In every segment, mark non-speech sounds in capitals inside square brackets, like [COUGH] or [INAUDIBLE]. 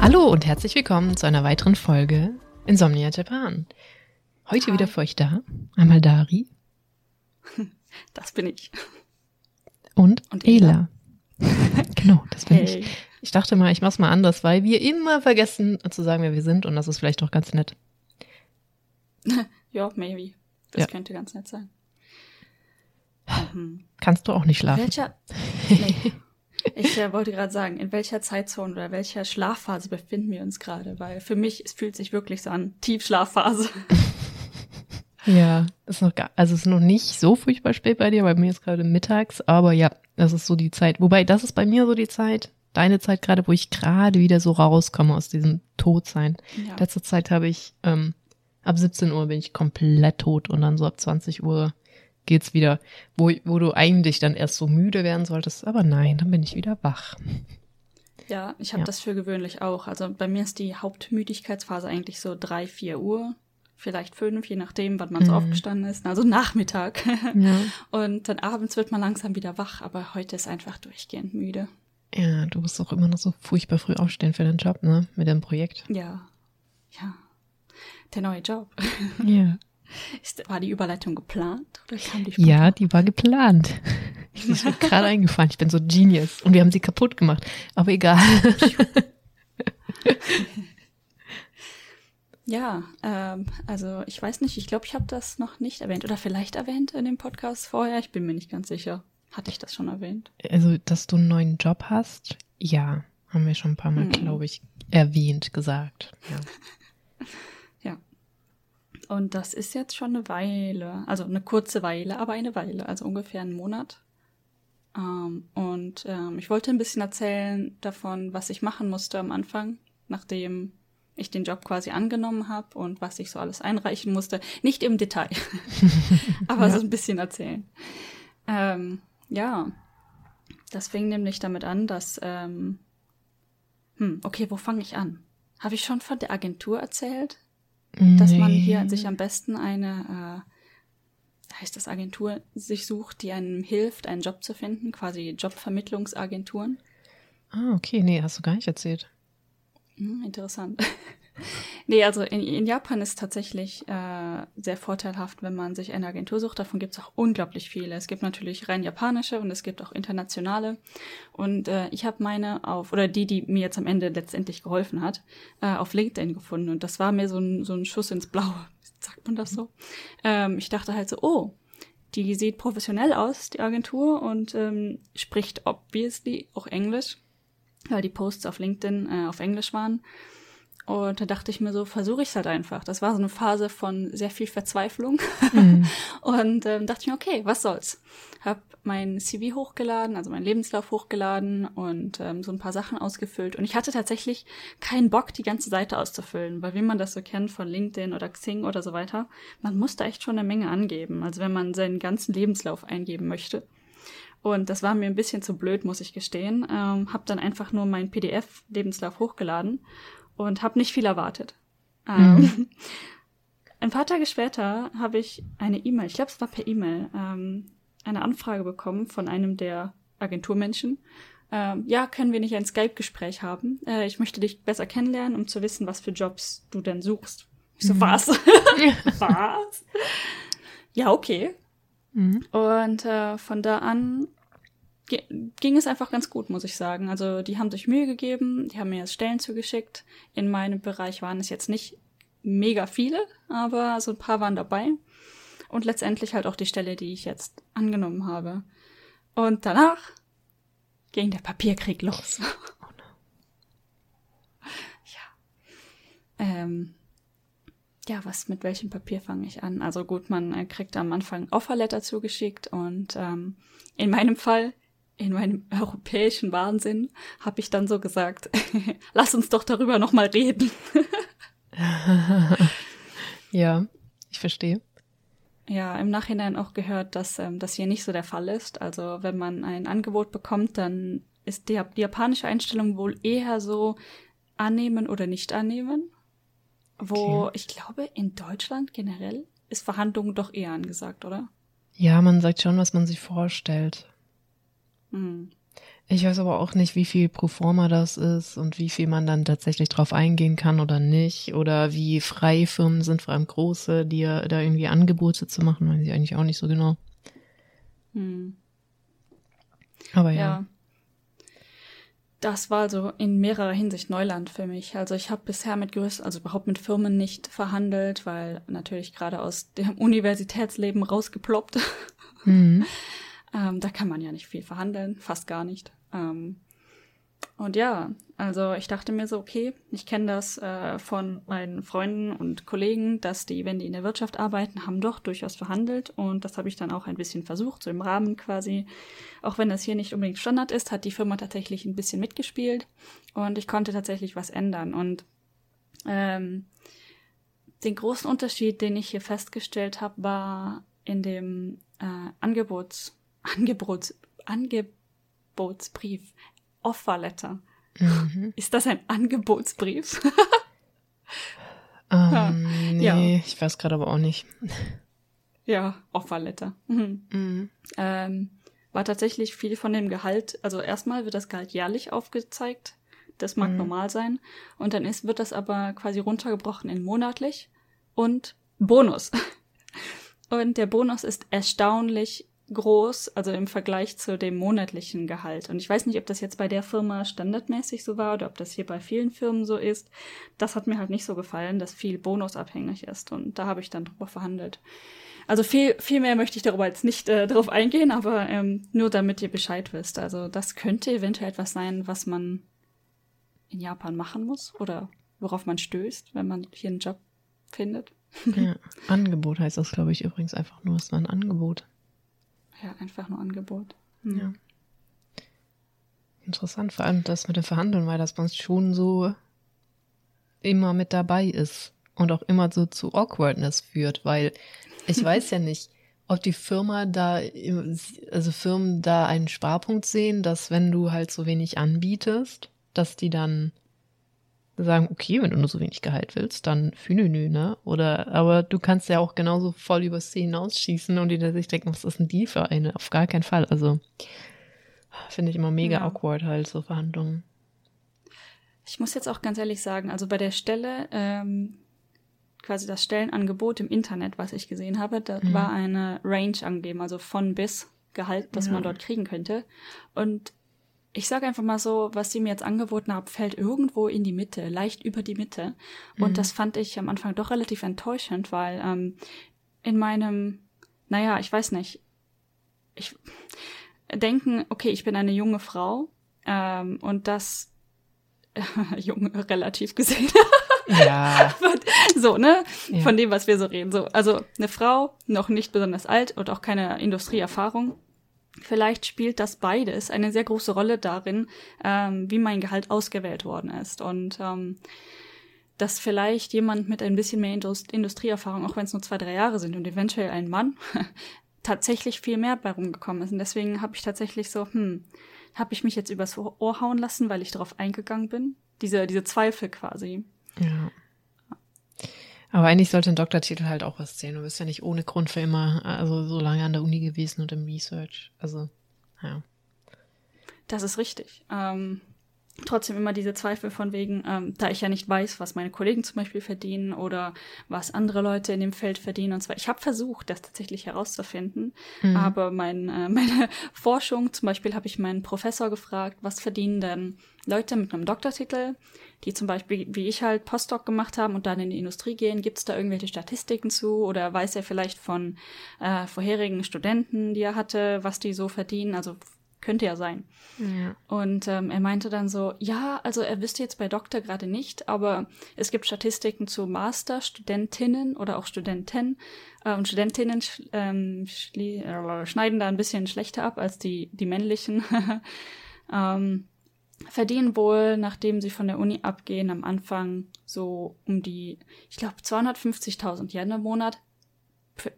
Hallo und herzlich willkommen zu einer weiteren Folge Insomnia Japan. Heute Hi. wieder für euch da. Einmal Dari [LAUGHS] Das bin ich. Und, Und Ela. Ela. [LAUGHS] genau, das bin Hey. ich. Ich dachte mal, ich mach's mal anders, weil wir immer vergessen zu sagen, wer wir sind und das ist vielleicht doch ganz nett. [LAUGHS] Ja, maybe. Das Ja. könnte ganz nett sein. Mhm. Kannst du auch nicht schlafen. Welcher? Nee. Ich äh, wollte gerade sagen, in welcher Zeitzone oder welcher Schlafphase befinden wir uns gerade? Weil für mich, es fühlt sich wirklich so an, Tiefschlafphase. Ja, ist noch gar, also es ist noch nicht so furchtbar spät bei dir, bei mir ist gerade mittags, aber ja, das ist so die Zeit. Wobei, das ist bei mir so die Zeit, deine Zeit gerade, wo ich gerade wieder so rauskomme aus diesem Todsein. Ja. Letzte Zeit habe ich, ähm, ab 17 Uhr bin ich komplett tot und dann so ab 20 Uhr geht's wieder, wo, wo du eigentlich dann erst so müde werden solltest, aber nein, dann bin ich wieder wach. Ja, ich habe Ja. das für gewöhnlich auch. Also bei mir ist die Hauptmüdigkeitsphase eigentlich so drei, vier Uhr, vielleicht fünf, je nachdem, wann man so Mhm. aufgestanden ist. Also Nachmittag. Ja. [LAUGHS] Und dann abends wird man langsam wieder wach, aber heute ist einfach durchgehend müde. Ja, du musst auch immer noch so furchtbar früh aufstehen für deinen Job, ne? Mit dem Projekt. Ja, ja. Der neue Job. [LAUGHS] Ja. Ist, war die Überleitung geplant oder kam die Ja, die war geplant. [LAUGHS] Ist mir gerade eingefallen. Ich bin so Genius. Und wir haben sie kaputt gemacht. Aber egal. Ja, ähm, also ich weiß nicht, ich glaube, ich habe das noch nicht erwähnt oder vielleicht erwähnt in dem Podcast vorher. Ich bin mir nicht ganz sicher. Hatte ich das schon erwähnt? Also, dass du einen neuen Job hast, ja, haben wir schon ein paar Mal, Mhm. glaube ich, erwähnt, gesagt. Ja. [LAUGHS] Ja. Und das ist jetzt schon eine Weile, also eine kurze Weile, aber eine Weile, also ungefähr einen Monat. Ähm, und ähm, ich wollte ein bisschen erzählen davon, was ich machen musste am Anfang, nachdem ich den Job quasi angenommen habe und was ich so alles einreichen musste. Nicht im Detail, [LAUGHS] aber Ja. so ein bisschen erzählen. Ähm, ja, das fing nämlich damit an, dass, ähm, hm, okay, wo fange ich an? Habe ich schon von der Agentur erzählt? dass man hier sich am besten eine, äh, heißt das Agentur, sich sucht, die einem hilft, einen Job zu finden, quasi Jobvermittlungsagenturen. Ah, okay, nee, hast du gar nicht erzählt. Hm, interessant. [LAUGHS] nee, also in, in Japan ist tatsächlich äh, sehr vorteilhaft, wenn man sich eine Agentur sucht. Davon gibt es auch unglaublich viele. Es gibt natürlich rein japanische und es gibt auch internationale. Und äh, ich habe meine auf, oder die, die mir jetzt am Ende letztendlich geholfen hat, äh, auf LinkedIn gefunden. Und das war mir so ein, so ein Schuss ins Blaue. [LAUGHS] Sagt man das so? Ähm, ich dachte halt so, oh, die sieht professionell aus, die Agentur, und ähm, spricht obviously auch Englisch, weil die Posts auf LinkedIn äh, auf Englisch waren. Und da dachte ich mir so, versuche ich es halt einfach. Das war so eine Phase von sehr viel Verzweiflung. Mhm. [LAUGHS] Und ähm, dachte ich mir, okay, was soll's? Hab mein CV hochgeladen, also meinen Lebenslauf hochgeladen und ähm, so ein paar Sachen ausgefüllt. Und ich hatte tatsächlich keinen Bock, die ganze Seite auszufüllen, weil wie man das so kennt von LinkedIn oder Xing oder so weiter, man muss da echt schon eine Menge angeben. Also wenn man seinen ganzen Lebenslauf eingeben möchte. Und das war mir ein bisschen zu blöd, muss ich gestehen. Ähm, hab dann einfach nur meinen PDF-Lebenslauf hochgeladen und habe nicht viel erwartet. Ähm, [LAUGHS] ein paar Tage später habe ich eine E-Mail, ich glaube, es war per E-Mail, ähm, eine Anfrage bekommen von einem der Agenturmenschen. Ähm, ja, können wir nicht ein Skype-Gespräch haben? Äh, ich möchte dich besser kennenlernen, um zu wissen, was für Jobs du denn suchst. Ich so, was? [LAUGHS] was? Ja, okay. Mhm. Und äh, von da an ging es einfach ganz gut, muss ich sagen. Also die haben sich Mühe gegeben, die haben mir jetzt Stellen zugeschickt. In meinem Bereich waren es jetzt nicht mega viele, aber so ein paar waren dabei. Und letztendlich halt auch die Stelle, die ich jetzt angenommen habe. Und danach ging der Papierkrieg los. [LAUGHS] ja. Ähm, ja, was mit welchem Papier fange ich an? Also gut, man äh, kriegt am Anfang Offerletter zugeschickt und ähm, in meinem Fall, in meinem [LAUGHS] europäischen Wahnsinn, habe ich dann so gesagt, [LAUGHS] lass uns doch darüber noch mal reden. [LAUGHS] ja, ich verstehe. ja im Nachhinein auch gehört, dass ähm, das hier nicht so der Fall ist. Also wenn man ein Angebot bekommt, dann ist die, die japanische Einstellung wohl eher so annehmen oder nicht annehmen. Wo okay. ich glaube, in Deutschland generell ist Verhandlungen doch eher angesagt, oder? Ja, man sagt schon, was man sich vorstellt. Hm. Ich weiß aber auch nicht, wie viel pro forma das ist und wie viel man dann tatsächlich drauf eingehen kann oder nicht. Oder wie frei Firmen sind, vor allem große, die da irgendwie Angebote zu machen, weiß ich eigentlich auch nicht so genau. Hm. Aber ja. ja das war also in mehrerer Hinsicht Neuland für mich. Also ich habe bisher mit größten, also überhaupt mit Firmen nicht verhandelt, weil natürlich gerade aus dem Universitätsleben rausgeploppt. Mhm. [LAUGHS] ähm, da kann man ja nicht viel verhandeln, fast gar nicht. Ähm, und ja, also ich dachte mir so, okay, ich kenne das äh, von meinen Freunden und Kollegen, dass die, wenn die in der Wirtschaft arbeiten, haben doch durchaus verhandelt. Und das habe ich dann auch ein bisschen versucht, so im Rahmen quasi. Auch wenn das hier nicht unbedingt Standard ist, hat die Firma tatsächlich ein bisschen mitgespielt und ich konnte tatsächlich was ändern. Und ähm, den großen Unterschied, den ich hier festgestellt habe, war in dem äh, Angebots, Angebots, Angebotsbrief, Offerletter. Mhm. Ist das ein Angebotsbrief? [LAUGHS] ähm, nee, ja. ich weiß gerade aber auch nicht. Ja, Offerletter. Mhm. Mhm. Ähm, war tatsächlich viel von dem Gehalt, also erstmal wird das Gehalt jährlich aufgezeigt, das mag mhm. normal sein, und dann ist, wird das aber quasi runtergebrochen in monatlich und Bonus. [LAUGHS] Und der Bonus ist erstaunlich groß, also im Vergleich zu dem monatlichen Gehalt. Und ich weiß nicht, ob das jetzt bei der Firma standardmäßig so war oder ob das hier bei vielen Firmen so ist. Das hat mir halt nicht so gefallen, dass viel bonusabhängig ist. Und da habe ich dann drüber verhandelt. Also viel, viel mehr möchte ich darüber jetzt nicht äh, drauf eingehen, aber ähm, nur damit ihr Bescheid wisst. Also das könnte eventuell etwas sein, was man in Japan machen muss oder worauf man stößt, wenn man hier einen Job findet. Ja, Angebot heißt das, glaube ich, übrigens einfach nur, es war ein Angebot. Ja, einfach nur Angebot. Hm. Ja. Interessant, vor allem das mit den Verhandeln, weil das uns schon so immer mit dabei ist und auch immer so zu Awkwardness führt, weil ich [LAUGHS] weiß ja nicht, ob die Firma da, also Firmen da einen Sparpunkt sehen, dass wenn du halt so wenig anbietest, dass die dann sagen, okay, wenn du nur so wenig Gehalt willst, dann Fünenü, ne? Oder, aber du kannst ja auch genauso voll über C hinausschießen und die da sich denken, was ist denn die für eine? Auf gar keinen Fall. Also, finde ich immer mega ja. awkward halt, so Verhandlungen. Ich muss jetzt auch ganz ehrlich sagen, also bei der Stelle, ähm, quasi das Stellenangebot im Internet, was ich gesehen habe, da mhm. war eine Range angegeben, also von bis Gehalt, das ja. man dort kriegen könnte. Und ich sage einfach mal so, was sie mir jetzt angeboten haben, fällt irgendwo in die Mitte, leicht über die Mitte. Und mhm. das fand ich am Anfang doch relativ enttäuschend, weil ähm, in meinem, naja, ich weiß nicht, ich denken, okay, ich bin eine junge Frau ähm, und das [LAUGHS] äh, jung relativ gesehen. Ja. [LAUGHS] so, ne? Ja. Von dem, was wir so reden. So, also eine Frau, noch nicht besonders alt und auch keine Industrieerfahrung Vielleicht spielt das beides eine sehr große Rolle darin, ähm, wie mein Gehalt ausgewählt worden ist. Und ähm, dass vielleicht jemand mit ein bisschen mehr Indust Industrieerfahrung, auch wenn es nur zwei, drei Jahre sind und eventuell ein Mann, [LAUGHS] tatsächlich viel mehr bei rumgekommen ist. Und deswegen habe ich tatsächlich so, hm, habe ich mich jetzt übers Ohr hauen lassen, weil ich darauf eingegangen bin? Diese, diese Zweifel quasi. Ja. Aber eigentlich sollte ein Doktortitel halt auch was zählen. Du bist ja nicht ohne Grund für immer, also so lange an der Uni gewesen und im Research. Also, ja. Das ist richtig. Ähm, trotzdem immer diese Zweifel von wegen, ähm, da ich ja nicht weiß, was meine Kollegen zum Beispiel verdienen oder was andere Leute in dem Feld verdienen. Und zwar, ich habe versucht, das tatsächlich herauszufinden, mhm. aber mein, äh, [LAUGHS] meine Forschung, zum Beispiel habe ich meinen Professor gefragt, was verdienen denn Leute mit einem Doktortitel, die zum Beispiel, wie ich halt, Postdoc gemacht haben und dann in die Industrie gehen, gibt es da irgendwelche Statistiken zu oder weiß er vielleicht von äh, vorherigen Studenten, die er hatte, was die so verdienen? Also könnte ja sein. Ja. Und ähm, er meinte dann so, ja, also er wüsste jetzt bei Doktor gerade nicht, aber es gibt Statistiken zu Masterstudentinnen oder auch Studenten. Äh, und Studentinnen sch ähm, äh, schneiden da ein bisschen schlechter ab als die, die männlichen. [LAUGHS] ähm, verdienen wohl, nachdem sie von der Uni abgehen, am Anfang so um die, ich glaube, 250.000 Yen im Monat.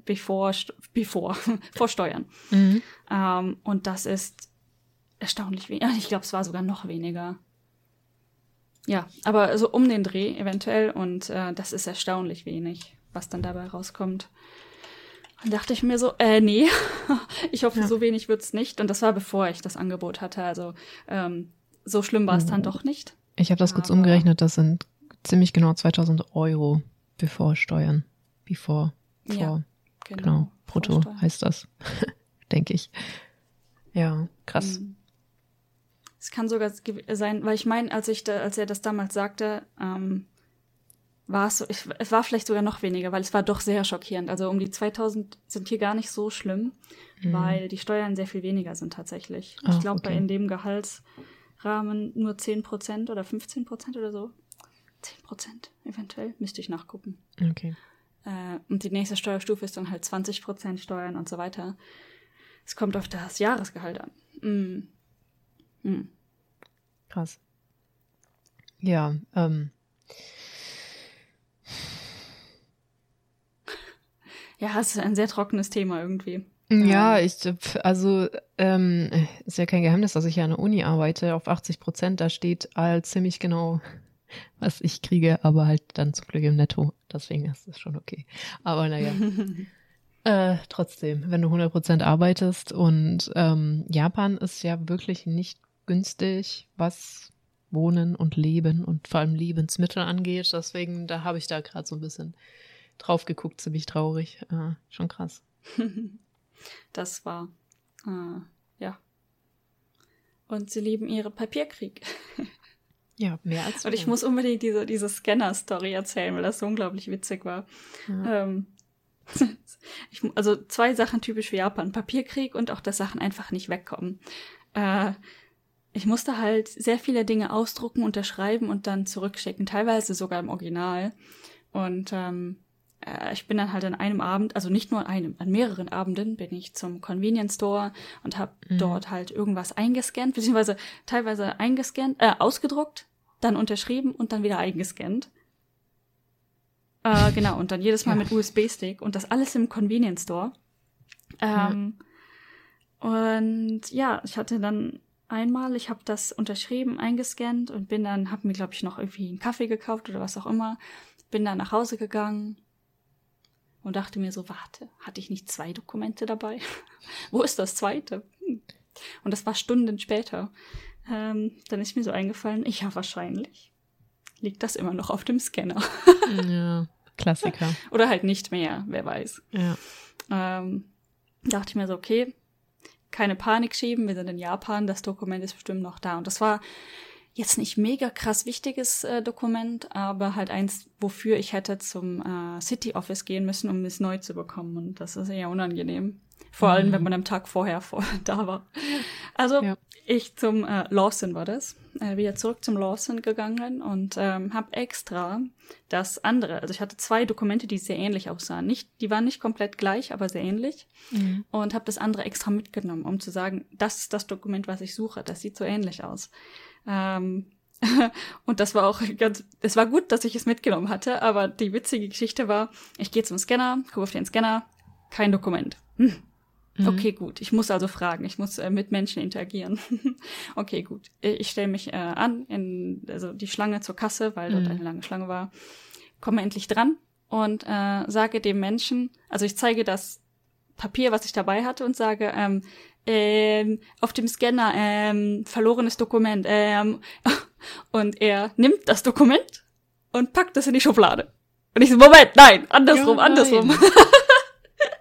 bevor, bevor, [LAUGHS] vor Steuern. Mhm. Ähm, und das ist erstaunlich wenig. Ich glaube, es war sogar noch weniger. Ja, aber so um den Dreh eventuell und äh, das ist erstaunlich wenig, was dann dabei rauskommt. Dann dachte ich mir so, äh, nee, [LAUGHS] ich hoffe, Ja. so wenig wird's nicht. Und das war bevor ich das Angebot hatte. Also ähm, so schlimm war es dann Oh. doch nicht. Ich habe das kurz Aber- umgerechnet, das sind ziemlich genau 2000 Euro bevor Steuern. Bevor, vor, Ja, genau, brutto Vorsteuern. heißt das, [LAUGHS] denke ich. Ja, krass. Mhm. Es kann sogar sein, weil ich meine, als ich da, als er das damals sagte, ähm, war es so, ich, es war vielleicht sogar noch weniger, weil es war doch sehr schockierend. Also um die 2000 sind hier gar nicht so schlimm, Mhm. weil die Steuern sehr viel weniger sind tatsächlich. Ah, ich glaube, okay. bei in dem Gehaltsrahmen nur 10% oder 15% oder so. 10% eventuell, müsste ich nachgucken. Okay. Äh, und die nächste Steuerstufe ist dann halt 20% Steuern und so weiter. Es kommt auf das Jahresgehalt an. Mm. Mm. Krass. Ja, ähm, [LAUGHS] Ja, es ist ein sehr trockenes Thema irgendwie. ja, ich, also, ähm, ist ja kein Geheimnis, dass ich ja an der Uni arbeite. Auf 80 Prozent, da steht halt ziemlich genau, [LAUGHS] was ich kriege, aber halt dann zum Glück im Netto. Deswegen ist das schon okay. Aber naja. [LAUGHS] Äh, trotzdem, wenn du 100% arbeitest und ähm, Japan ist ja wirklich nicht günstig, was Wohnen und Leben und vor allem Lebensmittel angeht. Deswegen, da habe ich da gerade so ein bisschen drauf geguckt, ziemlich traurig. Äh, schon krass. [LAUGHS] Das war, äh, ja. Und sie lieben ihre Papierkrieg. [LAUGHS] Ja, mehr als Und ich muss unbedingt diese, diese Scanner-Story erzählen, weil das so unglaublich witzig war. Ja. Ähm, [LAUGHS] ich, also zwei Sachen typisch für Japan. Papierkrieg und auch, dass Sachen einfach nicht wegkommen. Äh, ich musste halt sehr viele Dinge ausdrucken, unterschreiben und dann zurückschicken, teilweise sogar im Original. Und ähm, äh, ich bin dann halt an einem Abend, also nicht nur an einem, an mehreren Abenden bin ich zum Convenience Store und habe Mhm. dort halt irgendwas eingescannt, beziehungsweise teilweise eingescannt, äh, ausgedruckt, dann unterschrieben und dann wieder eingescannt. Äh, [LAUGHS] genau, und dann jedes Mal Ja. mit USB-Stick und das alles im Convenience Store. Ähm, Und ja, ich hatte dann einmal, ich habe das unterschrieben, eingescannt und bin dann, habe mir, glaube ich, noch irgendwie einen Kaffee gekauft oder was auch immer. Bin dann nach Hause gegangen und dachte mir so, warte, hatte ich nicht zwei Dokumente dabei? [LAUGHS] Wo ist das zweite? Hm. Und das war Stunden später. Ähm, dann ist mir so eingefallen, ja, wahrscheinlich liegt das immer noch auf dem Scanner. [LAUGHS] ja, Klassiker. Oder halt nicht mehr, wer weiß. Ja. Ähm, dachte ich mir so, okay, keine Panik schieben, wir sind in Japan, das Dokument ist bestimmt noch da. Und das war jetzt nicht mega krass wichtiges äh, Dokument, aber halt eins, wofür ich hätte zum äh, City Office gehen müssen, um es neu zu bekommen. Und das ist eher unangenehm. Vor allem, Mhm. wenn man am Tag vorher vor, [LAUGHS] da war. Also Ja. ich zum äh, Lawson war das, äh, wieder zurück zum Lawson gegangen und ähm, habe extra das andere, also ich hatte zwei Dokumente, die sehr ähnlich aussahen. Nicht, die waren nicht komplett gleich, aber sehr ähnlich Mhm. und habe das andere extra mitgenommen, um zu sagen, das ist das Dokument, was ich suche. Das sieht so ähnlich aus. Ähm, [LAUGHS] und das war auch ganz, es war gut, dass ich es mitgenommen hatte, aber die witzige Geschichte war, ich gehe zum Scanner, gucke auf den Scanner, kein Dokument. Hm. Mhm. Okay, gut. Ich muss also fragen. Ich muss äh, mit Menschen interagieren. [LAUGHS] okay, gut. Ich stelle mich äh, an in also die Schlange zur Kasse, weil dort Mhm. eine lange Schlange war. Komme endlich dran und äh, sage dem Menschen, also ich zeige das Papier, was ich dabei hatte und sage, ähm, ähm, auf dem Scanner ähm, verlorenes Dokument. Ähm, [LAUGHS] und er nimmt das Dokument und packt es in die Schublade. Und ich so, Moment, nein, andersrum, Ja, nein. andersrum. [LAUGHS]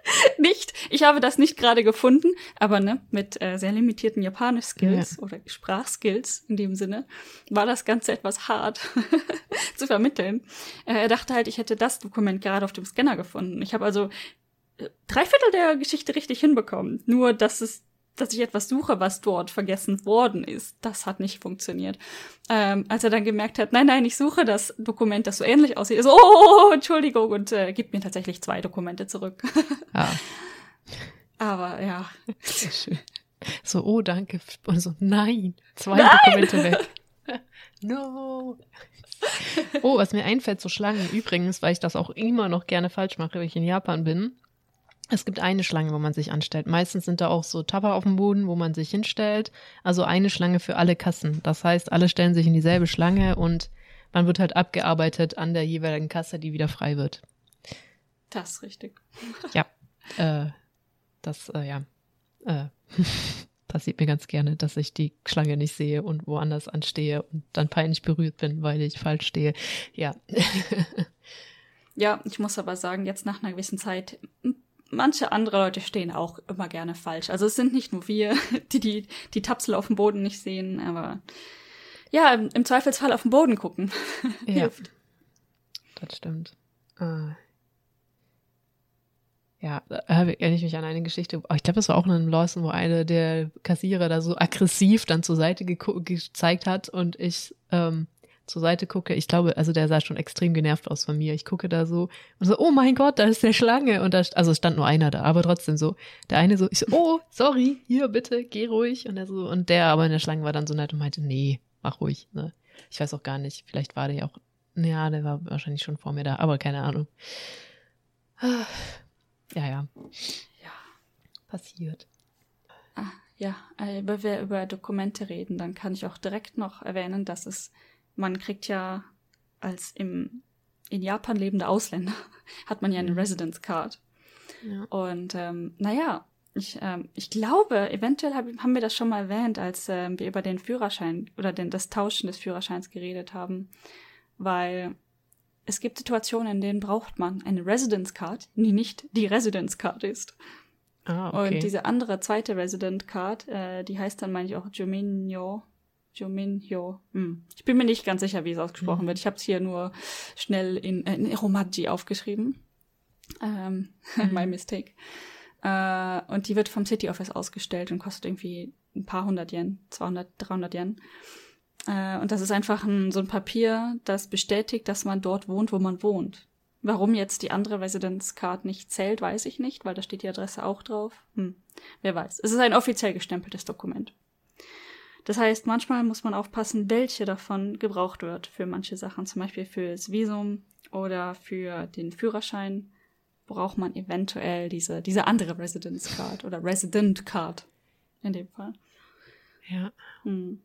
[LAUGHS] nicht, ich habe das nicht gerade gefunden, aber ne, mit äh, sehr limitierten Japanisch-Skills oder Sprachskills in dem Sinne, war das Ganze etwas hart [LAUGHS] zu vermitteln. Äh, er dachte halt, ich hätte das Dokument gerade auf dem Scanner gefunden. Ich habe also äh, drei Viertel der Geschichte richtig hinbekommen. Nur, dass es dass ich etwas suche, was dort vergessen worden ist. Das hat nicht funktioniert. Ähm, als er dann gemerkt hat, nein, nein, ich suche das Dokument, das so ähnlich aussieht, so, oh, Entschuldigung, und äh, gibt mir tatsächlich zwei Dokumente zurück. Ah, [LAUGHS] Aber ja, sehr schön. So, oh, danke. Und so, nein, zwei Nein! Dokumente weg. [LAUGHS] no. Oh, was mir einfällt, so Schlangen. Übrigens, weil ich das auch immer noch gerne falsch mache, wenn ich in Japan bin. Es gibt eine Schlange, wo man sich anstellt. Meistens sind da auch so Tapper auf dem Boden, wo man sich hinstellt. Also eine Schlange für alle Kassen. Das heißt, alle stellen sich in dieselbe Schlange und man wird halt abgearbeitet an der jeweiligen Kasse, die wieder frei wird. Das ist richtig. [LAUGHS] Ja, äh, das, äh, ja, äh, [LAUGHS] passiert mir ganz gerne, dass ich die Schlange nicht sehe und woanders anstehe und dann peinlich berührt bin, weil ich falsch stehe. Ja. [LAUGHS] ja, ich muss aber sagen, jetzt nach einer gewissen Zeit, manche andere Leute stehen auch immer gerne falsch. Also es sind nicht nur wir, [LAUGHS] die die, die Tapsel auf dem Boden nicht sehen, aber ja, im, im Zweifelsfall auf den Boden gucken. [LAUGHS] Ja. Hilft. Das stimmt. Äh, ja, da erinnere ich mich an eine Geschichte. Ich glaube, das war auch in einem Lawson, wo eine der Kassierer da so aggressiv dann zur Seite gezeigt hat und ich ähm, zur Seite gucke. Ich glaube, also der sah schon extrem genervt aus von mir. Ich gucke da so und so, oh mein Gott, da ist der Schlange. Und da, also es stand nur einer da, aber trotzdem so. Der eine so, ich so, oh, sorry, hier bitte, geh ruhig. Und er so, und der aber in der Schlange war dann so nett und meinte, nee, mach ruhig. Ne? Ich weiß auch gar nicht, vielleicht war der ja auch, ja, der war wahrscheinlich schon vor mir da, aber keine Ahnung. Ja, ja. Ja. Passiert. Ah, ja, wenn wir über Dokumente reden, dann kann ich auch direkt noch erwähnen, dass es, man kriegt ja als im, in Japan lebende Ausländer, [LAUGHS] hat man ja eine mhm. Residence Card. Ja. Und ähm, naja, ich, ähm, ich glaube, eventuell hab, haben wir das schon mal erwähnt, als ähm, wir über den Führerschein oder den, das Tauschen des Führerscheins geredet haben. Weil es gibt Situationen, in denen braucht man eine Residence Card, die nicht die Residence Card ist. Ah, okay. Und diese andere zweite Resident Card, äh, die heißt dann, meine ich, auch Jominho. Jominho. Hm. Ich bin mir nicht ganz sicher, wie es ausgesprochen mhm. wird. Ich habe es hier nur schnell in, äh, in Romaji aufgeschrieben. Ähm, [LAUGHS] mhm. my mistake. Äh, und die wird vom City Office ausgestellt und kostet irgendwie ein paar hundert Yen, 200, 300 Yen. Äh, und das ist einfach ein, so ein Papier, das bestätigt, dass man dort wohnt, wo man wohnt. Warum jetzt die andere Residence Card nicht zählt, weiß ich nicht, weil da steht die Adresse auch drauf. Hm, wer weiß. Es ist ein offiziell gestempeltes Dokument. Das heißt, manchmal muss man aufpassen, welche davon gebraucht wird für manche Sachen. Zum Beispiel fürs Visum oder für den Führerschein braucht man eventuell diese, diese andere Residence Card oder Resident Card in dem Fall. Ja. Hm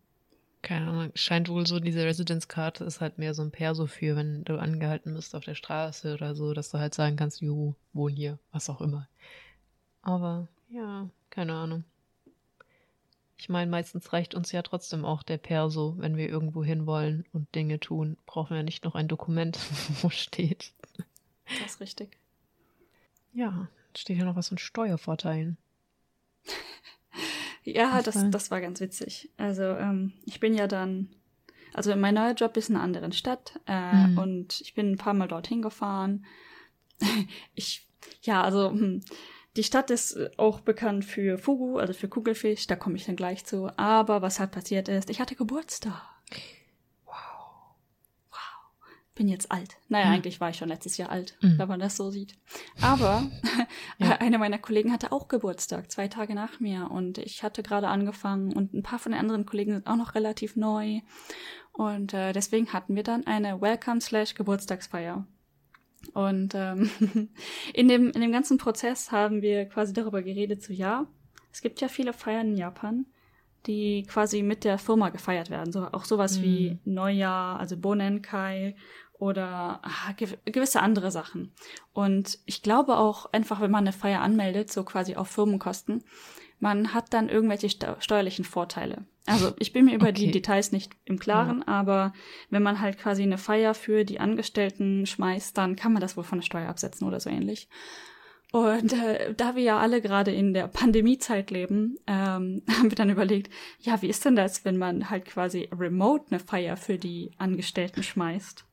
keine Ahnung, scheint wohl so, diese Residence-Karte ist halt mehr so ein Perso für, wenn du angehalten bist auf der Straße oder so, dass du halt sagen kannst, juhu, wohn hier, was auch immer. Aber ja, keine Ahnung. Ich meine, meistens reicht uns ja trotzdem auch der Perso, wenn wir irgendwo hin wollen und Dinge tun. Brauchen wir nicht noch ein Dokument, [LAUGHS] wo steht. Das ist richtig. Ja, steht ja noch was von Steuervorteilen. [LAUGHS] Ja, das, das war ganz witzig. Also ähm, ich bin ja dann, also mein neuer Job ist in einer anderen Stadt äh, mhm. und ich bin ein paar Mal dorthin gefahren. [LAUGHS] ich, ja, also hm, die Stadt ist auch bekannt für Fugu, also für Kugelfisch, da komme ich dann gleich zu. Aber was halt passiert ist, ich hatte Geburtstag bin jetzt alt. Naja, mhm. eigentlich war ich schon letztes Jahr alt, mhm. wenn man das so sieht. Aber [LAUGHS] ja. [LAUGHS] eine meiner Kollegen hatte auch Geburtstag, zwei Tage nach mir. Und ich hatte gerade angefangen und ein paar von den anderen Kollegen sind auch noch relativ neu. Und äh, deswegen hatten wir dann eine Welcome slash Geburtstagsfeier. Und ähm, [LAUGHS] in, dem, in dem ganzen Prozess haben wir quasi darüber geredet, so ja, es gibt ja viele Feiern in Japan, die quasi mit der Firma gefeiert werden. So, auch sowas mhm. wie Neujahr, also Bonenkai oder ah, gewisse andere Sachen. Und ich glaube auch einfach, wenn man eine Feier anmeldet, so quasi auf Firmenkosten, man hat dann irgendwelche steuerlichen Vorteile. Also ich bin mir über okay. die Details nicht im Klaren, ja. aber wenn man halt quasi eine Feier für die Angestellten schmeißt, dann kann man das wohl von der Steuer absetzen oder so ähnlich. Und äh, da wir ja alle gerade in der Pandemiezeit leben, ähm, [LAUGHS] haben wir dann überlegt, ja, wie ist denn das, wenn man halt quasi remote eine Feier für die Angestellten schmeißt?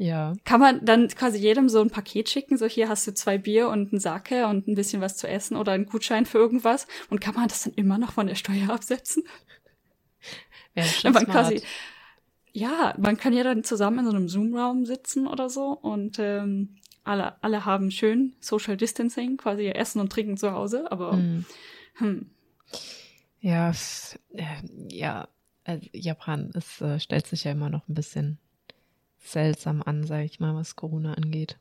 Ja. Kann man dann quasi jedem so ein Paket schicken, so hier hast du zwei Bier und einen Sake und ein bisschen was zu essen oder einen Gutschein für irgendwas und kann man das dann immer noch von der Steuer absetzen? Ja, man quasi, ja, man kann ja dann zusammen in so einem Zoom-Raum sitzen oder so und ähm, alle, alle haben schön Social Distancing, quasi Essen und Trinken zu Hause, aber mm. hm. Ja, äh, ja, also Japan, es äh, stellt sich ja immer noch ein bisschen seltsam an, sage ich mal, was Corona angeht.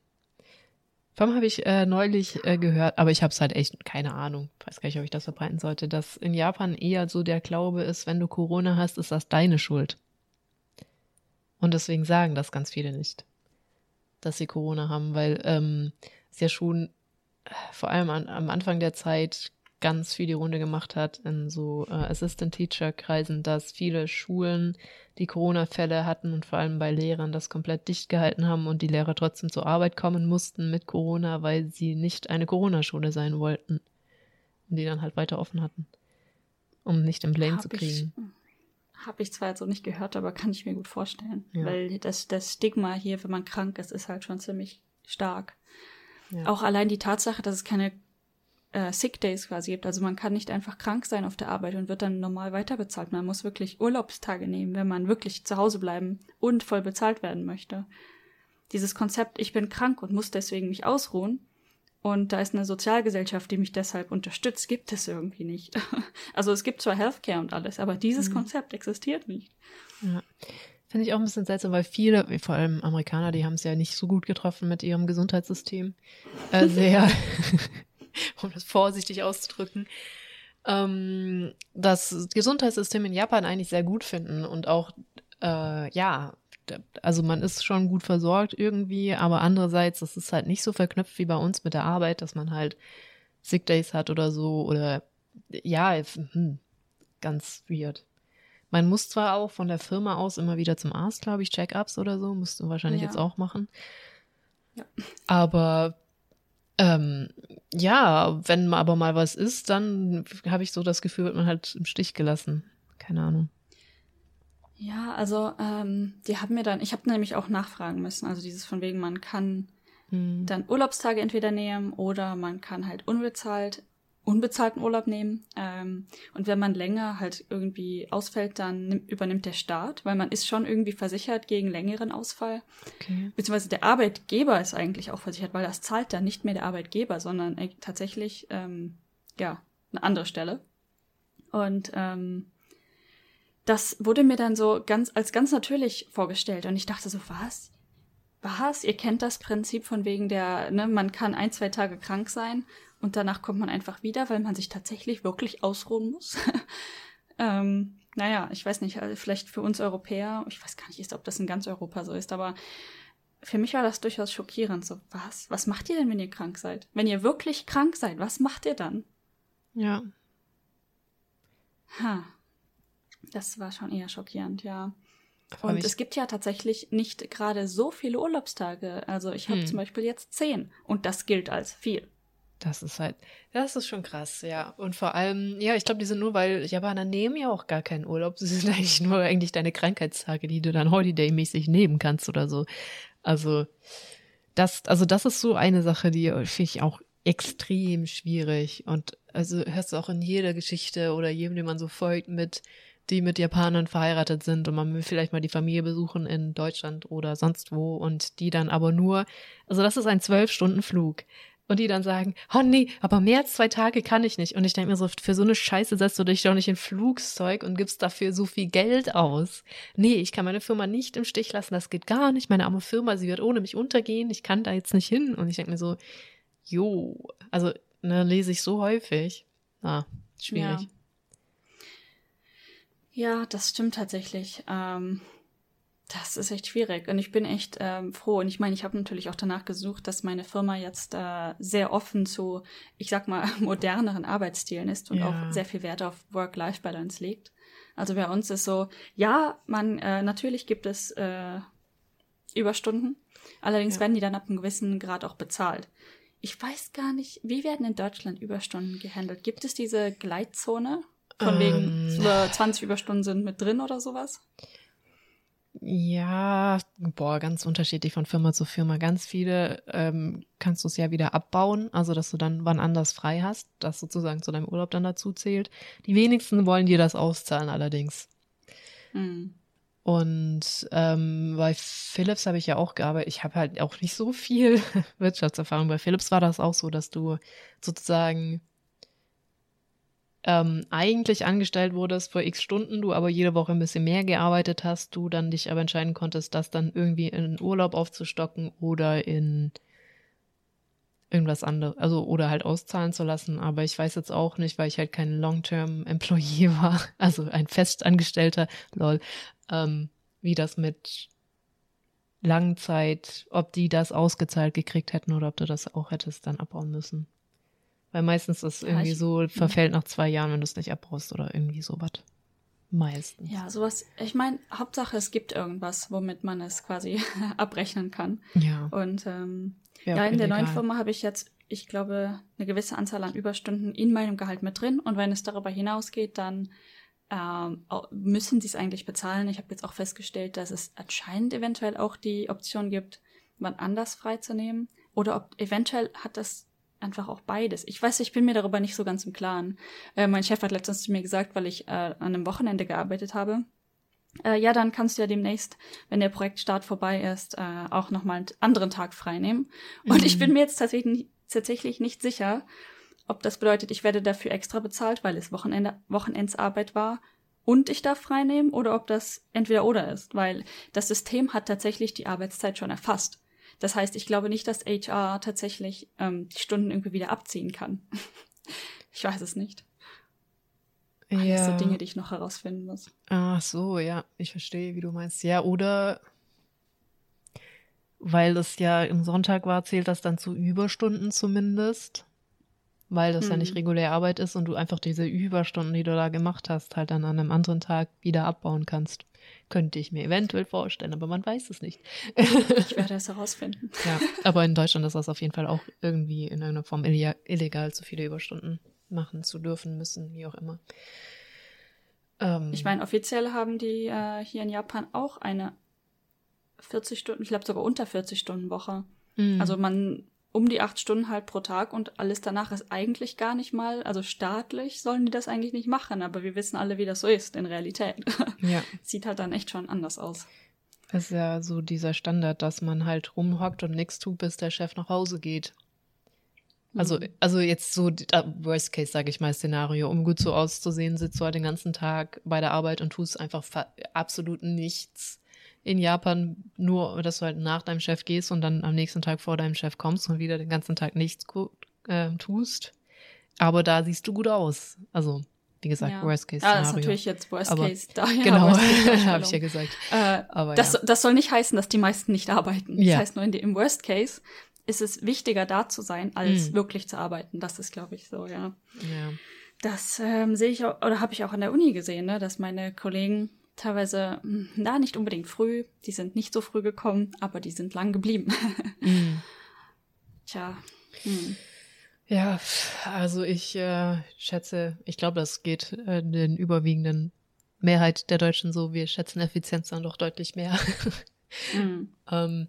Vom habe ich äh, neulich äh, gehört, aber ich habe es halt echt keine Ahnung. Weiß gar nicht, ob ich das verbreiten sollte, dass in Japan eher so der Glaube ist, wenn du Corona hast, ist das deine Schuld. Und deswegen sagen das ganz viele nicht, dass sie Corona haben, weil ähm, es ja schon äh, vor allem an, am Anfang der Zeit ganz viel die Runde gemacht hat in so äh, Assistant-Teacher-Kreisen, dass viele Schulen, die Corona-Fälle hatten und vor allem bei Lehrern das komplett dicht gehalten haben und die Lehrer trotzdem zur Arbeit kommen mussten mit Corona, weil sie nicht eine Corona-Schule sein wollten. Und die dann halt weiter offen hatten, um nicht im Blame Hab zu kriegen. Habe ich zwar jetzt so nicht gehört, aber kann ich mir gut vorstellen. Ja. Weil das, das Stigma hier, wenn man krank ist, ist halt schon ziemlich stark. Ja. Auch allein die Tatsache, dass es keine äh, Sick Days quasi gibt. Also man kann nicht einfach krank sein auf der Arbeit und wird dann normal weiterbezahlt. Man muss wirklich Urlaubstage nehmen, wenn man wirklich zu Hause bleiben und voll bezahlt werden möchte. Dieses Konzept, ich bin krank und muss deswegen mich ausruhen. Und da ist eine Sozialgesellschaft, die mich deshalb unterstützt, gibt es irgendwie nicht. [LAUGHS] Also es gibt zwar Healthcare und alles, aber dieses Konzept existiert nicht. Ja. Finde ich auch ein bisschen seltsam, weil viele, vor allem Amerikaner, die haben es ja nicht so gut getroffen mit ihrem Gesundheitssystem. Äh, sehr, [LAUGHS] [LAUGHS] um das vorsichtig auszudrücken, ähm, das Gesundheitssystem in Japan eigentlich sehr gut finden und auch, äh, ja, also man ist schon gut versorgt irgendwie, aber andererseits, das ist halt nicht so verknüpft wie bei uns mit der Arbeit, dass man halt Sick Days hat oder so oder ja, hm, ganz weird. Man muss zwar auch von der Firma aus immer wieder zum Arzt, glaube ich, Check-ups oder so, musst du wahrscheinlich Ja. jetzt auch machen. Ja. Aber ähm, ja, wenn aber mal was ist, dann habe ich so das Gefühl, wird man halt im Stich gelassen. Keine Ahnung. Ja, also ähm, die haben mir dann, ich habe nämlich auch nachfragen müssen, also dieses von wegen, man kann Hm. dann Urlaubstage entweder nehmen oder man kann halt unbezahlt unbezahlten Urlaub nehmen. Ähm, und wenn man länger halt irgendwie ausfällt, dann nimm, übernimmt der Staat, weil man ist schon irgendwie versichert gegen längeren Ausfall. Okay. Beziehungsweise der Arbeitgeber ist eigentlich auch versichert, weil das zahlt dann nicht mehr der Arbeitgeber, sondern äh, tatsächlich ähm, ja eine andere Stelle. Und ähm, das wurde mir dann so ganz als ganz natürlich vorgestellt und ich dachte so was was ihr kennt das Prinzip von wegen der ne man kann ein zwei Tage krank sein und danach kommt man einfach wieder weil man sich tatsächlich wirklich ausruhen muss [LAUGHS] ähm, naja ich weiß nicht also vielleicht für uns Europäer ich weiß gar nicht ob das in ganz Europa so ist aber für mich war das durchaus schockierend so was was macht ihr denn wenn ihr krank seid wenn ihr wirklich krank seid was macht ihr dann Ja. Ha. Das war schon eher schockierend, ja. Und es gibt ja tatsächlich nicht gerade so viele Urlaubstage. Also ich habe Hm. zum Beispiel jetzt zehn und das gilt als viel. Das ist halt, das ist schon krass, ja. Und vor allem, ja, ich glaube, die sind nur, weil Japaner nehmen ja auch gar keinen Urlaub. Sie sind [LAUGHS] eigentlich nur eigentlich deine Krankheitstage, die du dann Holiday-mäßig nehmen kannst oder so. Also, das, also das ist so eine Sache, die finde ich auch extrem schwierig. Und also hörst du auch in jeder Geschichte oder jedem, den man so folgt mit, die mit Japanern verheiratet sind und man will vielleicht mal die Familie besuchen in Deutschland oder sonst wo und die dann aber nur, also das ist ein zwölf Stunden Flug. Und die dann sagen, oh nee, aber mehr als zwei Tage kann ich nicht. Und ich denke mir so, für so eine Scheiße setzt du dich doch nicht in Flugzeug und gibst dafür so viel Geld aus. Nee, ich kann meine Firma nicht im Stich lassen, das geht gar nicht. Meine arme Firma, sie wird ohne mich untergehen, ich kann da jetzt nicht hin. Und ich denke mir so, jo, also ne, lese ich so häufig. Ah, schwierig. Ja. Ja, das stimmt tatsächlich. Ähm, das ist echt schwierig. Und ich bin echt ähm, froh. Und ich meine, ich habe natürlich auch danach gesucht, dass meine Firma jetzt äh, sehr offen zu, ich sag mal, [LAUGHS] moderneren Arbeitsstilen ist und Ja. auch sehr viel Wert auf Work-Life-Balance legt. Also bei uns ist so, ja, man, äh, natürlich gibt es äh, Überstunden. Allerdings Ja. werden die dann ab einem gewissen Grad auch bezahlt. Ich weiß gar nicht, wie werden in Deutschland Überstunden gehandelt? Gibt es diese Gleitzone? Von Ähm. wegen über 20 Überstunden sind mit drin oder sowas? Ja, boah, ganz unterschiedlich von Firma zu Firma. Ganz viele ähm, kannst du es ja wieder abbauen, also dass du dann wann anders frei hast, das sozusagen zu deinem Urlaub dann dazu zählt. Die wenigsten wollen dir das auszahlen allerdings. Hm. Und ähm, bei Philips habe ich ja auch gearbeitet. Ich habe halt auch nicht so viel [LAUGHS] Wirtschaftserfahrung. Bei Philips war das auch so, dass du sozusagen ähm, eigentlich angestellt wurdest für x Stunden, du aber jede Woche ein bisschen mehr gearbeitet hast, du dann dich aber entscheiden konntest, das dann irgendwie in Urlaub aufzustocken oder in irgendwas anderes, also oder halt auszahlen zu lassen. Aber ich weiß jetzt auch nicht, weil ich halt kein Long-Term-Employee [LAUGHS] war, also ein Festangestellter, lol, ähm, wie das mit Langzeit, ob die das ausgezahlt gekriegt hätten oder ob du das auch hättest dann abbauen müssen. Weil meistens ist irgendwie ja, so, verfällt nach zwei Jahren, wenn du es nicht abbrauchst oder irgendwie sowas. Meistens. Ja, sowas, ich meine, Hauptsache es gibt irgendwas, womit man es quasi [LAUGHS] abrechnen kann. Ja. Und ähm, ja, ja in der neuen Firma habe ich jetzt, ich glaube, eine gewisse Anzahl an Überstunden in meinem Gehalt mit drin. Und wenn es darüber hinausgeht, dann ähm, müssen sie es eigentlich bezahlen. Ich habe jetzt auch festgestellt, dass es anscheinend eventuell auch die Option gibt, wann anders freizunehmen. Oder ob eventuell hat das einfach auch beides. Ich weiß, ich bin mir darüber nicht so ganz im Klaren. Äh, mein Chef hat letztens zu mir gesagt, weil ich äh, an einem Wochenende gearbeitet habe. Äh, ja, dann kannst du ja demnächst, wenn der Projektstart vorbei ist, äh, auch nochmal einen anderen Tag freinehmen. Und mhm. ich bin mir jetzt tatsächlich, tatsächlich nicht sicher, ob das bedeutet, ich werde dafür extra bezahlt, weil es Wochenende, Wochenendsarbeit war und ich darf freinehmen oder ob das entweder oder ist, weil das System hat tatsächlich die Arbeitszeit schon erfasst. Das heißt, ich glaube nicht, dass HR tatsächlich ähm, die Stunden irgendwie wieder abziehen kann. [LAUGHS] ich weiß es nicht. Alles ja. so Dinge, die ich noch herausfinden muss. Ach so, ja, ich verstehe, wie du meinst. Ja, oder weil es ja im Sonntag war, zählt das dann zu Überstunden zumindest weil das mhm. ja nicht mhm. regulär Arbeit ist und du einfach diese Überstunden, die du da gemacht hast, halt dann an einem anderen Tag wieder abbauen kannst. Könnte ich mir eventuell vorstellen, aber man weiß es nicht. ich werde es herausfinden. [LAUGHS] Ja, aber in Deutschland ist das auf jeden Fall auch irgendwie in irgendeiner Form illegal, so viele Überstunden machen zu dürfen, müssen, wie auch immer. Ähm, ich meine, offiziell haben die äh, hier in Japan auch eine 40 Stunden, ich glaube sogar unter 40 Stunden Woche. Mhm. Also man um die acht Stunden halt pro Tag und alles danach ist eigentlich gar nicht mal, also staatlich sollen die das eigentlich nicht machen, aber wir wissen alle, wie das so ist in Realität. [LAUGHS] Ja. Sieht halt dann echt schon anders aus. Das ist ja so dieser Standard, dass man halt rumhockt und nichts tut, bis der Chef nach Hause geht. Also, mhm. also jetzt so Worst Case, sage ich mal, Szenario. Um gut so auszusehen, sitzt du halt den ganzen Tag bei der Arbeit und tust einfach absolut nichts in Japan nur, dass du halt nach deinem Chef gehst und dann am nächsten Tag vor deinem Chef kommst und wieder den ganzen Tag nichts äh, tust. Aber da siehst du gut aus. Also, wie gesagt, ja. Worst Case Szenario. Ja, das ist natürlich jetzt Worst aber, Case. Da, ja, genau, [LAUGHS] habe ich ja gesagt. Äh, aber das, ja. das soll nicht heißen, dass die meisten nicht arbeiten. Das heißt nur, in, im Worst Case ist es wichtiger, da zu sein, als mhm. wirklich zu arbeiten. Das ist, glaube ich, so, ja. Ja. Das ähm, sehe ich auch, oder habe ich auch an der Uni gesehen, ne, dass meine Kollegen teilweise, hm, na, nicht unbedingt früh, die sind nicht so früh gekommen, aber die sind lang geblieben. [LAUGHS] mm. Tja. Hm. Ja, also ich äh, schätze, ich glaube, das geht äh, den überwiegenden Mehrheit der Deutschen so. Wir schätzen Effizienz dann doch deutlich mehr. mm. [LAUGHS] ähm,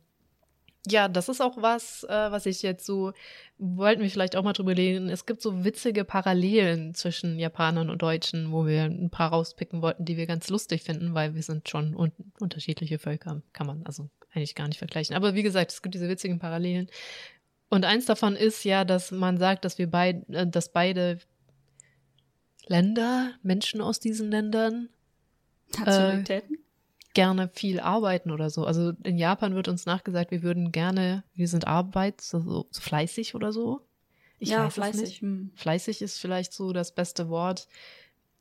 ja, das ist auch was, äh, was ich jetzt so, wollten wir vielleicht auch mal drüber reden. Es gibt so witzige Parallelen zwischen Japanern und Deutschen, wo wir ein paar rauspicken wollten, die wir ganz lustig finden, weil wir sind schon un unterschiedliche Völker, kann man also eigentlich gar nicht vergleichen. Aber wie gesagt, es gibt diese witzigen Parallelen. Und eins davon ist ja, dass man sagt, dass wir beide, äh, dass beide Länder, Menschen aus diesen Ländern, Nationalitäten? Äh, gerne viel arbeiten oder so. Also in Japan wird uns nachgesagt, wir würden gerne, wir sind Arbeit, so, so, fleißig oder so. Ich ja, weiß fleißig. nicht. Hm. Fleißig ist vielleicht so das beste Wort.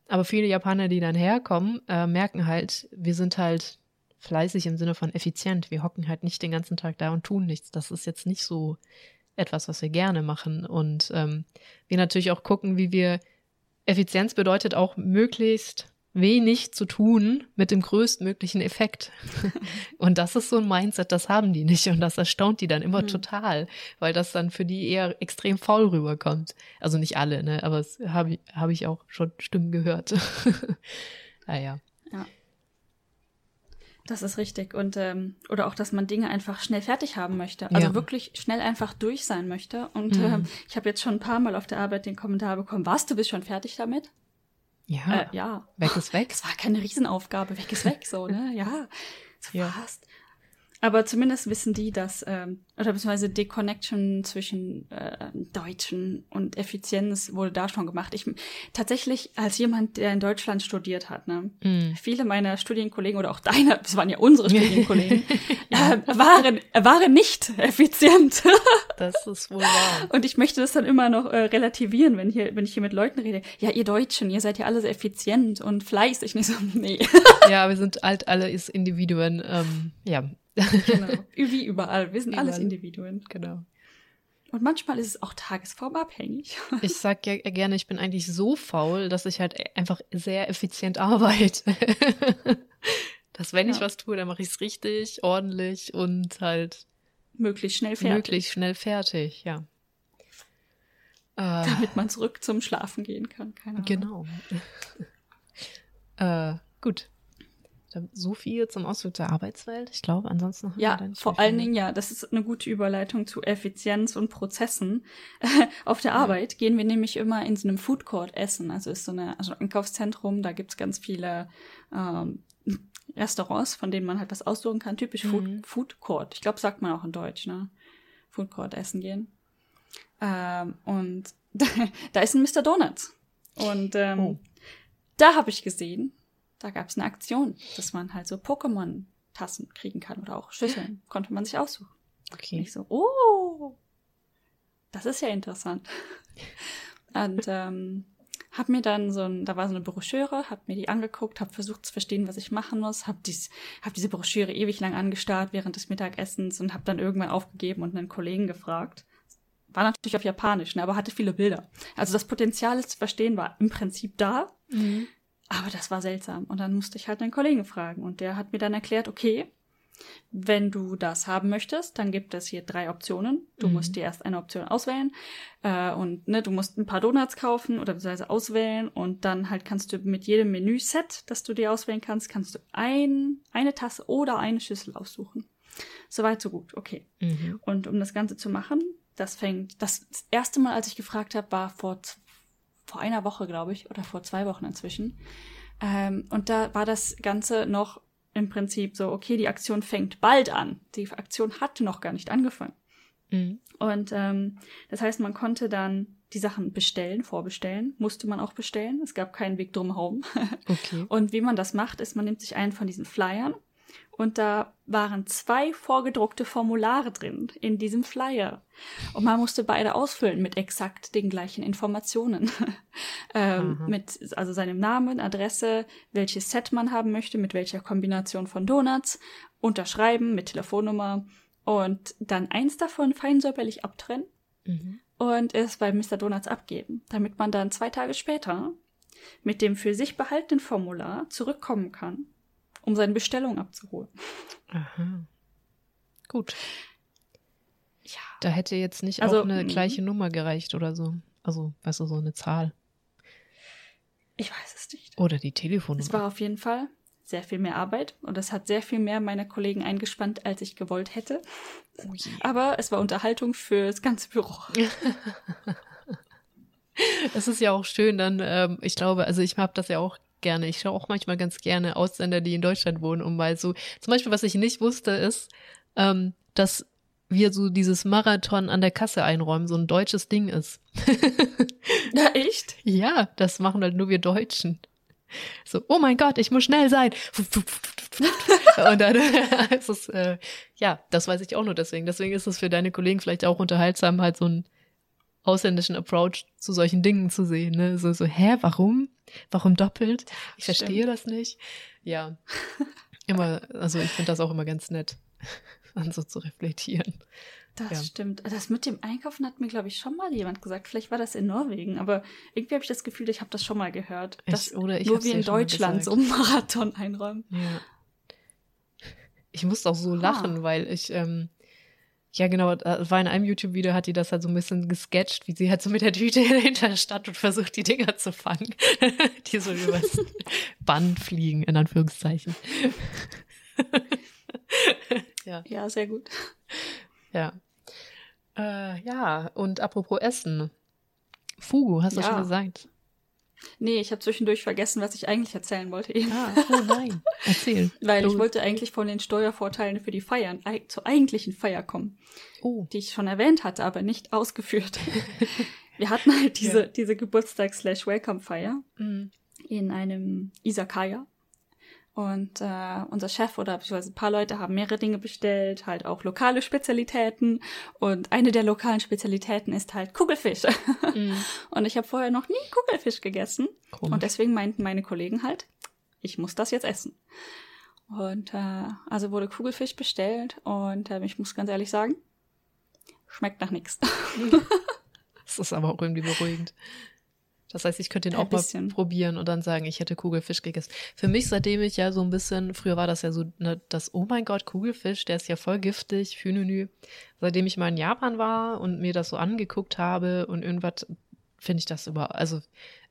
Aber viele Japaner, die dann herkommen, äh, merken halt, wir sind halt fleißig im Sinne von effizient. Wir hocken halt nicht den ganzen Tag da und tun nichts. Das ist jetzt nicht so etwas, was wir gerne machen. Und ähm, wir natürlich auch gucken, wie wir Effizienz bedeutet auch möglichst wenig zu tun mit dem größtmöglichen Effekt. [LAUGHS] und das ist so ein Mindset, das haben die nicht und das erstaunt die dann immer mhm. total, weil das dann für die eher extrem faul rüberkommt. Also nicht alle, ne, aber es habe ich, hab ich auch schon Stimmen gehört. naja. [LAUGHS] Ah, ja. Das ist richtig. Und ähm, oder auch, dass man Dinge einfach schnell fertig haben möchte. Also ja. wirklich schnell einfach durch sein möchte. Und mhm. ähm, ich habe jetzt schon ein paar Mal auf der Arbeit den Kommentar bekommen, was, du bist schon fertig damit? Ja. Äh, ja. Weg ist weg. Es war keine Riesenaufgabe, weg ist weg, so, ne? Ja. So ja. fast. Aber zumindest wissen die, dass, ähm, oder beziehungsweise die Connection zwischen äh, Deutschen und Effizienz wurde da schon gemacht. Ich tatsächlich als jemand, der in Deutschland studiert hat, ne, mm. viele meiner Studienkollegen oder auch deine, das waren ja unsere [LAUGHS] Studienkollegen, ja. äh, waren waren nicht effizient. [LAUGHS] das ist wohl wahr. Und ich möchte das dann immer noch äh, relativieren, wenn hier, wenn ich hier mit Leuten rede. Ja, ihr Deutschen, ihr seid ja alle sehr effizient und fleißig. Nicht so, [LAUGHS] nee. ja, wir sind halt alle Individuen. Ähm, ja, Genau. [LAUGHS] Wie überall. Wir sind überall. alles Individuen. Genau. Und manchmal ist es auch tagesformabhängig. [LAUGHS] Ich sag ja gerne, ich bin eigentlich so faul, dass ich halt einfach sehr effizient arbeite. [LAUGHS] dass wenn ja. ich was tue, dann mache ich es richtig, ordentlich und halt möglichst schnell fertig. Möglichst schnell fertig, ja. Damit man zurück zum Schlafen gehen kann. Keine Ahnung. Genau. äh, gut. So viel zum Ausdruck der Arbeitswelt. Ich glaube, ansonsten. Haben ja, vor allen Dingen, ja, das ist eine gute Überleitung zu Effizienz und Prozessen. [LAUGHS] Auf der Arbeit ja. gehen wir nämlich immer in so einem Food Court essen. Also ist so eine, also ein Einkaufszentrum, da gibt's ganz viele ähm, Restaurants, von denen man halt was aussuchen kann. Typisch mhm. Food, Food Court. Ich glaube, sagt man auch in Deutsch, ne? Food Court essen gehen. Ähm, und [LAUGHS] da ist ein Mr. Donuts. Und ähm, oh. da habe ich gesehen, da gab es eine Aktion, dass man halt so Pokémon-Tassen kriegen kann oder auch Schüsseln. [LAUGHS] Konnte man sich aussuchen. Okay. Und ich so, oh, das ist ja interessant. [LAUGHS] Und ähm, hab mir dann so ein, da war so eine Broschüre, hab mir die angeguckt, hab versucht zu verstehen, was ich machen muss, hab, dies, hab diese Broschüre ewig lang angestarrt während des Mittagessens und hab dann irgendwann aufgegeben und einen Kollegen gefragt. War natürlich auf Japanisch, ne, aber hatte viele Bilder. Also das Potenzial, es zu verstehen, war im Prinzip da. Mhm. Aber das war seltsam. Und dann musste ich halt einen Kollegen fragen. Und der hat mir dann erklärt, okay, wenn du das haben möchtest, dann gibt es hier drei Optionen. Du mhm. musst dir erst eine Option auswählen äh, und ne, du musst ein paar Donuts kaufen oder beziehungsweise auswählen und dann halt kannst du mit jedem Menüset, das du dir auswählen kannst, kannst du ein, eine Tasse oder eine Schüssel aussuchen. Soweit so gut, okay. Mhm. Und um das Ganze zu machen, das fängt, das erste Mal, als ich gefragt habe, war vor vor einer Woche, glaube ich, oder vor zwei Wochen inzwischen. Ähm, und da war das Ganze noch im Prinzip so, okay, die Aktion fängt bald an. Die Aktion hatte noch gar nicht angefangen. Mhm. Und ähm, das heißt, man konnte dann die Sachen bestellen, vorbestellen, musste man auch bestellen. Es gab keinen Weg drumherum. [LAUGHS] Okay. Und wie man das macht, ist, man nimmt sich einen von diesen Flyern und da waren zwei vorgedruckte Formulare drin in diesem Flyer. Und man musste beide ausfüllen mit exakt den gleichen Informationen. [LAUGHS] ähm, mit also seinem Namen, Adresse, welches Set man haben möchte, mit welcher Kombination von Donuts, unterschreiben mit Telefonnummer und dann eins davon feinsäuberlich abtrennen mhm. und es bei Mr. Donuts abgeben, damit man dann zwei Tage später mit dem für sich behaltenen Formular zurückkommen kann um seine Bestellung abzuholen. Aha. Gut. Ja. Da hätte jetzt nicht also, auch eine gleiche Nummer gereicht oder so. Also, weißt du, so eine Zahl. Ich weiß es nicht. Oder die Telefonnummer. Es war auf jeden Fall sehr viel mehr Arbeit und es hat sehr viel mehr meiner Kollegen eingespannt, als ich gewollt hätte. Oh Aber es war Unterhaltung für das ganze Büro. [LAUGHS] Es ist ja auch schön, dann, ähm, ich glaube, also ich habe das ja auch gerne. Ich schaue auch manchmal ganz gerne Ausländer, die in Deutschland wohnen, um mal so. Zum Beispiel, was ich nicht wusste, ist, ähm, dass wir so dieses Marathon an der Kasse einräumen, so ein deutsches Ding ist. [LAUGHS] ja, echt? Ja, das machen halt nur wir Deutschen. So, oh mein Gott, ich muss schnell sein. Und dann [LAUGHS] ist es, äh, ja, das weiß ich auch nur deswegen. Deswegen ist es für deine Kollegen vielleicht auch unterhaltsam, halt so einen ausländischen Approach zu solchen Dingen zu sehen. Ne? So, so, hä, warum? Warum doppelt? Ich Stimmt. verstehe das nicht. Ja. [LAUGHS] Immer, also ich finde das auch immer ganz nett, [LAUGHS] an so zu reflektieren. Das ja. stimmt. Das mit dem Einkaufen hat mir, glaube ich, schon mal jemand gesagt. Vielleicht war das in Norwegen, aber irgendwie habe ich das Gefühl, ich habe das schon mal gehört. Ich, oder ich nur wie in Deutschland so einen Marathon einräumen. Ja. Ich musste auch so ah. lachen, weil ich, ähm, ja, genau, das war in einem YouTube-Video, hat die das halt so ein bisschen gesketcht, wie sie halt so mit der Tüte [LAUGHS] hinter der Stadt und versucht, die Dinger zu fangen, [LAUGHS] die so übers [LAUGHS] Band fliegen, in Anführungszeichen. ja. ja, sehr gut. Ja. Äh, ja, und apropos Essen. Fugu, hast du ja. schon gesagt? Nee, ich habe zwischendurch vergessen, was ich eigentlich erzählen wollte. Eben. Ah, oh nein. Erzähl. [LAUGHS] Weil Los. ich wollte eigentlich von den Steuervorteilen für die Feiern ei- zur eigentlichen Feier kommen, Oh. die ich schon erwähnt hatte, aber nicht ausgeführt. [LAUGHS] Wir hatten halt diese, Ja. diese Geburtstags-Welcome-Feier Mhm. in einem Isakaya. Und äh, unser Chef oder beziehungsweise ein paar Leute haben mehrere Dinge bestellt, halt auch lokale Spezialitäten. Und eine der lokalen Spezialitäten ist halt Kugelfisch. Mhm. [LAUGHS] Und ich habe vorher noch nie Kugelfisch gegessen. Komisch. Und deswegen meinten meine Kollegen halt, ich muss das jetzt essen. Und äh, also wurde Kugelfisch bestellt und äh, ich muss ganz ehrlich sagen, schmeckt nach nichts. [LAUGHS] [LAUGHS] Das ist aber auch irgendwie beruhigend. Das heißt, ich könnte den Ein auch mal bisschen. probieren und dann sagen, ich hätte Kugelfisch gegessen. Für mich, seitdem ich ja so ein bisschen, früher war das ja so, ne, das, oh mein Gott, Kugelfisch, der ist ja voll giftig, Fünenü. Seitdem ich mal in Japan war und mir das so angeguckt habe und irgendwas, finde ich das über, also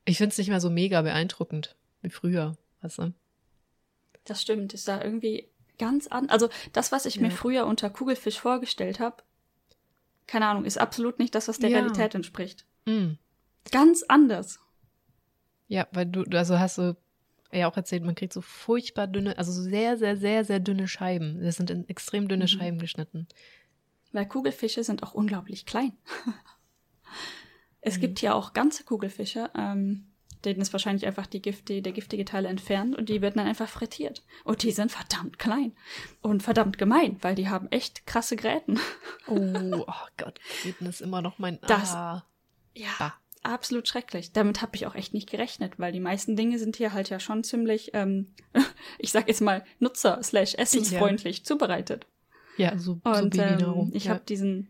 ich finde es nicht mehr so mega beeindruckend wie früher, weißt du? Das stimmt, ist da irgendwie ganz an. Also das, was ich mir Ja. früher unter Kugelfisch vorgestellt habe, keine Ahnung, ist absolut nicht das, was der Ja. Realität entspricht. Mm. Ganz anders. Ja, weil du, also hast du ja auch erzählt, man kriegt so furchtbar dünne, also so sehr, sehr, sehr, sehr dünne Scheiben. Das sind in extrem dünne Mhm. Scheiben geschnitten. Weil Kugelfische sind auch unglaublich klein. [LAUGHS] es Mhm. gibt ja auch ganze Kugelfische, ähm, denen ist wahrscheinlich einfach die Gifte, der giftige Teil entfernt und die werden dann einfach frittiert. Und die sind verdammt klein und verdammt gemein, weil die haben echt krasse Gräten. Oh, [LAUGHS] oh Gott, Gräten ist immer noch mein. Das- Ah. Ja, Ah. Absolut schrecklich. Damit habe ich auch echt nicht gerechnet, weil die meisten Dinge sind hier halt ja schon ziemlich, ähm, [LAUGHS] ich sag jetzt mal, nutzer- slash essensfreundlich zubereitet. Ja, so, so Und Baby ähm, ich ja. habe diesen,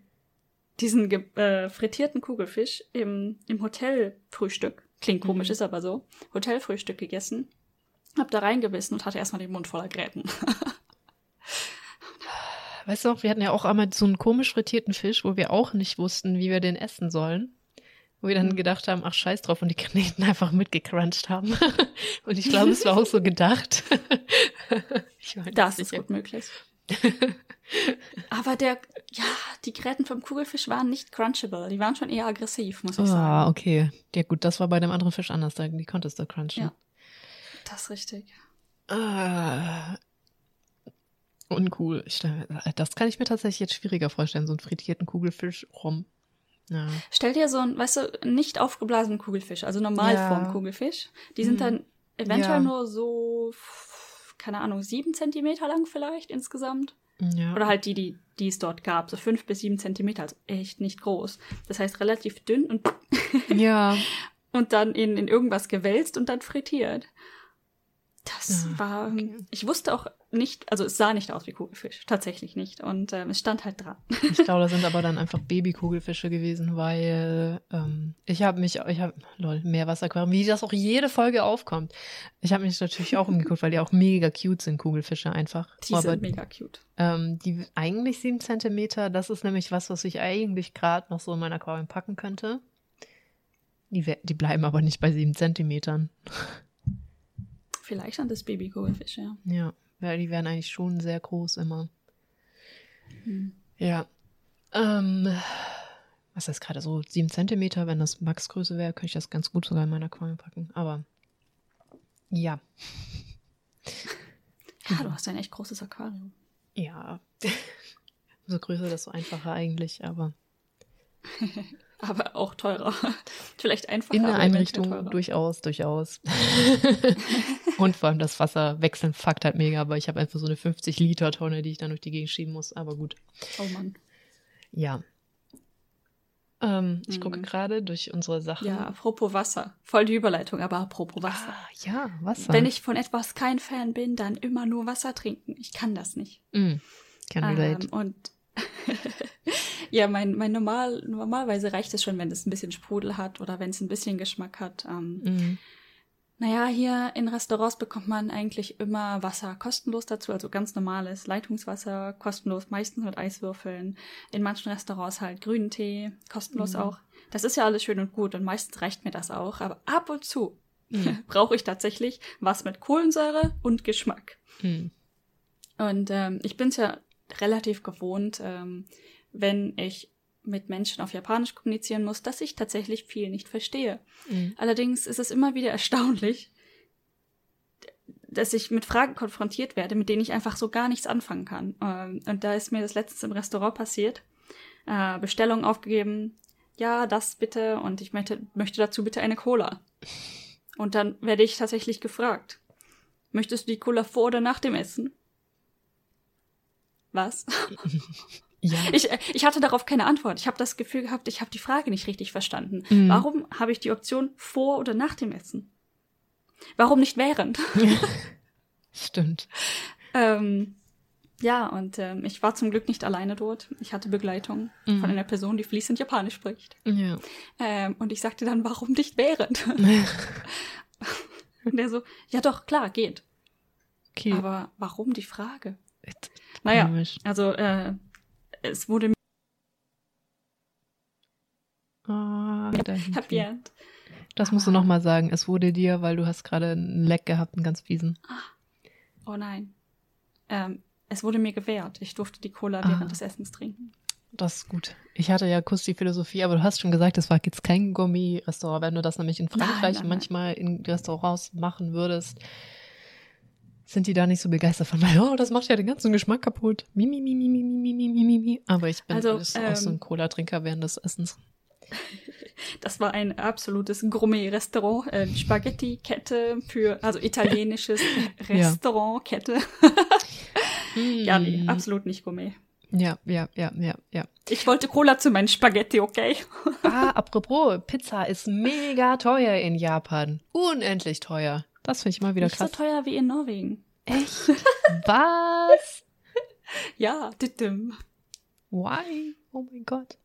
diesen äh, frittierten Kugelfisch im, im Hotelfrühstück, klingt komisch, Mhm. ist aber so, Hotelfrühstück gegessen, hab da reingebissen und hatte erstmal den Mund voller Gräten. Weißt du noch, wir hatten ja auch einmal so einen komisch frittierten Fisch, wo wir auch nicht wussten, wie wir den essen sollen. Wo wir dann Mhm. gedacht haben, ach scheiß drauf, und die Kneten einfach mitgecrunched haben. [LAUGHS] und ich glaube, es war auch so gedacht. [LAUGHS] Das ist sicher. gut möglich. aber der, ja, die Gräten vom Kugelfisch waren nicht crunchable, die waren schon eher aggressiv, muss ich sagen. Ah, okay. Ja gut, das war bei dem anderen Fisch anders. Die konntest du crunchen. Ja. Das ist richtig. Ah, uncool. Ich, stell- das kann ich mir tatsächlich jetzt schwieriger vorstellen, so einen frittierten Kugelfisch rum. Ja. Stell dir so ein, weißt du, nicht aufgeblasenen Kugelfisch, also Normalform-Kugelfisch. Die sind Mhm. dann eventuell Ja. nur so, keine Ahnung, sieben Zentimeter lang vielleicht insgesamt. ja. Oder halt die, die, die es dort gab, so fünf bis sieben Zentimeter, also echt nicht groß. Das heißt relativ dünn und, ja. [LAUGHS] und dann in, in irgendwas gewälzt und dann frittiert. Das Ah, war, okay. ich wusste auch nicht, also es sah nicht aus wie Kugelfisch, tatsächlich nicht. Und ähm, es stand halt dran. [LAUGHS] Ich glaube, das sind aber dann einfach Babykugelfische gewesen, weil ähm, ich habe mich, ich habe, lol, Meerwasseraquarium, wie das auch jede Folge aufkommt. Ich habe mich natürlich auch umgeguckt, weil die auch mega cute sind, Kugelfische einfach. Die aber sind mega cute. ähm, die eigentlich sieben Zentimeter, das ist nämlich was, was ich eigentlich gerade noch so in mein Aquarium packen könnte. Die, die bleiben aber nicht bei sieben Zentimetern. Vielleicht sind das Babykugelfische, ja. Ja, weil die wären eigentlich schon sehr groß immer. Hm. Ja. Ähm, was ist gerade so? Sieben Zentimeter, wenn das Maxgröße wäre, könnte ich das ganz gut sogar in mein Aquarium packen. Aber ja, [LAUGHS] Ja, du hast ein echt großes Aquarium. ja. [LAUGHS] Umso größer, desto einfacher eigentlich, aber [LAUGHS] Aber auch teurer. [LAUGHS] Vielleicht einfacher. in der Einrichtung durchaus, durchaus. [LAUGHS] Und vor allem das Wasser wechseln fuckt halt mega, aber ich habe einfach so eine 50 Liter Tonne, die ich dann durch die Gegend schieben muss. Aber gut. Oh Mann. Ja. Ähm, ich Mhm. gucke gerade durch unsere Sachen. Ja, apropos Wasser. Voll die Überleitung, aber apropos Wasser. Ah, ja, Wasser. Wenn ich von etwas kein Fan bin, dann immer nur Wasser trinken. Ich kann das nicht. Mm, can relate. Ähm, und [LAUGHS] ja, mein, mein normal, normalerweise reicht es schon, wenn es ein bisschen Sprudel hat oder wenn es ein bisschen Geschmack hat. Ähm, Mm. Naja, hier in Restaurants bekommt man eigentlich immer Wasser kostenlos dazu, also ganz normales Leitungswasser, kostenlos, meistens mit Eiswürfeln. In manchen Restaurants halt grünen Tee, kostenlos Mhm. auch. Das ist ja alles schön und gut und meistens reicht mir das auch, aber ab und zu Mhm. [LAUGHS] brauche ich tatsächlich was mit Kohlensäure und Geschmack. Mm. Und ähm, ich bin es ja relativ gewohnt, ähm, wenn ich mit Menschen auf Japanisch kommunizieren muss, dass ich tatsächlich viel nicht verstehe. Mhm. Allerdings ist es immer wieder erstaunlich, dass ich mit Fragen konfrontiert werde, mit denen ich einfach so gar nichts anfangen kann. Ähm, Und da ist mir das letztens im Restaurant passiert. Äh, Bestellung aufgegeben, ja, das bitte und ich möchte, möchte dazu bitte eine Cola. Und dann werde ich tatsächlich gefragt, möchtest du die Cola vor oder nach dem Essen? Was? [LAUGHS] Ja. Ich, äh, ich hatte darauf keine Antwort. Ich habe das Gefühl gehabt, ich habe die Frage nicht richtig verstanden. Mhm. Warum habe ich die Option vor oder nach dem Essen? Warum nicht während? [LAUGHS] Stimmt. ähm, ja, und ähm, ich war zum Glück nicht alleine dort. Ich hatte Begleitung Mhm. von einer Person, die fließend Japanisch spricht. Ja. Ähm, und ich sagte dann, warum nicht während? [LAUGHS] [LAUGHS] und der so, ja doch, klar, geht. Okay. Aber warum die Frage? Naja, also äh, es wurde. Ah, hab ja. Das musst du ah. nochmal sagen. Es wurde dir, weil du hast gerade einen Leck gehabt, einen ganz fiesen. Oh nein. Ähm, es wurde mir gewährt. Ich durfte die Cola ah. während des Essens trinken. Das ist gut. Ich hatte ja kurz die Philosophie, aber du hast schon gesagt, es war jetzt kein Gourmet-Restaurant. Wenn du das nämlich in Frankreich nein, nein, manchmal in Restaurants machen würdest, sind die da nicht so begeistert von, weil, [LAUGHS] oh, das macht ja den ganzen Geschmack kaputt. Mi, mi, mi, mi, mi, mi, mi, mi. Aber ich bin Also, alles auch so ein ähm, Cola-Trinker während des Essens. [LAUGHS] Das war ein absolutes Gourmet-Restaurant, äh, Spaghetti-Kette für, also italienisches [LAUGHS] Restaurant-Kette. Ja, nee, absolut nicht Gourmet. Ja, ja, ja, ja, ja. Ich wollte Cola zu meinen Spaghetti, okay? Ah, apropos, Pizza ist mega teuer in Japan. Unendlich teuer. Das finde ich mal wieder Nicht so krass. teuer wie in Norwegen. Echt? Was? [LAUGHS] Ja, dittim. Why? Oh mein Gott.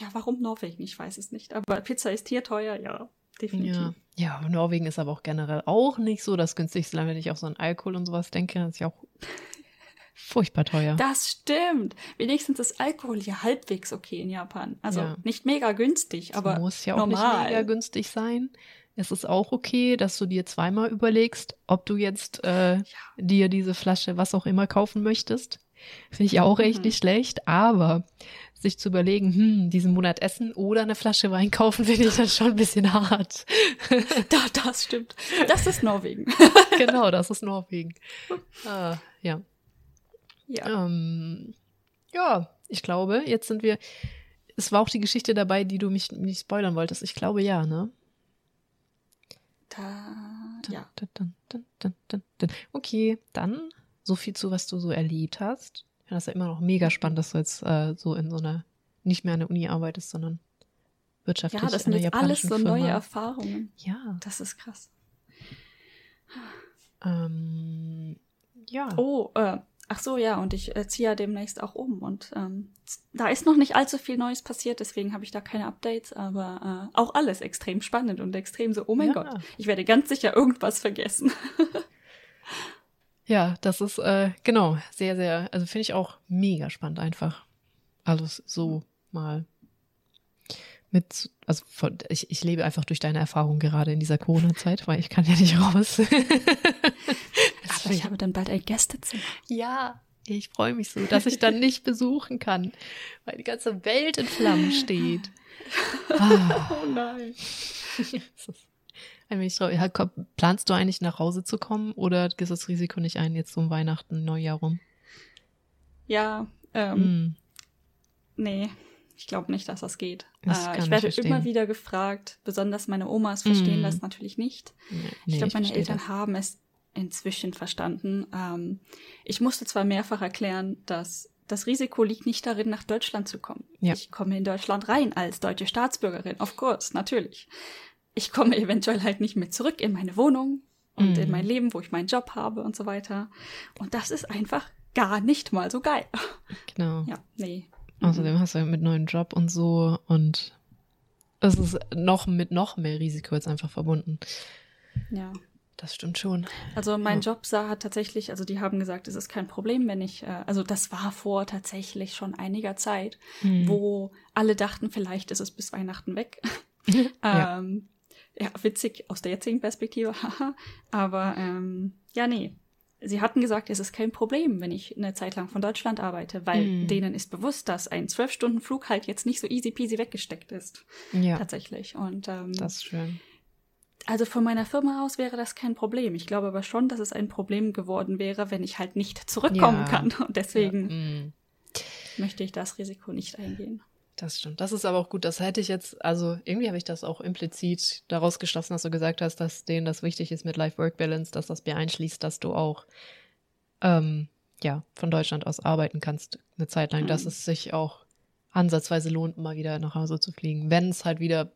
Ja, warum Norwegen? Ich weiß es nicht. Aber Pizza ist hier teuer, ja, definitiv. Ja. ja, aber Norwegen ist aber auch generell auch nicht so das günstigste Land, wenn ich auch so an Alkohol und sowas denke. Das ist ja auch [LAUGHS] furchtbar teuer. Das stimmt. Wenigstens ist Alkohol hier halbwegs okay in Japan. Also Ja. nicht mega günstig, aber es muss ja auch normal. nicht mega günstig sein. Es ist auch okay, dass du dir zweimal überlegst, ob du jetzt äh, dir diese Flasche, was auch immer, kaufen möchtest. Finde ich auch echt Mhm. nicht schlecht, aber sich zu überlegen, hm, diesen Monat essen oder eine Flasche Wein kaufen, [LAUGHS] finde ich dann schon ein bisschen hart. [LAUGHS] Da, das stimmt. Das ist Norwegen. [LAUGHS] genau, das ist Norwegen. Ah, ja. ja. Ähm, ja, ich glaube, jetzt sind wir. Es war auch die Geschichte dabei, die du mich nicht spoilern wolltest. Ich glaube ja, ne? Da, ja. Dun, dun, dun. Okay, dann so viel zu, was du so erlebt hast. Ich finde das ja immer noch mega spannend, dass du jetzt äh, so in so einer, nicht mehr an der Uni arbeitest, sondern wirtschaftlich Ja, das in sind jetzt alles so Firma. neue Erfahrungen. Ja. Das ist krass. Ähm, ja. Oh, äh, ach so, ja, und ich äh, ziehe ja demnächst auch um. Und ähm, da ist noch nicht allzu viel Neues passiert, deswegen habe ich da keine Updates, aber äh, auch alles extrem spannend und extrem so, oh mein Ja. Gott, ich werde ganz sicher irgendwas vergessen. [LAUGHS] Ja, das ist, äh, genau, sehr, sehr, also finde ich auch mega spannend einfach. Alles so mal mit, also von, ich, ich lebe einfach durch deine Erfahrung gerade in dieser Corona-Zeit, weil ich kann ja nicht raus. [LAUGHS] aber ich habe dann bald ein Gästezimmer. ja, ich freue mich so, dass ich dann nicht besuchen kann, weil die ganze Welt in Flammen steht. Ah, [LAUGHS] Oh nein. [LAUGHS] ein wenig traurig. Planst du eigentlich nach Hause zu kommen oder gehst das Risiko nicht ein, jetzt um Weihnachten, Neujahr rum? Ja, ähm, Mm. nee. Ich glaube nicht, dass das geht. Das äh, ich werde verstehen. immer wieder gefragt, besonders meine Omas verstehen Mm. das natürlich nicht. Nee, Ich glaube, meine Eltern das. haben es inzwischen verstanden. Ähm, ich musste zwar mehrfach erklären, dass das Risiko liegt nicht darin, nach Deutschland zu kommen. Ja. Ich komme in Deutschland rein als deutsche Staatsbürgerin, of course, natürlich. Ich komme eventuell halt nicht mehr zurück in meine Wohnung und in Mhm. mein Leben, wo ich meinen Job habe und so weiter. Und das ist einfach gar nicht mal so geil. Genau. Ja, nee. Außerdem hast du ja mit neuen Job und so und es ist noch mit noch mehr Risiko jetzt einfach verbunden. Ja. Das stimmt schon. Also mein Ja. Job sah hat tatsächlich, also die haben gesagt, es ist kein Problem, wenn ich, äh, also das war vor tatsächlich schon einiger Zeit, Mhm. wo alle dachten, vielleicht ist es bis Weihnachten weg. [LAUGHS] Ja. ähm, ja, witzig aus der jetzigen Perspektive, [LAUGHS] haha. Aber ähm, ja, nee. sie hatten gesagt, es ist kein Problem, wenn ich eine Zeit lang von Deutschland arbeite, weil Mhm. denen ist bewusst, dass ein zwölf Stunden Flug halt jetzt nicht so easy peasy weggesteckt ist. Ja, Tatsächlich. Und ähm, das ist schön. also von meiner Firma aus wäre das kein Problem. Ich glaube aber schon, dass es ein Problem geworden wäre, wenn ich halt nicht zurückkommen Ja. kann. [LAUGHS] Und deswegen Ja, mm. möchte ich das Risiko nicht eingehen. Das stimmt. Das ist aber auch gut. Das hätte ich jetzt, also irgendwie habe ich das auch implizit daraus geschlossen, dass du gesagt hast, dass denen das wichtig ist mit Life-Work-Balance, dass das mir einschließt, dass du auch ähm, ja von Deutschland aus arbeiten kannst eine Zeit lang, dass Mhm. es sich auch ansatzweise lohnt, mal wieder nach Hause zu fliegen, wenn es halt wieder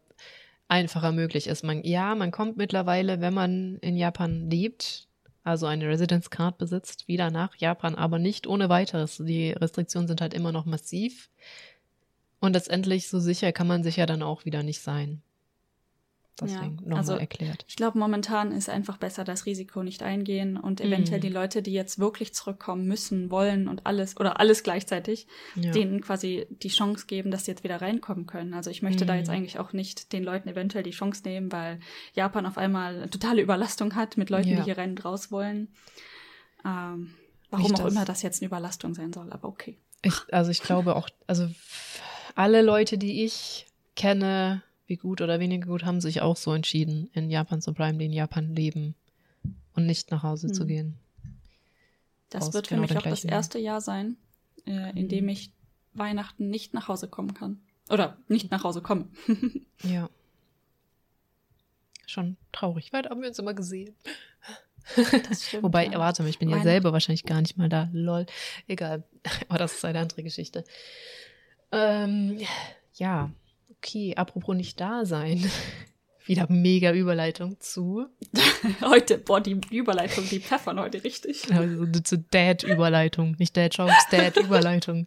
einfacher möglich ist. Man, ja, man kommt mittlerweile, wenn man in Japan lebt, also eine Residence Card besitzt, wieder nach Japan, aber nicht ohne weiteres. Die Restriktionen sind halt immer noch massiv. Und letztendlich so sicher kann man sich ja dann auch wieder nicht sein. Deswegen Ja, nochmal also erklärt. Ich glaube, momentan ist einfach besser das Risiko nicht eingehen und eventuell Mhm. die Leute, die jetzt wirklich zurückkommen müssen, wollen und alles oder alles gleichzeitig, Ja. denen quasi die Chance geben, dass sie jetzt wieder reinkommen können. Also ich möchte da Mhm. jetzt eigentlich auch nicht den Leuten eventuell die Chance nehmen, weil Japan auf einmal eine totale Überlastung hat mit Leuten, Ja. die hier rein und raus wollen. Ähm, warum Nicht auch das- immer das jetzt eine Überlastung sein soll, aber okay. Ich, also ich glaube auch, also alle Leute, die ich kenne, wie gut oder weniger gut, haben sich auch so entschieden, in Japan zu bleiben, die in Japan leben und nicht nach Hause zu Hm. gehen. Das Aus wird für genau mich auch das erste Jahr sein, äh, in dem ich Weihnachten nicht nach Hause kommen kann. Oder nicht nach Hause komme. [LAUGHS] Ja. Schon traurig, weil da haben wir uns immer gesehen. Stimmt, Wobei, ja. warte mal, ich bin ja selber wahrscheinlich gar nicht mal da. Lol. Egal. [LAUGHS] Aber das ist eine andere Geschichte. Ähm, ja, okay. Apropos nicht da sein. [LAUGHS] Wieder mega Überleitung zu. [LAUGHS] Heute, boah, die Überleitung, die pfeffern heute richtig. Also zu Dad-Überleitung. Nicht Dad-Jokes, [LAUGHS] Dad-Überleitung.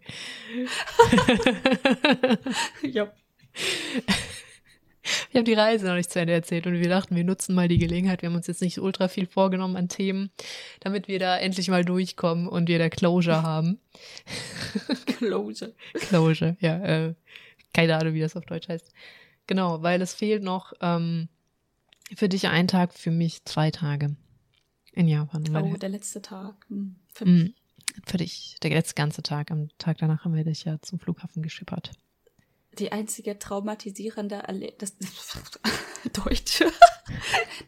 ja. Wir haben die Reise noch nicht zu Ende erzählt und wir dachten, wir nutzen mal die Gelegenheit. Wir haben uns jetzt nicht ultra viel vorgenommen an Themen, damit wir da endlich mal durchkommen und wir da Closure haben. [LAUGHS] Closure. Closure, ja. Äh, keine Ahnung, wie das auf Deutsch heißt. Genau, weil es fehlt noch ähm, für dich ein Tag, für mich zwei Tage in Japan. Oh, der letzte Tag. Hm, Für Mm, für dich, der letzte ganze Tag. Am Tag danach haben wir dich ja zum Flughafen geschippert. Die einzige traumatisierende Erlebnis. [LAUGHS] Deutsch.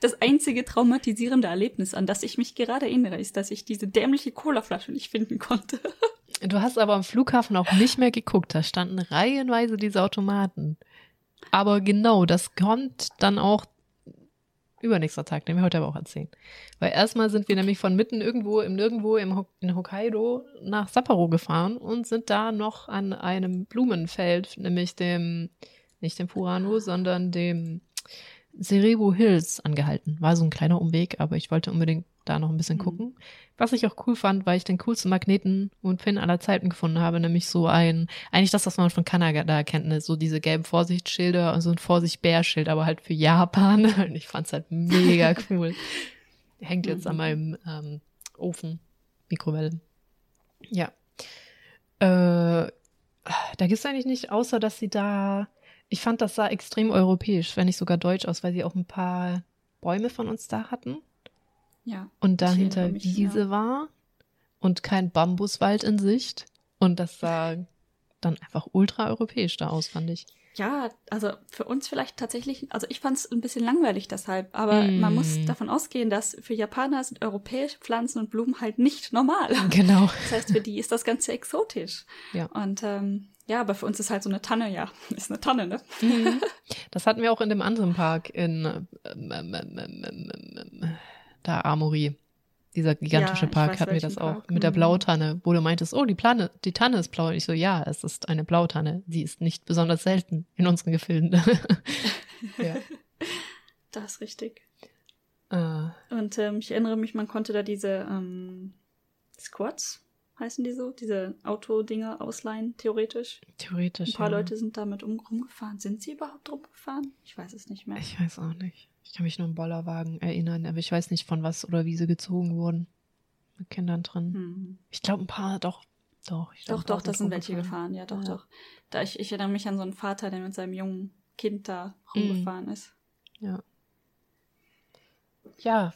Das einzige traumatisierende Erlebnis, an das ich mich gerade erinnere, ist, dass ich diese dämliche Colaflasche nicht finden konnte. Du hast aber am Flughafen auch nicht mehr geguckt. Da standen reihenweise diese Automaten. Aber genau, das kommt dann auch übernächster Tag, den wir heute aber auch erzählen. Weil erstmal sind wir nämlich von mitten irgendwo im Nirgendwo im Hok in Hokkaido nach Sapporo gefahren und sind da noch an einem Blumenfeld, nämlich dem, nicht dem Furano, sondern dem Cerebu Hills angehalten. War so ein kleiner Umweg, aber ich wollte unbedingt da noch ein bisschen Mhm. gucken. Was ich auch cool fand, weil ich den coolsten Magneten und Pin aller Zeiten gefunden habe, nämlich so ein, eigentlich das, was man von Kanada kennt, ne? so diese gelben Vorsichtsschilder und so ein Vorsicht-Bär-Schild, aber halt für Japan. [LAUGHS] Und ich fand's halt mega [LAUGHS] cool. Hängt jetzt an Mhm. meinem ähm, Ofen, Mikrowelle. Ja. Äh, da gibt's eigentlich nicht, außer dass sie da, ich fand, das sah extrem europäisch, wenn nicht sogar deutsch aus, weil sie auch ein paar Bäume von uns da hatten Ja. und dahinter mich, Wiese ja. war und kein Bambuswald in Sicht. Und das sah dann einfach ultra europäisch da aus, fand ich. Ja, also für uns vielleicht tatsächlich, also ich fand es ein bisschen langweilig deshalb, aber man muss Mm. davon ausgehen, dass für Japaner sind europäische Pflanzen und Blumen halt nicht normal. [LAUGHS] Genau. Das heißt, für die ist das Ganze exotisch. Ja. Und ähm, ja, aber für uns ist halt so eine Tanne, ja, [LAUGHS] ist eine Tanne, ne? [LAUGHS] Das hatten wir auch in dem anderen Park in ähm, ähm, da Amori. Dieser gigantische Ja, Park weiß, wir welchen das auch Park. mit der Mhm. Blautanne, wo du meintest, oh, die Plane, die Tanne ist blau. Und ich so, ja, es ist eine Blautanne. Sie ist nicht besonders selten in unseren Gefilden. [LAUGHS] ja. [LAUGHS] Das ist richtig. Äh, Und ähm, ich erinnere mich, man konnte da diese ähm, Squats, heißen die so, diese Autodinger ausleihen, theoretisch. theoretisch. Ein paar ja. Leute sind damit um, rumgefahren. Sind sie überhaupt rumgefahren? Ich weiß es nicht mehr. Ich weiß auch nicht. Ich kann mich nur an Bollerwagen erinnern, aber ich weiß nicht, von was oder wie sie gezogen wurden. Mit Kindern drin. Hm. Ich glaube, ein paar, doch. Doch, ich glaub, Doch, doch, da sind welche gefahren. Ja, doch, Ja. doch. Da ich, ich erinnere mich an so einen Vater, der mit seinem jungen Kind da rumgefahren ist. Ja. ja,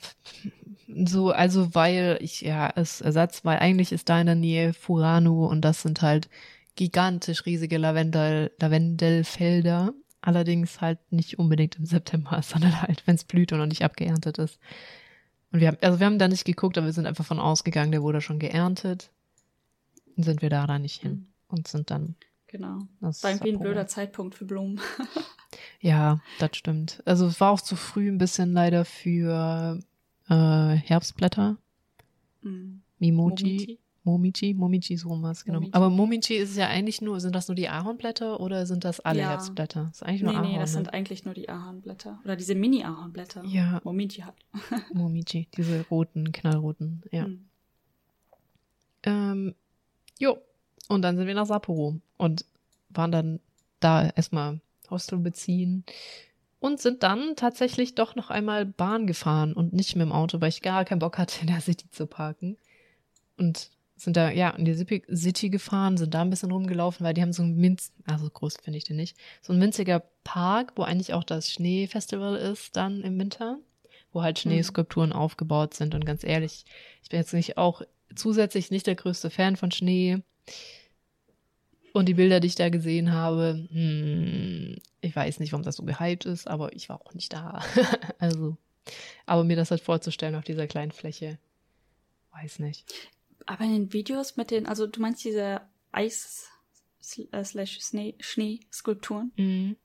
[LAUGHS] so, also weil ich, ja, als Ersatz, weil eigentlich ist da in der Nähe Furano und das sind halt gigantisch riesige Lavendel, Lavendelfelder. Allerdings halt nicht unbedingt im September, [LAUGHS] sondern halt, wenn es blüht und noch nicht abgeerntet ist. Und wir haben, also wir haben da nicht geguckt, aber wir sind einfach von ausgegangen, der wurde schon geerntet. Dann sind wir da da nicht hin und sind dann. Genau. Das war irgendwie ein blöder Zeitpunkt für Blumen. [LAUGHS] ja, das stimmt. Also es war auch zu früh ein bisschen leider für äh, Herbstblätter. Mm. Mimoji. Momichi, Momichi ist was, genau. Momichi. Aber Momichi ist ja eigentlich nur, sind das nur die Ahornblätter oder sind das alle ja. Herbstblätter? Das ist eigentlich nur nee, Ahorn. Nee, das ne? sind eigentlich nur die Ahornblätter. Oder diese Mini-Ahornblätter. Ja. Momichi hat. [LAUGHS] Momichi, diese roten, knallroten, ja. Hm. Ähm, jo. Und dann sind wir nach Sapporo und waren dann da erstmal Hostel beziehen und sind dann tatsächlich doch noch einmal Bahn gefahren und nicht mit dem Auto, weil ich gar keinen Bock hatte, [LAUGHS] in der City zu parken. Und sind da, ja, in die City gefahren, sind da ein bisschen rumgelaufen, weil die haben so ein Minz, also groß finde ich den nicht, so ein winziger Park, wo eigentlich auch das Schneefestival ist dann im Winter, wo halt mhm. Schneeskulpturen mhm. aufgebaut sind. Und ganz ehrlich, ich bin jetzt nicht auch zusätzlich nicht der größte Fan von Schnee. Und die Bilder, die ich da gesehen habe, hm, ich weiß nicht, warum das so gehypt ist, aber ich war auch nicht da. [LAUGHS] also, aber mir das halt vorzustellen auf dieser kleinen Fläche, weiß nicht. Aber in den Videos mit den, also du meinst diese Eis äh, slash Schnee-Skulpturen? Mhm.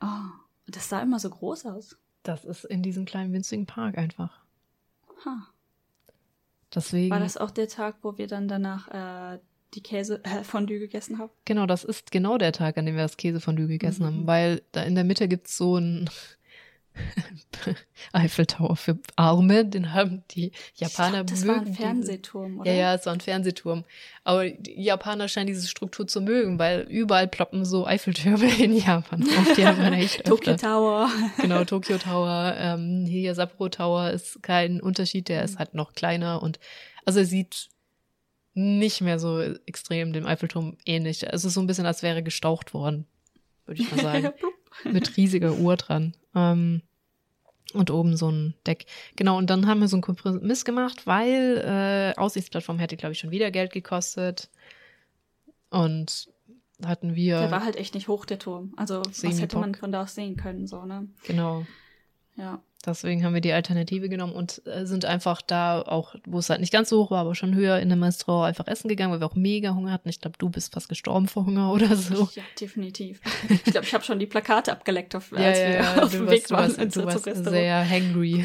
Oh, das sah immer so groß aus. Das ist in diesem kleinen winzigen Park einfach. Huh. Deswegen. War das auch der Tag, wo wir dann danach äh, die Käse äh, Fondue gegessen haben? Genau, das ist genau der Tag, an dem wir das Käsefondue gegessen mhm. haben, weil da in der Mitte gibt's so ein [LAUGHS] Eiffeltower für Arme, den haben die Japaner ich glaub, das mögen. Das war ein Fernsehturm, oder? Ja, ja, es war ein Fernsehturm. Aber die Japaner scheinen diese Struktur zu mögen, weil überall ploppen so Eiffeltürme [LAUGHS] in Japan auf. Die haben echt [LAUGHS] Tokyo Tower. Genau, Tokyo Tower. Ähm, hier Sapporo Tower ist kein Unterschied, der ist mhm. halt noch kleiner und also er sieht nicht mehr so extrem dem Eiffelturm ähnlich. Es ist so ein bisschen, als wäre gestaucht worden, würde ich mal sagen. Mit riesiger Uhr dran. Ähm, und oben so ein Deck. Genau, und dann haben wir so einen Kompromiss gemacht, weil äh, Aussichtsplattform hätte, glaube ich, schon wieder Geld gekostet. Und hatten wir. Der war halt echt nicht hoch, der Turm. Also, was hätte man von da aus sehen können, so, ne? Genau. Ja. Deswegen haben wir die Alternative genommen und äh, sind einfach da auch, wo es halt nicht ganz so hoch war, aber schon höher in einem Restaurant einfach essen gegangen, weil wir auch mega Hunger hatten. Ich glaube, du bist fast gestorben vor Hunger [LAUGHS] oder so. Ja, definitiv. Ich glaube, ich habe schon die Plakate abgeleckt, auf, als ja, ja, wir auf dem Weg waren. Du warst, du warst sehr hangry [LAUGHS]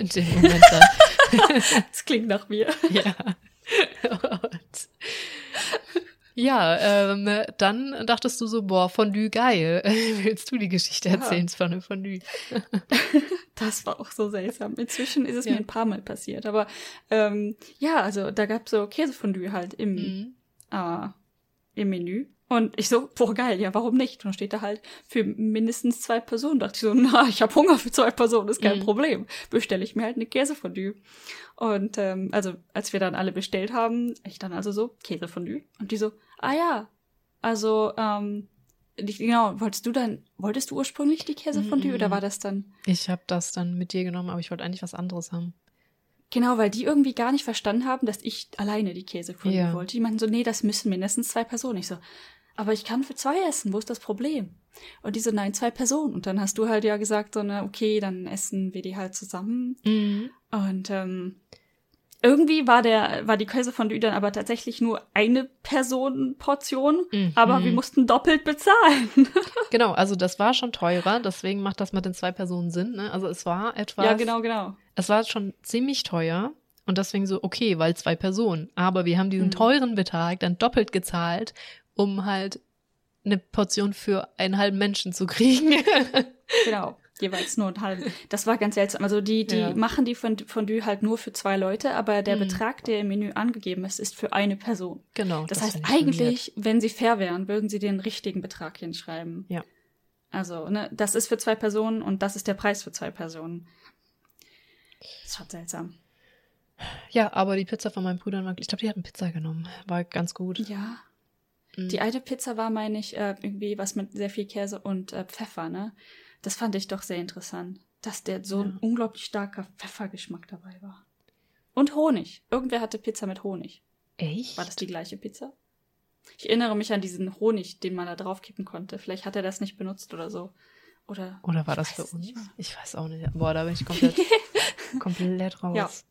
in dem [LAUGHS] Moment. das klingt nach mir. Ja. Und ja, ähm, dann dachtest du so, boah, Fondue geil. [LAUGHS] Willst du die Geschichte erzählen ja. von Fondue? [LAUGHS] das war auch so seltsam. Inzwischen ist es ja. mir ein paar Mal passiert. Aber ähm, ja, also da gab es so Käsefondue halt im, mhm. äh, im Menü. Und ich so, boah, geil, ja, warum nicht? Und dann steht da halt für mindestens zwei Personen. Da dachte ich so, [LAUGHS] na, ich habe Hunger für zwei Personen, ist kein mhm. Problem. Bestelle ich mir halt eine Käsefondue. Und ähm, also, als wir dann alle bestellt haben, ich dann also so, Käsefondue. Und die so, ah ja, also, ähm, genau, wolltest du dann, wolltest du ursprünglich die Käsefondue mm -mm. oder war das dann? Ich habe das dann mit dir genommen, aber ich wollte eigentlich was anderes haben. Genau, weil die irgendwie gar nicht verstanden haben, dass ich alleine die Käsefondue ja. wollte. Die meinten so, nee, das müssen mindestens zwei Personen. Ich so, aber ich kann für zwei essen, wo ist das Problem? Und die so, nein, zwei Personen. Und dann hast du halt ja gesagt, so, ne, okay, dann essen wir die halt zusammen. Mhm. Und ähm, irgendwie war der, war die Käse von dann aber tatsächlich nur eine Personenportion, mhm. aber wir mussten doppelt bezahlen. [LAUGHS] genau, also das war schon teurer, deswegen macht das mit den zwei Personen Sinn, ne? Also es war etwas. Ja, genau, genau. Es war schon ziemlich teuer. Und deswegen so, okay, weil zwei Personen. Aber wir haben diesen mhm. teuren Betrag dann doppelt gezahlt um halt eine Portion für einen halben Menschen zu kriegen. [LAUGHS] genau, jeweils nur einen halben. Das war ganz seltsam. Also die, die ja. machen die Fondue halt nur für zwei Leute, aber der mhm. Betrag, der im Menü angegeben ist, ist für eine Person. Genau. Das, das heißt, eigentlich, wenn sie fair wären, würden sie den richtigen Betrag hinschreiben. Ja. Also, ne, das ist für zwei Personen und das ist der Preis für zwei Personen. Das war seltsam. Ja, aber die Pizza von meinen Brüdern war, ich glaube, die hatten Pizza genommen. War ganz gut. Ja. Die mhm. alte Pizza war, meine ich, äh, irgendwie was mit sehr viel Käse und äh, Pfeffer, ne? Das fand ich doch sehr interessant. dass der so ein unglaublich starker Pfeffergeschmack dabei war. Und Honig. Irgendwer hatte Pizza mit Honig. Echt? War das die gleiche Pizza? Ich erinnere mich an diesen Honig, den man da draufkippen konnte. Vielleicht hat er das nicht benutzt oder so. Oder, Oder war das für uns? Ich weiß auch nicht. Boah, da bin ich komplett, [LAUGHS] komplett raus.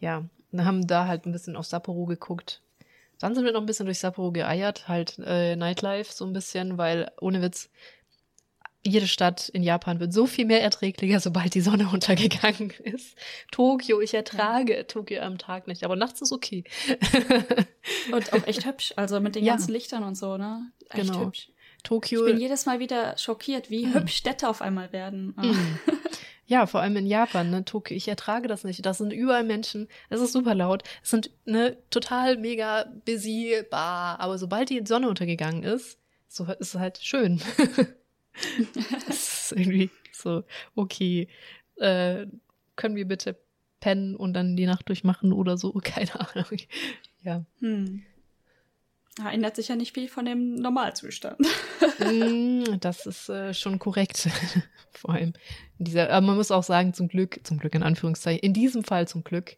Ja. ja. Wir haben da halt ein bisschen auf Sapporo geguckt. Dann sind wir noch ein bisschen durch Sapporo geeiert, halt äh, Nightlife so ein bisschen, weil ohne Witz, jede Stadt in Japan wird so viel mehr erträglicher, sobald die Sonne [LAUGHS] untergegangen ist. Tokio, ich ertrage ja. Tokio am Tag nicht, aber nachts ist okay. [LAUGHS] und auch echt hübsch, also mit den ja. ganzen Lichtern und so, ne? Echt genau. hübsch. Tokio. Ich bin jedes Mal wieder schockiert, wie mm. hübsch Städte auf einmal werden. Mm. [LAUGHS] Ja, vor allem in Japan, ne, Tokio. Ich ertrage das nicht. Das sind überall Menschen. Es ist super laut. Es sind ne total mega busy bar. Aber sobald die Sonne untergegangen ist, so ist es halt schön. [LAUGHS] das ist irgendwie so, okay, äh, können wir bitte pennen und dann die Nacht durchmachen oder so? [LAUGHS] Keine Ahnung. Ja. Hm. Da ändert sich ja nicht viel von dem Normalzustand. Mm, [LAUGHS] das ist äh, schon korrekt. [LAUGHS] Vor allem dieser, aber man muss auch sagen, zum Glück, zum Glück in Anführungszeichen, in diesem Fall zum Glück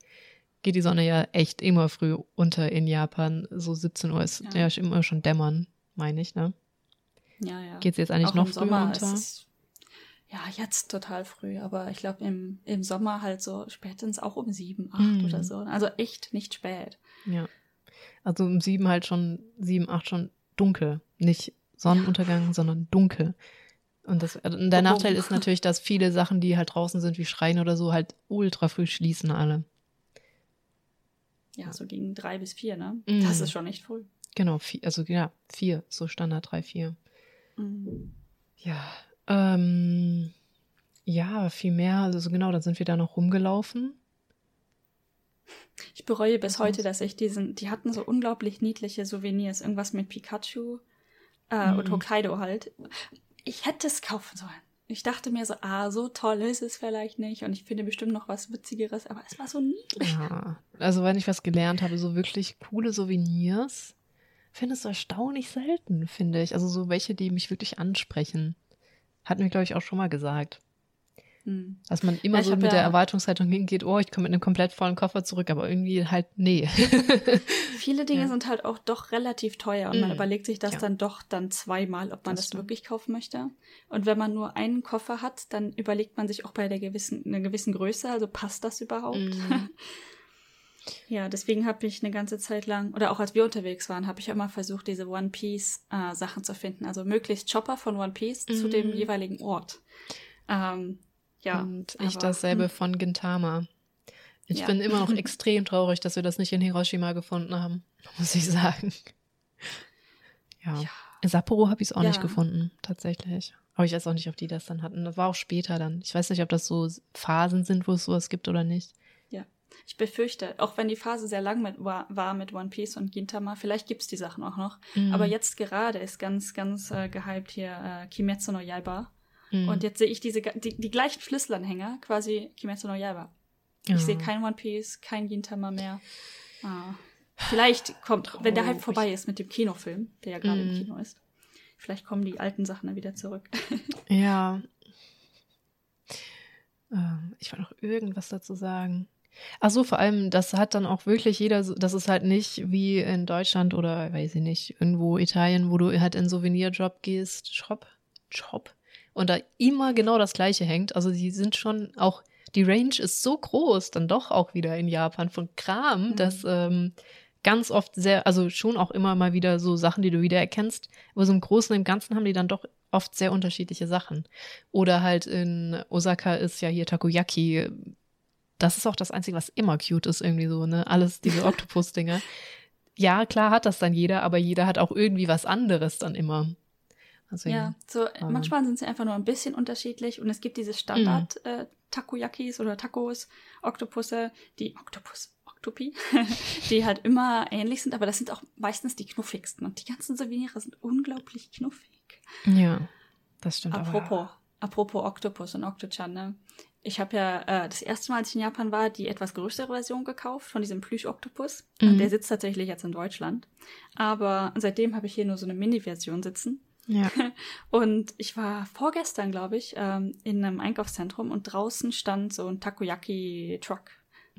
geht die Sonne ja echt immer früh unter in Japan. So 17 Uhr ist ja, ja immer schon dämmern, meine ich, ne? Ja, ja. Geht es jetzt eigentlich Auch noch früher runter? ja, jetzt total früh, aber ich glaube im, im Sommer halt so spätestens auch um sieben, acht mm. oder so. Also echt nicht spät. Ja. Also um sieben halt schon, sieben, acht schon dunkel. Nicht Sonnenuntergang, ja. sondern dunkel. Und, das, und der oh, Nachteil ist [LAUGHS] natürlich, dass viele Sachen, die halt draußen sind, wie Schreien oder so, halt ultra früh schließen alle. Ja, so gegen drei bis vier, ne? Mm. Das ist schon nicht früh. Genau, vier, also ja, vier, so Standard drei, vier. Mhm. Ja, ähm, ja, viel mehr, also genau, dann sind wir da noch rumgelaufen. Ich bereue bis heute, dass ich diesen, die hatten so unglaublich niedliche Souvenirs, irgendwas mit Pikachu äh, mhm. und Hokkaido halt. Ich hätte es kaufen sollen. Ich dachte mir so, ah, so toll ist es vielleicht nicht und ich finde bestimmt noch was Witzigeres, aber es war so niedlich. Ja, also wenn ich was gelernt habe, so wirklich coole Souvenirs, findest du erstaunlich selten, finde ich. Also so welche, die mich wirklich ansprechen. Hatten wir, glaube ich, auch schon mal gesagt. Hm. Dass man immer ja, so mit ja der Erwartungshaltung hingeht, oh, ich komme mit einem komplett vollen Koffer zurück, aber irgendwie halt, nee. [LAUGHS] Viele Dinge ja. sind halt auch doch relativ teuer und man hm. überlegt sich das dann doch dann zweimal, ob man das, das wirklich kaufen möchte. Und wenn man nur einen Koffer hat, dann überlegt man sich auch bei der gewissen, einer gewissen Größe, also passt das überhaupt? Mm. [LAUGHS] Ja, deswegen habe ich eine ganze Zeit lang, oder auch als wir unterwegs waren, habe ich immer versucht, diese One Piece äh, Sachen zu finden. Also möglichst Chopper von One Piece mm. zu dem mhm. jeweiligen Ort. Ähm, ja. Und ich aber, dasselbe hm. von Gintama. Ich ja. bin immer noch [LAUGHS] extrem traurig, dass wir das nicht in Hiroshima gefunden haben, [LAUGHS] muss ich sagen. Ja. ja. In Sapporo habe ich es auch ja. nicht gefunden, tatsächlich. Aber ich weiß auch nicht, ob die das dann hatten. Das war auch später dann. Ich weiß nicht, ob das so Phasen sind, wo es sowas gibt oder nicht. Ich befürchte, auch wenn die Phase sehr lang mit, war, war mit One Piece und Gintama, vielleicht gibt's die Sachen auch noch. Mhm. Aber jetzt gerade ist ganz, ganz äh, gehypt hier äh, Kimetsu no Yaiba. Mhm. Und jetzt sehe ich diese die, die gleichen Schlüsselanhänger, quasi Kimetsu no Yaiba. Ich ja. sehe kein One Piece, kein Gintama mehr. Ah. Vielleicht kommt, wenn der Hype vorbei ist mit dem Kinofilm, der ja gerade mhm. im Kino ist, vielleicht kommen die alten Sachen dann wieder zurück. [LAUGHS] ja. Ähm, ich wollte noch irgendwas dazu sagen. Ach so, vor allem, das hat dann auch wirklich jeder, das ist halt nicht wie in Deutschland oder, weiß ich nicht, irgendwo Italien, wo du halt in Souvenirjob gehst, Shop, Shop, und da immer genau das Gleiche hängt. Also die sind schon auch, die Range ist so groß, dann doch auch wieder in Japan von Kram, mhm. dass ähm, ganz oft sehr, also schon auch immer mal wieder so Sachen, die du wiedererkennst, aber so im Großen und im Ganzen haben die dann doch oft sehr unterschiedliche Sachen. Oder halt in Osaka ist ja hier Takoyaki das ist auch das Einzige, was immer cute ist, irgendwie so, ne? Alles diese [LAUGHS] Oktopus-Dinger. ja, klar hat das dann jeder, aber jeder hat auch irgendwie was anderes dann immer. Also, ja, so ähm, manchmal sind sie einfach nur ein bisschen unterschiedlich und es gibt diese Standard mhm. äh, Takoyakis oder Tacos, Oktopusse, die Oktopus, Oktopi, [LAUGHS] die halt immer ähnlich sind, aber das sind auch meistens die knuffigsten und die ganzen Souvenirs sind unglaublich knuffig. Ja, das stimmt. Apropos, aber. apropos Oktopus und Oktochan, ne? Ich habe ja äh, das erste Mal, als ich in Japan war, die etwas größere Version gekauft von diesem Plüsch-Oktopus. Mhm. Der sitzt tatsächlich jetzt in Deutschland. Aber seitdem habe ich hier nur so eine Mini-Version sitzen. Ja. [LAUGHS] Und ich war vorgestern, glaube ich, ähm, in einem Einkaufszentrum und draußen stand so ein Takoyaki-Truck.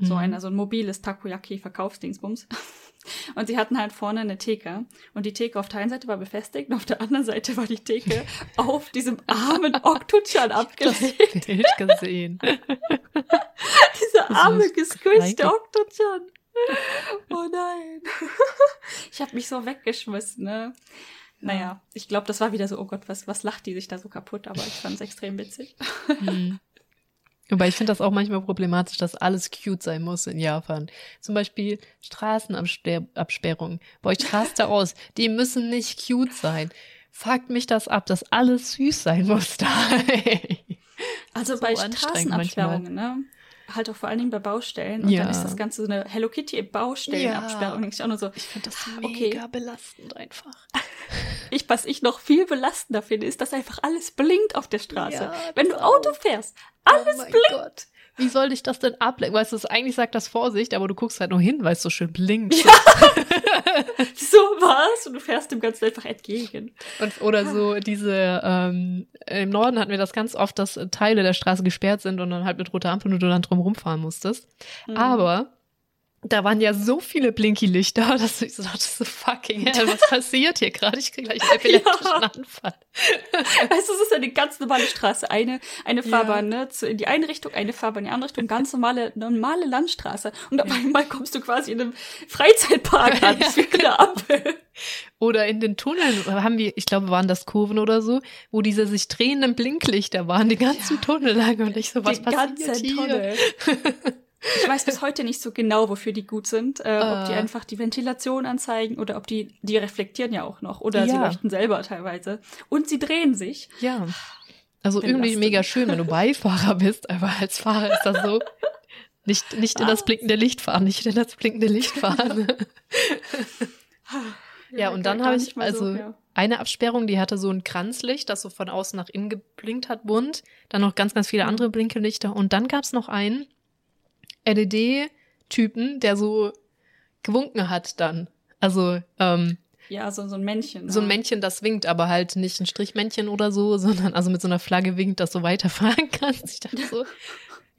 So Mhm. ein, also ein mobiles Takoyaki-Verkaufsdingsbums. [LAUGHS] Und sie hatten halt vorne eine Theke. Und die Theke auf der einen Seite war befestigt und auf der anderen Seite war die Theke [LAUGHS] auf diesem armen Oktuchan Das abgelegt. Bild gesehen. Dieser arme, gesquischte. Oktuchan. Oh nein. Ich habe mich so weggeschmissen, ne? Naja, ich glaube, das war wieder so, oh Gott, was, was lacht die sich da so kaputt? Aber ich fand es extrem witzig. Hm. [LAUGHS] Wobei ich finde das auch manchmal problematisch, dass alles cute sein muss in Japan. Zum Beispiel Straßenabsperrungen. Boah, ich raste [LAUGHS] aus. Die müssen nicht cute sein. Fuckt mich das ab, dass alles süß sein muss da. [LAUGHS] Also So bei Straßenabsperrungen, ne? Halt auch vor allen Dingen bei Baustellen. Und Ja. dann ist das Ganze so eine Hello Kitty Baustellenabsperrung. Und ich auch nur so, Ich finde das Okay. mega belastend einfach. [LAUGHS] ich, was ich noch viel belastender finde, ist, dass einfach alles blinkt auf der Straße. Ja, Wenn du Auto fährst, alles oh blinkt. Gott. Wie soll dich das denn ablenken? Weißt du, eigentlich sagt das Vorsicht, aber du guckst halt nur hin, weil es so schön blinkt. [LAUGHS] So was. Und du fährst dem Ganzen einfach entgegen. Und, oder so diese, ähm, im Norden hatten wir das ganz oft, dass Teile der Straße gesperrt sind und dann halt mit roter Ampel und du dann drum rumfahren musstest. Mhm. Aber da waren ja so viele Blinky-Lichter, [LAUGHS] dass ich so dachte, so fucking hell, was [LAUGHS] passiert hier gerade? Ich kriege gleich einen epileptischen Ja. Anfall. [LAUGHS] Weißt du, es ist eine ganz normale Straße. Eine, eine Ja. Fahrbahn, ne? Zu, in die eine Richtung, eine Fahrbahn in die andere Richtung. Ganz normale, normale Landstraße. Und auf einmal kommst du quasi in einem Freizeitpark an. Ja, Ampel. Oder in den Tunneln haben wir, ich glaube, waren das Kurven oder so, wo diese sich drehenden Blinklichter waren, die ganzen Ja. Tunnel lang. Und ich so, was die passiert ganze hier? Ich weiß bis heute nicht so genau, wofür die gut sind. Äh, ob die Ah. einfach die Ventilation anzeigen oder ob die, die reflektieren ja auch noch. Oder sie Ja. leuchten selber teilweise. Und sie drehen sich. Ja. Also Bin irgendwie belastend. mega schön, wenn du [LAUGHS] Beifahrer bist, aber als Fahrer ist das so. Nicht, nicht in das Was? blinkende Licht fahren, nicht in das blinkende Licht fahren. [LAUGHS] [LAUGHS] Ja, und dann habe ich also ja. eine Absperrung, die hatte so ein Kranzlicht, das so von außen nach innen geblinkt hat, bunt. Dann noch ganz, ganz viele Mhm. andere Blinkelichter. Und dann gab es noch einen LED-Typen, der so gewunken hat dann. Also ähm, Ja, so, so ein Männchen. so ein ja. Männchen, das winkt, aber halt nicht ein Strichmännchen oder so, [LAUGHS] sondern also mit so einer Flagge winkt, dass du weiterfahren [LAUGHS] kannst. Ich dachte so.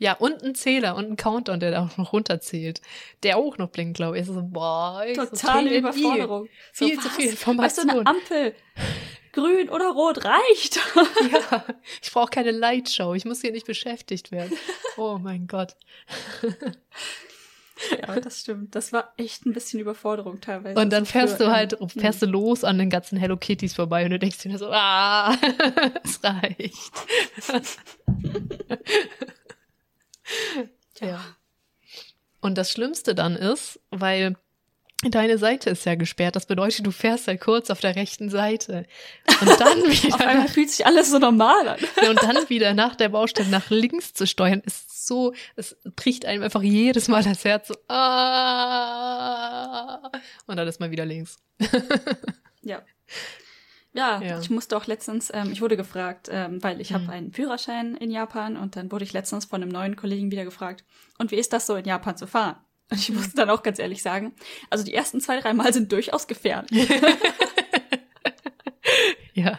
Ja, und ein Zähler und ein Countdown, der da auch noch runterzäht. Der auch noch blinkt, glaube ich. Ich so, boah, ich so, Totale TNT. Überforderung. Viel So, zu was? viel Weißt du, eine Information. Ampel, [LAUGHS] grün oder rot reicht. [LAUGHS] Ja, ich brauche keine Lightshow. Ich muss hier nicht beschäftigt werden. Oh mein Gott. ja, das stimmt. Das war echt ein bisschen Überforderung teilweise. Und dann fährst du halt, ähm, fährst du los an den ganzen Hello Kitties vorbei und du denkst dir so, ah, [LAUGHS] es reicht. [LAUGHS] Tja. Ja. Und das Schlimmste dann ist, weil deine Seite ist ja gesperrt, das bedeutet, du fährst halt kurz auf der rechten Seite. Und dann [LAUGHS] Auf einmal wieder, fühlt sich alles so normal an. und dann wieder nach der Baustelle nach links zu steuern, ist so, es bricht einem einfach jedes Mal das Herz so, ah, und dann ist man wieder links. [LAUGHS] Ja. Ja, Ja. ich musste auch letztens, ähm, ich wurde gefragt, ähm, weil ich Mhm. habe einen Führerschein in Japan und dann wurde ich letztens von einem neuen Kollegen wieder gefragt, und wie ist das so in Japan zu fahren? Und [LAUGHS] ich musste dann auch ganz ehrlich sagen, also die ersten zwei, drei Mal sind durchaus gefährlich. [LAUGHS] [LAUGHS] Ja.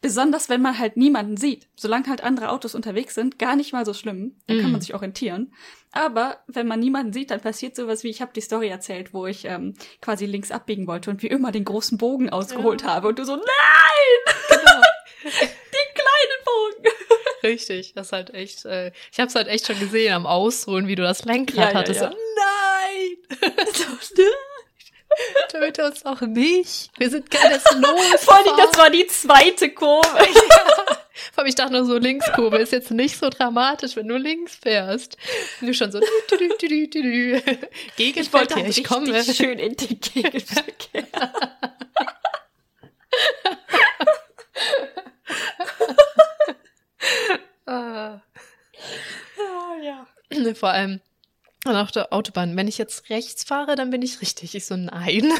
Besonders wenn man halt niemanden sieht. Solange halt andere Autos unterwegs sind, gar nicht mal so schlimm. Dann kann Mhm. man sich orientieren. Aber wenn man niemanden sieht, dann passiert sowas wie, ich habe die Story erzählt, wo ich ähm, quasi links abbiegen wollte und wie immer den großen Bogen ausgeholt Ja. habe. Und du so, nein! Genau. Den kleinen Bogen! Richtig, das ist halt echt, äh, ich habe es halt echt schon gesehen am Ausholen, wie du das Lenkrad Ja, hattest. ja. [LAUGHS] So, nein! Töte uns auch nicht. Wir sind erst los. [LAUGHS] Vor allem, das war die zweite Kurve. [LAUGHS] Vor allem, ich dachte nur so, Linkskurve ist jetzt nicht so dramatisch, wenn du links fährst. Und du schon so, dü, dü, dü, dü. Ich wollte Gegenverkehr, halt ich komme. schön in den Gegenverkehr. [LAUGHS] Ah. Ah, ja. Vor allem und auf der Autobahn. Wenn ich jetzt rechts fahre, dann bin ich richtig. Ich so, nein.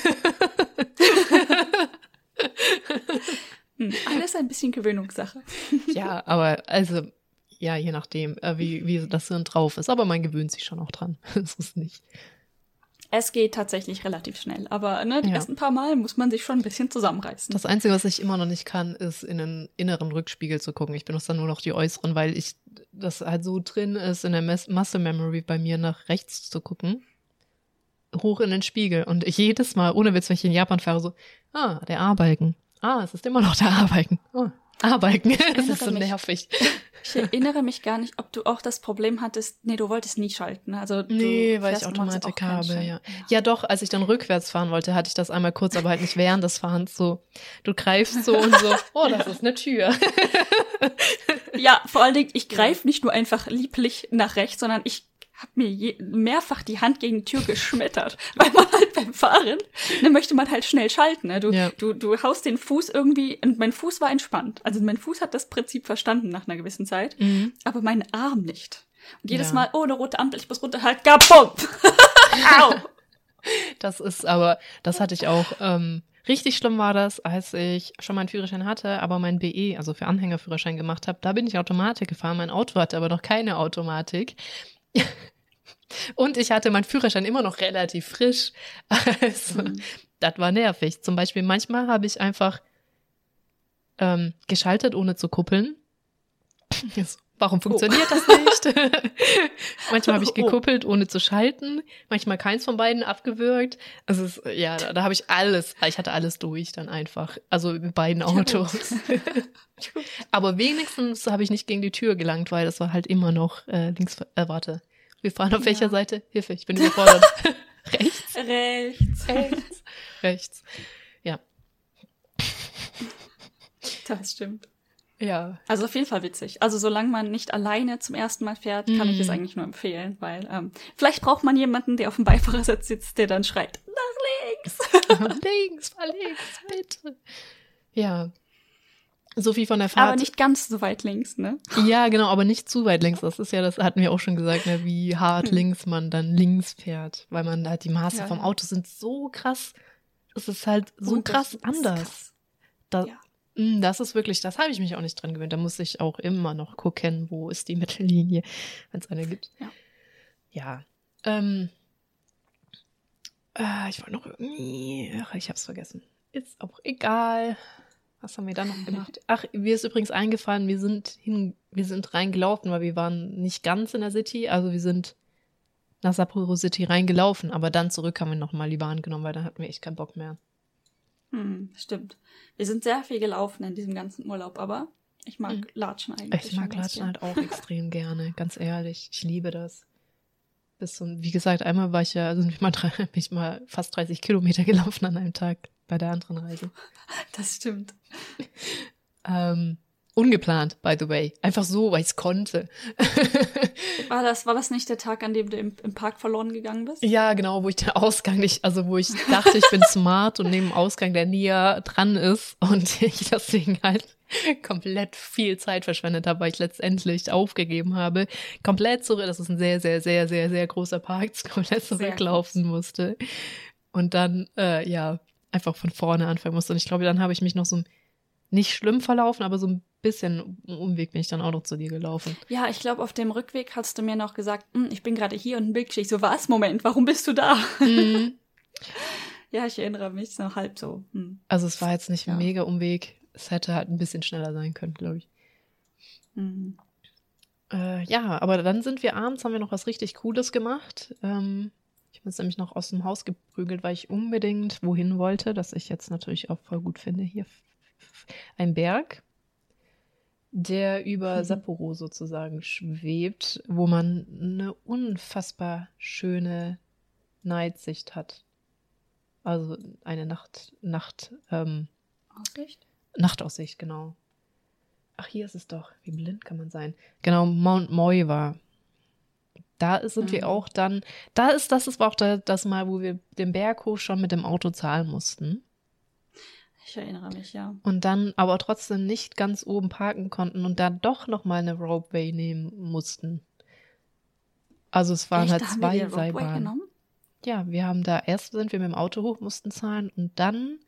Hm, alles ein bisschen Gewöhnungssache. [LAUGHS] ja, aber also, ja, je nachdem, äh, wie, wie das Hirn drauf ist. Aber man gewöhnt sich schon auch dran. [LAUGHS] Das ist nicht. Es geht tatsächlich relativ schnell, aber ne, die Ja. ersten paar Mal muss man sich schon ein bisschen zusammenreißen. Das Einzige, was ich immer noch nicht kann, ist in einen inneren Rückspiegel zu gucken. Ich benutze dann nur noch die äußeren, weil ich das halt so drin ist, in der Mes- Muscle Memory bei mir nach rechts zu gucken. Hoch in den Spiegel. Und ich jedes Mal, ohne Witz, wenn ich in Japan fahre, so, ah, der A-Balken. Ah, es ist immer noch der A-Balken. Oh, A-Balken. [LAUGHS] Das ist so mich. nervig. [LAUGHS] Ich erinnere mich gar nicht, ob du auch das Problem hattest, nee, du wolltest nie schalten. Also du Nee, weil ich Automatik habe, ja. Ja, doch, als ich dann rückwärts fahren wollte, hatte ich das einmal kurz, aber halt nicht während des Fahrens so. Du greifst so und so, [LAUGHS] oh, das ist eine Tür. Ja, vor allen Dingen, ich greife nicht nur einfach lieblich nach rechts, sondern ich habe mir je, mehrfach die Hand gegen die Tür geschmettert, [LAUGHS] weil man halt beim Fahren, dann möchte man halt schnell schalten. Ne? Du, Ja. du, du haust den Fuß irgendwie, und mein Fuß war entspannt. Also mein Fuß hat das Prinzip verstanden nach einer gewissen Zeit, aber mein Arm nicht. Und jedes Ja. Mal, oh, eine rote Ampel, ich muss runterhalten, gabum! [LAUGHS] Au! Das ist aber, das hatte ich auch. Ähm, richtig schlimm war das, als ich schon meinen Führerschein hatte, aber mein BE, also für Anhängerführerschein gemacht habe. Da bin ich Automatik gefahren. Mein Auto hatte aber noch keine Automatik. Und ich hatte meinen Führerschein immer noch relativ frisch. [LAUGHS] Also, Mhm. das war nervig. Zum Beispiel, manchmal habe ich einfach ähm, geschaltet, ohne zu kuppeln. [LAUGHS] Warum funktioniert das nicht? [LAUGHS] manchmal habe ich Oh. gekuppelt, ohne zu schalten. Manchmal keins von beiden abgewürgt. Also es, ja, da, da habe ich alles, ich hatte alles durch dann einfach. Also mit beiden Autos. Aber wenigstens habe ich nicht gegen die Tür gelangt, weil das war halt immer noch äh, links. Äh, warte, wir fahren auf Ja. welcher Seite? Hilfe, ich bin überfordert. [LAUGHS] Rechts. Rechts. Rechts. Rechts. Ja. Das stimmt. Ja. Also auf jeden Fall witzig. Also solange man nicht alleine zum ersten Mal fährt, kann ich es Mhm. eigentlich nur empfehlen, weil ähm, vielleicht braucht man jemanden, der auf dem Beifahrersitz sitzt, der dann schreit, nach links. links, fahr links, bitte. Ja. So viel von der Fahrt. Aber nicht ganz so weit links, ne? Ja, genau, aber nicht zu weit links. Das ist ja, das hatten wir auch schon gesagt, ne, wie hart Hm. links man dann links fährt, weil man halt die Maße Ja, vom. Auto sind so krass. Es ist halt so krass Unterschied ist anders. krass. Da, Ja. Mm, Das ist wirklich, das habe ich mich auch nicht dran gewöhnt. Da muss ich auch immer noch gucken, wo ist die [LAUGHS] Mittellinie, wenn es eine gibt. Ja. Ja. Ähm, äh, ich wollte noch irgendwie, ach, ich hab's vergessen. Ist auch egal. Was haben wir da noch [LAUGHS] gemacht? Ach, mir ist übrigens eingefallen, wir sind hin, wir sind reingelaufen, weil wir waren nicht ganz in der City. Also wir sind nach Sapporo City reingelaufen, aber dann zurück haben wir nochmal die Bahn genommen, weil dann hatten wir echt keinen Bock mehr. Hm, stimmt. Wir sind sehr viel gelaufen in diesem ganzen Urlaub, aber ich mag Mhm. Latschen eigentlich. Ich mag Latschen halt auch extrem gerne, ganz ehrlich. Ich liebe das. Bis so, wie gesagt, einmal war ich ja, also bin ich mal, drei, [LAUGHS] bin ich mal fast 30 Kilometer gelaufen an einem Tag bei der anderen Reise. [LAUGHS] Das stimmt. Ähm, ungeplant, by the way. Einfach so, weil ich es konnte. [LAUGHS] War das, war das nicht der Tag, an dem du im, im Park verloren gegangen bist? ja, genau, wo ich den Ausgang nicht, also wo ich dachte, ich bin smart und neben dem Ausgang, der näher dran ist und [LAUGHS] ich deswegen halt komplett viel Zeit verschwendet habe, weil ich letztendlich aufgegeben habe, komplett zurück, das ist ein sehr, sehr, sehr, sehr, sehr großer Park, komplett zurücklaufen musste und dann, äh, ja, einfach von vorne anfangen musste. Und ich glaube, dann habe ich mich noch so ein, nicht schlimm verlaufen, aber so ein bisschen Umweg bin ich dann auch noch zu dir gelaufen. Ja, ich glaube, auf dem Rückweg hast du mir noch gesagt, "Hm, ich bin gerade hier und ein Bild geschickt. Ich So, was? Moment, warum bist du da? Mhm. [LAUGHS] ja, ich erinnere mich, ist noch halb so. Hm. Also es war jetzt nicht ein Ja. mega Umweg. Es hätte halt ein bisschen schneller sein können, glaube ich. Hm. Äh, ja, aber dann sind wir abends, haben wir noch was richtig Cooles gemacht. Ähm, bin jetzt nämlich noch aus dem Haus geprügelt, weil ich unbedingt wohin wollte, das ich jetzt natürlich auch voll gut finde. Hier ein Berg, der über Mhm. Sapporo sozusagen schwebt, wo man eine unfassbar schöne Nightsicht hat. Also eine Nacht, Nacht, ähm, Aussicht? Nachtaussicht, genau. Ach, hier ist es doch. Wie blind kann man sein? Genau, Mount Moiva. Da sind wir Mhm. auch dann. Da ist, das ist auch da, das Mal, wo wir den Berg hoch schon mit dem Auto zahlen mussten. Ich erinnere mich, ja. Und dann aber trotzdem nicht ganz oben parken konnten und da doch nochmal eine Ropeway nehmen mussten. Also es waren Echt? halt wir zwei Seilbahnen. Ja, wir haben da erst sind wir mit dem Auto hoch, mussten zahlen und dann,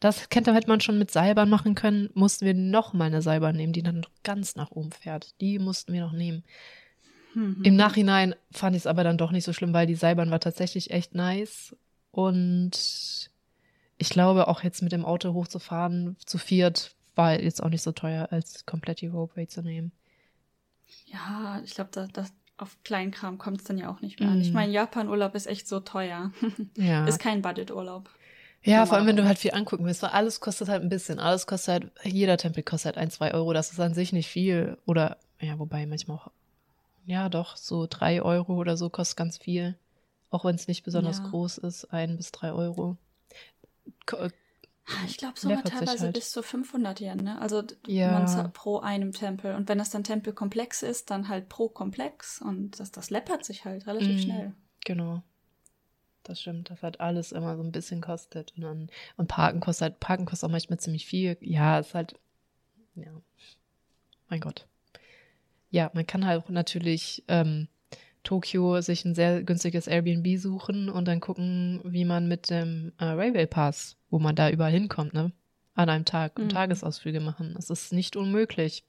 das kennt hätte man schon mit Seilbahn machen können, mussten wir noch mal eine Seilbahn nehmen, die dann ganz nach oben fährt. Die mussten wir noch nehmen. Mhm. Im Nachhinein fand ich es aber dann doch nicht so schlimm, weil die Seilbahn war tatsächlich echt nice. Und ich glaube, auch jetzt mit dem Auto hochzufahren, zu viert, war jetzt auch nicht so teuer, als komplett die Ropeway zu nehmen. Ja, ich glaube, da, das, auf Kleinkram kommt es dann ja auch nicht mehr an. Ich Mm. meine, Japan-Urlaub ist echt so teuer. [LAUGHS] Ja. Ist kein Budget-Urlaub. Ja, vor allem, wenn du halt viel angucken willst, weil alles kostet halt ein bisschen. Alles kostet halt, jeder Tempel kostet halt ein, zwei Euro. Das ist an sich nicht viel. Oder, ja, wobei manchmal auch, ja, doch, so drei Euro oder so kostet ganz viel. Auch wenn es nicht besonders Ja. groß ist, ein bis drei Euro. Ko- äh, Ich glaube sogar teilweise halt. bis zu 500 Yen, ne? Also Ja. pro einem Tempel. Und wenn das dann Tempelkomplex ist, dann halt pro Komplex. Und das, das läppert sich halt relativ Mhm. schnell. Genau. Das stimmt, dass halt alles immer so ein bisschen kostet. Und, dann, und Parken kostet halt, Parken kostet auch manchmal ziemlich viel. Ja, ist halt, ja. Mein Gott. Ja, man kann halt auch natürlich ähm, Tokio sich ein sehr günstiges Airbnb suchen und dann gucken, wie man mit dem äh, Railway Pass, wo man da überall hinkommt, ne? An einem Tag und Mhm. Tagesausflüge machen. Das ist nicht unmöglich.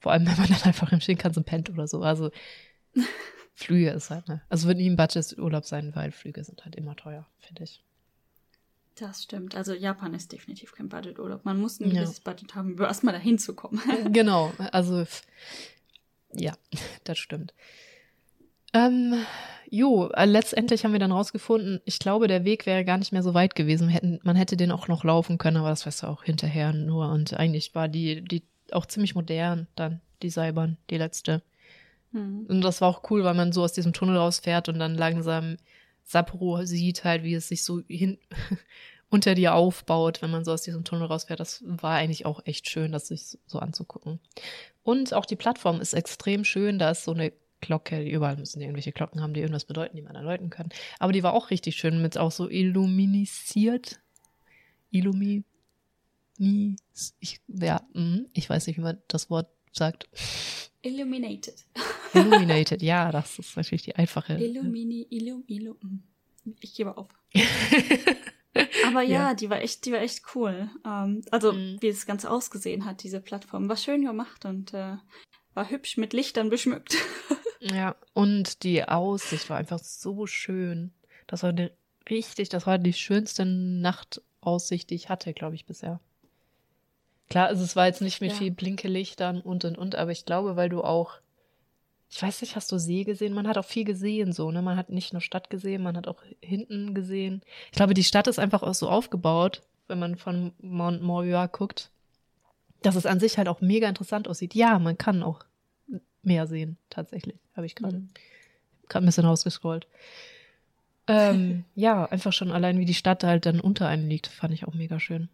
Vor allem, [LAUGHS] wenn man dann einfach im Shinkansen pennt oder so. Also [LAUGHS] Flüge ist halt, ne? Also wird nie ein Budget-Urlaub sein, weil Flüge sind halt immer teuer, finde ich. Das stimmt. Also Japan ist definitiv kein Budget-Urlaub. Man muss ein Ja. gewisses Budget haben, um erstmal dahin zu kommen. genau, also [LAUGHS] ja, [LAUGHS] das stimmt. Ähm, jo, äh, letztendlich haben wir dann rausgefunden, ich glaube, der Weg wäre gar nicht mehr so weit gewesen. Hätten, man hätte den auch noch laufen können, aber das weißt du auch hinterher nur. Und eigentlich war die, die auch ziemlich modern dann, die Seilbahn, die letzte. Hm. Und das war auch cool, weil man so aus diesem Tunnel rausfährt und dann langsam Sapporo sieht halt, wie es sich so hin [LAUGHS] unter dir aufbaut, wenn man so aus diesem Tunnel rausfährt. Das war eigentlich auch echt schön, das sich so- anzugucken. Und auch die Plattform ist extrem schön. Da ist so eine Glocke, die überall müssen die irgendwelche Glocken haben, die irgendwas bedeuten, die man dann läuten kann. Aber die war auch richtig schön mit auch so illuminisiert. Illumi. Ich, ja, mm, ich weiß nicht, wie man das Wort sagt. Illuminated. Illuminated, ja, [LAUGHS] das ist natürlich die einfache. Illumini, Illum, Illum. Ich gebe auf. [LAUGHS] Aber [LAUGHS] ja, Ja. die war echt, die war echt cool. Ähm, also, Mhm. wie das Ganze ausgesehen hat, diese Plattform. War schön gemacht und äh, war hübsch mit Lichtern beschmückt. [LAUGHS] Ja, und die Aussicht war einfach so schön. Das war eine richtig, das war die schönste Nachtaussicht, die ich hatte, glaube ich, bisher. Klar, also es war jetzt nicht mit Ja. viel Blinkelichtern und und und, aber ich glaube, weil du auch, ich weiß nicht, hast du See gesehen? Man hat auch viel gesehen, so, ne? Man hat nicht nur Stadt gesehen, man hat auch hinten gesehen. Ich glaube, die Stadt ist einfach auch so aufgebaut, wenn man von Mount Moriah guckt, dass es an sich halt auch mega interessant aussieht. Ja, man kann auch mehr sehen, tatsächlich. Habe ich gerade Mhm. gerade ein bisschen ausgescrollt. Ähm, [LAUGHS] ja, einfach schon allein, wie die Stadt halt dann unter einem liegt, fand ich auch mega schön.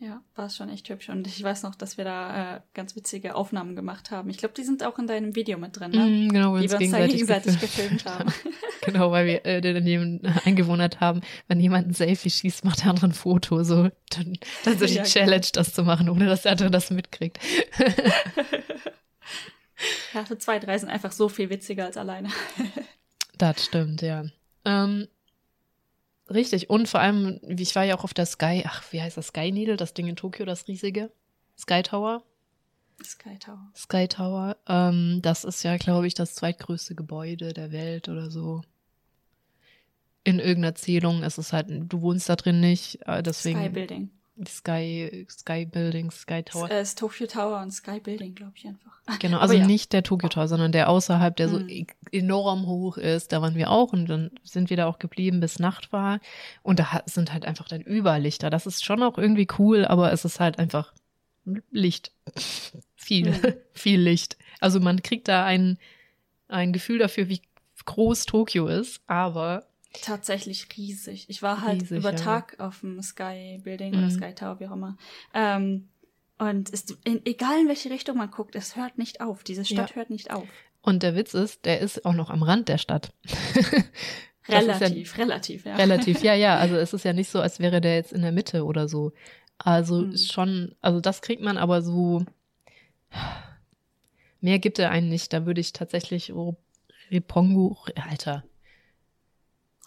Ja, war es schon echt hübsch. Und ich weiß noch, dass wir da äh, ganz witzige Aufnahmen gemacht haben. Ich glaube, die sind auch in deinem Video mit drin, ne? Mm, genau, Die wir uns gegenseitig gefilmt haben. [LAUGHS] genau, weil wir äh, dann eben [LAUGHS] eingewohnt haben, wenn jemand ein Selfie schießt, macht der andere ein Foto. So, dann, dann so [LAUGHS] die Ja, genau. Challenge, das zu machen, ohne dass der andere das mitkriegt. Ja, zwei, drei sind einfach so viel witziger als alleine. Das stimmt, ja. Ähm, richtig. Und vor allem, ich war ja auch auf der Sky, ach, wie heißt das? Sky Needle, das Ding in Tokio, das riesige. Sky Tower. Sky Tower. Sky Tower. Ähm, das ist ja, glaube ich, das zweitgrößte Gebäude der Welt oder so. In irgendeiner Zählung. Es ist halt, du wohnst da drin nicht, äh, deswegen. Sky Building. Sky, Sky Building, Sky Tower. Es ist Tokyo Tower und Sky Building, glaube ich einfach. [LAUGHS] Genau, also ja. nicht der Tokyo Tower, sondern der außerhalb, der so Mhm. e- enorm hoch ist. Da waren wir auch und dann sind wir da auch geblieben, bis Nacht war. Und da sind halt einfach dann Überlichter. Das ist schon auch irgendwie cool, aber es ist halt einfach Licht. [LAUGHS] Viel, Mhm. [LAUGHS] viel Licht. Also man kriegt da ein, ein Gefühl dafür, wie groß Tokio ist, aber Tatsächlich riesig. Ich war halt Riesig, über ja. Tag auf dem Sky Building Mhm. oder Sky Tower, wie auch immer. Ähm, und es, in, egal in welche Richtung man guckt, es hört nicht auf. Diese Stadt Ja. hört nicht auf. und der Witz ist, der ist auch noch am Rand der Stadt. [LAUGHS] Ist ja- Relativ, relativ, ja. Relativ, ja, ja. Also [LAUGHS] es ist ja nicht so, als wäre der jetzt in der Mitte oder so. Also Mhm. ist schon, also das kriegt man aber so. Mehr gibt er einen nicht. Da würde ich tatsächlich Repongu, Alter,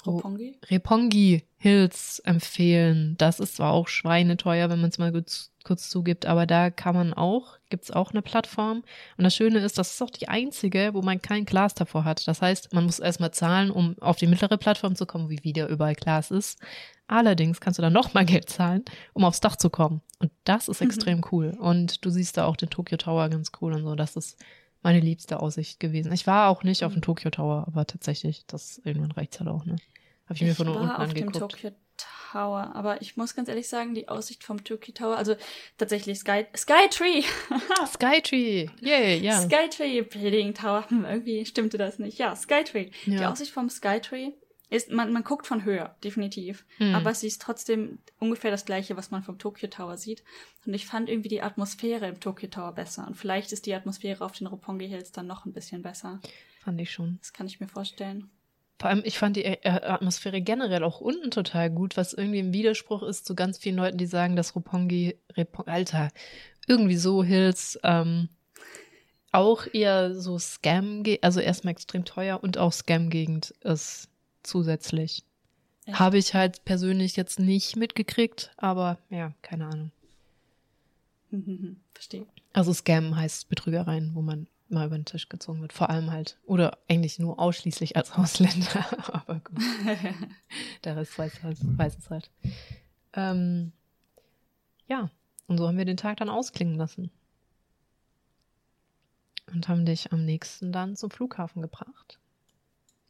Ro- Roppongi? Repongi Hills empfehlen. Das ist zwar auch schweineteuer, wenn man es mal gut kurz zugibt. Aber da kann man auch, gibt's auch eine Plattform. Und das Schöne ist, das ist auch die einzige, wo man kein Glas davor hat. Das heißt, man muss erstmal zahlen, um auf die mittlere Plattform zu kommen, wie wieder überall Glas ist. Allerdings kannst du dann nochmal [LAUGHS] Geld zahlen, um aufs Dach zu kommen. Und das ist extrem mhm. cool. Und du siehst da auch den Tokyo Tower ganz cool und so. Das ist meine liebste Aussicht gewesen. Ich war auch nicht auf dem mhm. Tokyo Tower, aber tatsächlich, das irgendwann reicht's halt auch, ne? Habe ich, ich mir von unten angeguckt. Dem Tokyo Tower, aber ich muss ganz ehrlich sagen, die Aussicht vom Tokyo Tower, also tatsächlich Sky Skytree. [LAUGHS] Skytree. Yay, ja. Skytree Building Tower. Hm, [LAUGHS] irgendwie stimmte das nicht. Ja, Skytree. Ja. Die Aussicht vom Skytree ist, man, man guckt von höher, definitiv. Hm. Aber sie ist trotzdem ungefähr das gleiche, was man vom Tokyo Tower sieht. Und ich fand irgendwie die Atmosphäre im Tokyo Tower besser. Und vielleicht ist die Atmosphäre auf den Roppongi Hills dann noch ein bisschen besser. Fand ich schon. Das kann ich mir vorstellen. Vor allem, ich fand die äh, Atmosphäre generell auch unten total gut, was irgendwie im Widerspruch ist zu ganz vielen Leuten, die sagen, dass Roppongi, Repong, Alter, irgendwie so Hills, ähm, auch eher so Scam, also erstmal extrem teuer und auch Scam-Gegend ist zusätzlich. Habe ich halt persönlich jetzt nicht mitgekriegt, aber ja, keine Ahnung. [LAUGHS] Verstehe. Also Scam heißt Betrügereien, wo man mal über den Tisch gezogen wird. Vor allem halt, oder eigentlich nur ausschließlich als [LAUGHS] Ausländer, aber gut. [LAUGHS] Der Rest weiß, halt, weiß es halt. Ähm, ja, und so haben wir den Tag dann ausklingen lassen. Und haben dich am nächsten dann zum Flughafen gebracht.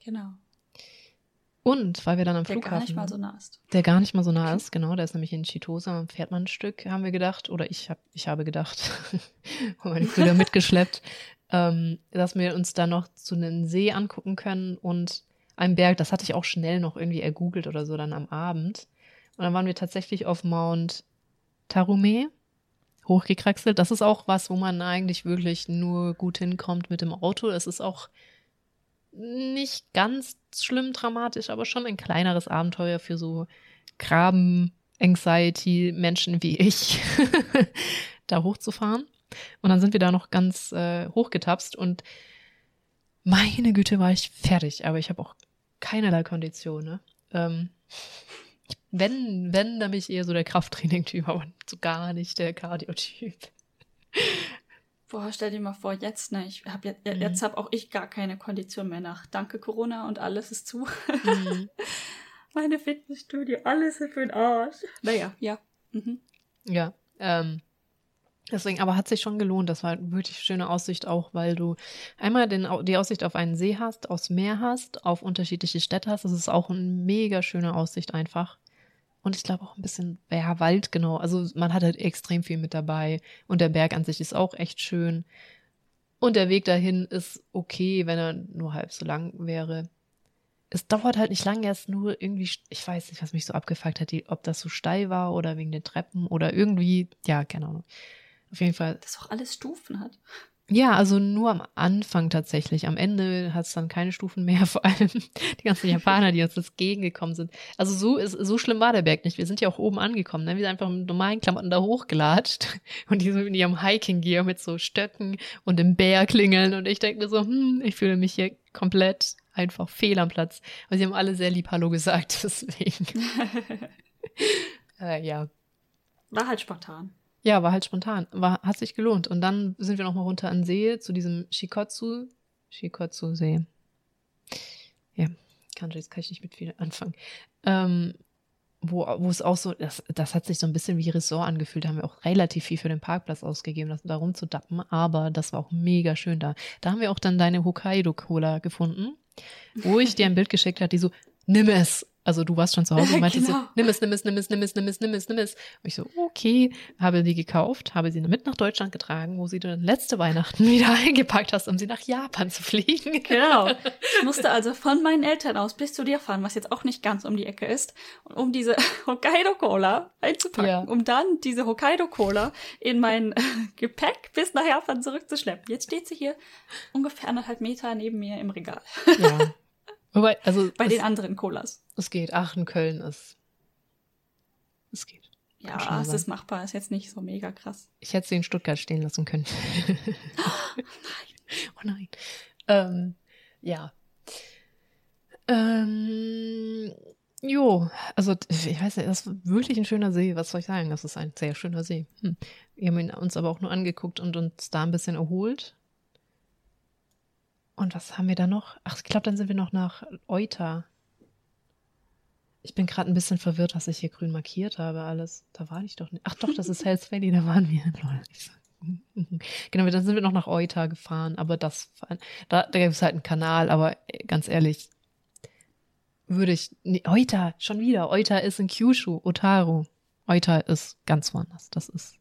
Genau. Und weil wir dann am der Flughafen. Der gar nicht mal so nah ist. Der gar nicht mal so nah ist, genau. Der ist nämlich in Chitose, man fährt man ein Stück, haben wir gedacht. Oder ich, hab, ich habe gedacht, [LAUGHS] meine Brüder mitgeschleppt, [LAUGHS] ähm, dass wir uns dann noch zu einem See angucken können und einem Berg. Das hatte ich auch schnell noch irgendwie ergoogelt oder so dann am Abend. Und dann waren wir tatsächlich auf Mount Tarume hochgekraxelt. Das ist auch was, wo man eigentlich wirklich nur gut hinkommt mit dem Auto. Es ist auch nicht ganz schlimm dramatisch, aber schon ein kleineres Abenteuer für so Graben-Anxiety-Menschen wie ich, [LAUGHS] da hochzufahren. Und dann sind wir da noch ganz äh, hochgetapst und meine Güte war ich fertig, aber ich habe auch keinerlei Kondition. Ne? Ähm, wenn, wenn, dann bin ich eher so der Krafttraining-Typ, aber so gar nicht der Cardio-Typ. Boah, stell dir mal vor, jetzt, ne, ich hab jetzt, mhm. jetzt habe auch ich gar keine Kondition mehr nach. Danke Corona und alles ist zu. Mhm. [LAUGHS] Meine Fitnessstudio, alles ist für den Arsch. Naja, ja. Mhm. Ja, ähm, deswegen, aber hat sich schon gelohnt. Das war wirklich schöne Aussicht auch, weil du einmal den, die Aussicht auf einen See hast, aufs Meer hast, auf unterschiedliche Städte hast. Das ist auch eine mega schöne Aussicht einfach. Und ich glaube auch ein bisschen, ja, Wald, genau. Also man hat halt extrem viel mit dabei. Und der Berg an sich ist auch echt schön. Und der Weg dahin ist okay, wenn er nur halb so lang wäre. Es dauert halt nicht lang, erst nur irgendwie, ich weiß nicht, was mich so abgefuckt hat, ob das so steil war oder wegen den Treppen oder irgendwie, ja, keine Ahnung. Auf jeden Fall. Das auch alles Stufen hat. Ja, also nur am Anfang tatsächlich. Am Ende hat es dann keine Stufen mehr, [LAUGHS] vor allem die ganzen Japaner, die uns entgegengekommen sind. Also so ist, so schlimm war der Berg nicht. Wir sind ja auch oben angekommen. Ne? Wir sind einfach mit normalen Klamotten da hochgelatscht [LAUGHS] und die so in ihrem Hiking-Gear mit so Stöcken und im Bärklingeln und ich denke mir so, hm, ich fühle mich hier komplett einfach fehl am Platz. Aber sie haben alle sehr lieb Hallo gesagt, [LAUGHS] deswegen. äh, ja. War halt spontan. Ja, war halt spontan. War, hat sich gelohnt. Und dann sind wir noch mal runter an See zu diesem Shikotsu, Shikotsu-See. Ja, Kanji, kann ich nicht mit viel anfangen. Ähm, wo, wo es auch so, das, das hat sich so ein bisschen wie Ressort angefühlt. Da haben wir auch relativ viel für den Parkplatz ausgegeben, das, da rumzudappen. Aber das war auch mega schön da. Da haben wir auch dann deine Hokkaido-Cola gefunden, wo ich dir ein Bild geschickt habe, die so, nimm es. Also du warst schon zu Hause und [LAUGHS] meintest genau. so, nimm es, nimm es, nimm es, nimm es, nimm es, nimm es, nimm es. Und ich so, okay, habe die gekauft, habe sie mit nach Deutschland getragen, wo sie dann letzte Weihnachten [LAUGHS] wieder eingepackt hast, um sie nach Japan zu fliegen. Genau. [LAUGHS] Ich musste also von meinen Eltern aus bis zu dir fahren, was jetzt auch nicht ganz um die Ecke ist, um diese Hokkaido Cola einzupacken, ja. um dann diese Hokkaido Cola in mein Gepäck bis nach Japan zurückzuschleppen. Jetzt steht sie hier ungefähr anderthalb Meter neben mir im Regal. Ja. Wobei, also. Bei es, den anderen Colas. Es geht. Aachen, Köln ist. Es geht. Ja, es ist machbar, ist jetzt nicht so mega krass. Ich hätte sie in Stuttgart stehen lassen können. [LAUGHS] oh nein. Oh nein. Ähm, ja. Ähm, Jo, also ich weiß nicht, das ist wirklich ein schöner See. Was soll ich sagen? Das ist ein sehr schöner See. Hm. Wir haben ihn uns aber auch nur angeguckt und uns da ein bisschen erholt. Und was haben wir da noch? Ach, ich glaube, dann sind wir noch nach Euta. Ich bin gerade ein bisschen verwirrt, was ich hier grün markiert habe, alles. Da war ich doch nicht. Ach doch, das ist [LAUGHS] Hells Valley, da waren wir. [LAUGHS] genau, dann sind wir noch nach Euta gefahren, aber das, da, da gibt es halt einen Kanal, aber ganz ehrlich, würde ich, nee, Euta, schon wieder, Euta ist in Kyushu, Otaru. Euta ist ganz woanders, das ist,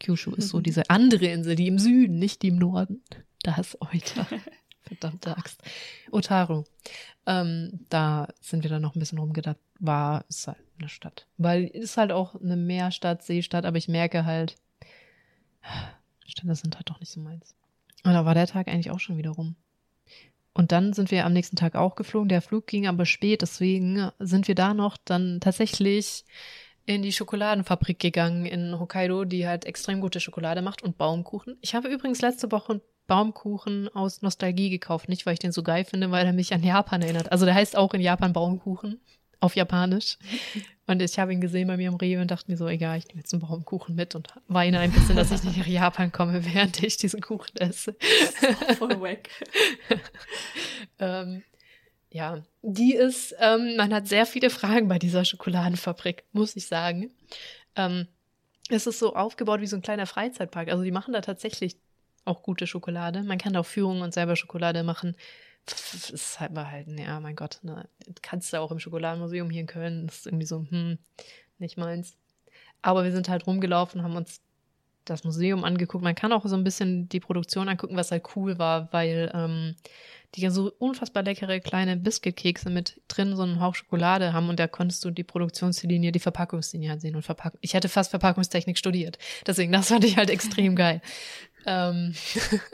Kyushu ist so [LAUGHS] diese andere Insel, die im Süden, nicht die im Norden. Da ist Euta. Verdammte Axt. Otaru. Ähm, da sind wir dann noch ein bisschen rumgedacht. War, ist halt eine Stadt. Weil ist halt auch eine Meerstadt, Seestadt, aber ich merke halt, Städte sind halt doch nicht so meins. Und da war der Tag eigentlich auch schon wieder rum. Und dann sind wir am nächsten Tag auch geflogen. Der Flug ging aber spät, deswegen sind wir da noch dann tatsächlich in die Schokoladenfabrik gegangen in Hokkaido, die halt extrem gute Schokolade macht und Baumkuchen. Ich habe übrigens letzte Woche Baumkuchen aus Nostalgie gekauft. Nicht, weil ich den so geil finde, weil er mich an Japan erinnert. Also der heißt auch in Japan Baumkuchen. Auf Japanisch. Und ich habe ihn gesehen bei mir im Rewe und dachte mir so, egal, ich nehme jetzt einen Baumkuchen mit und weine ein bisschen, dass ich nicht nach Japan komme, [LAUGHS] während ich diesen Kuchen esse. Voll weg. [LAUGHS] ähm, ja, die ist, ähm, man hat sehr viele Fragen bei dieser Schokoladenfabrik, muss ich sagen. Ähm, es ist so aufgebaut wie so ein kleiner Freizeitpark. Also die machen da tatsächlich auch gute Schokolade. Man kann auch Führungen und selber Schokolade machen. Das ist halt halt, ja, mein Gott, ne, kannst du auch im Schokoladenmuseum hier in Köln. Das ist irgendwie so, hm, nicht meins. Aber wir sind halt rumgelaufen, haben uns das Museum angeguckt. Man kann auch so ein bisschen die Produktion angucken, was halt cool war, weil ähm, die so unfassbar leckere kleine Biscuitkekse mit drin so einen Hauch Schokolade haben und da konntest du die Produktionslinie, die Verpackungslinie halt sehen und verpacken. Ich hätte fast Verpackungstechnik studiert, deswegen das fand ich halt extrem geil. Ähm,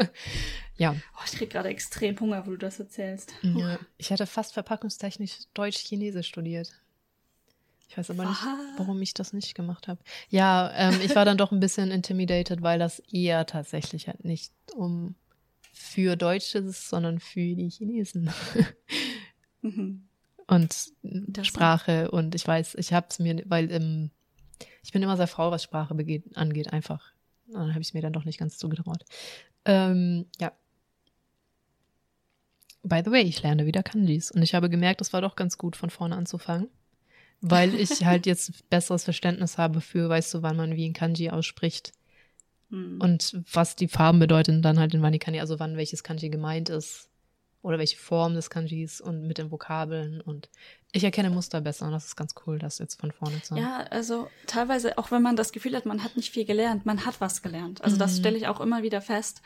[LAUGHS] ja. Oh, ich krieg gerade extrem Hunger, wo du das erzählst. Ja, ich hatte fast verpackungstechnisch Deutsch-Chinesisch studiert. Ich weiß aber nicht, warum ich das nicht gemacht habe. Ja, ähm, ich war dann doch ein bisschen intimidated, weil das eher tatsächlich halt nicht um für Deutsche sondern für die Chinesen. [LAUGHS] mhm. Und das Sprache und ich weiß, ich habe es mir, weil ähm, ich bin immer sehr froh, was Sprache begeht, angeht, einfach dann habe ich es mir dann doch nicht ganz zugetraut. Ähm, ja. By the way, ich lerne wieder Kanjis und ich habe gemerkt, es war doch ganz gut, von vorne anzufangen, weil ich [LAUGHS] halt jetzt besseres Verständnis habe für, weißt du, wann man wie ein Kanji ausspricht hm. und was die Farben bedeuten dann halt in Wanikani, also wann welches Kanji gemeint ist oder welche Form des Kanjis und mit den Vokabeln und ich erkenne Muster besser und das ist ganz cool, das jetzt von vorne zu haben. Ja, also teilweise, auch wenn man das Gefühl hat, man hat nicht viel gelernt, man hat was gelernt. Also mhm. das stelle ich auch immer wieder fest.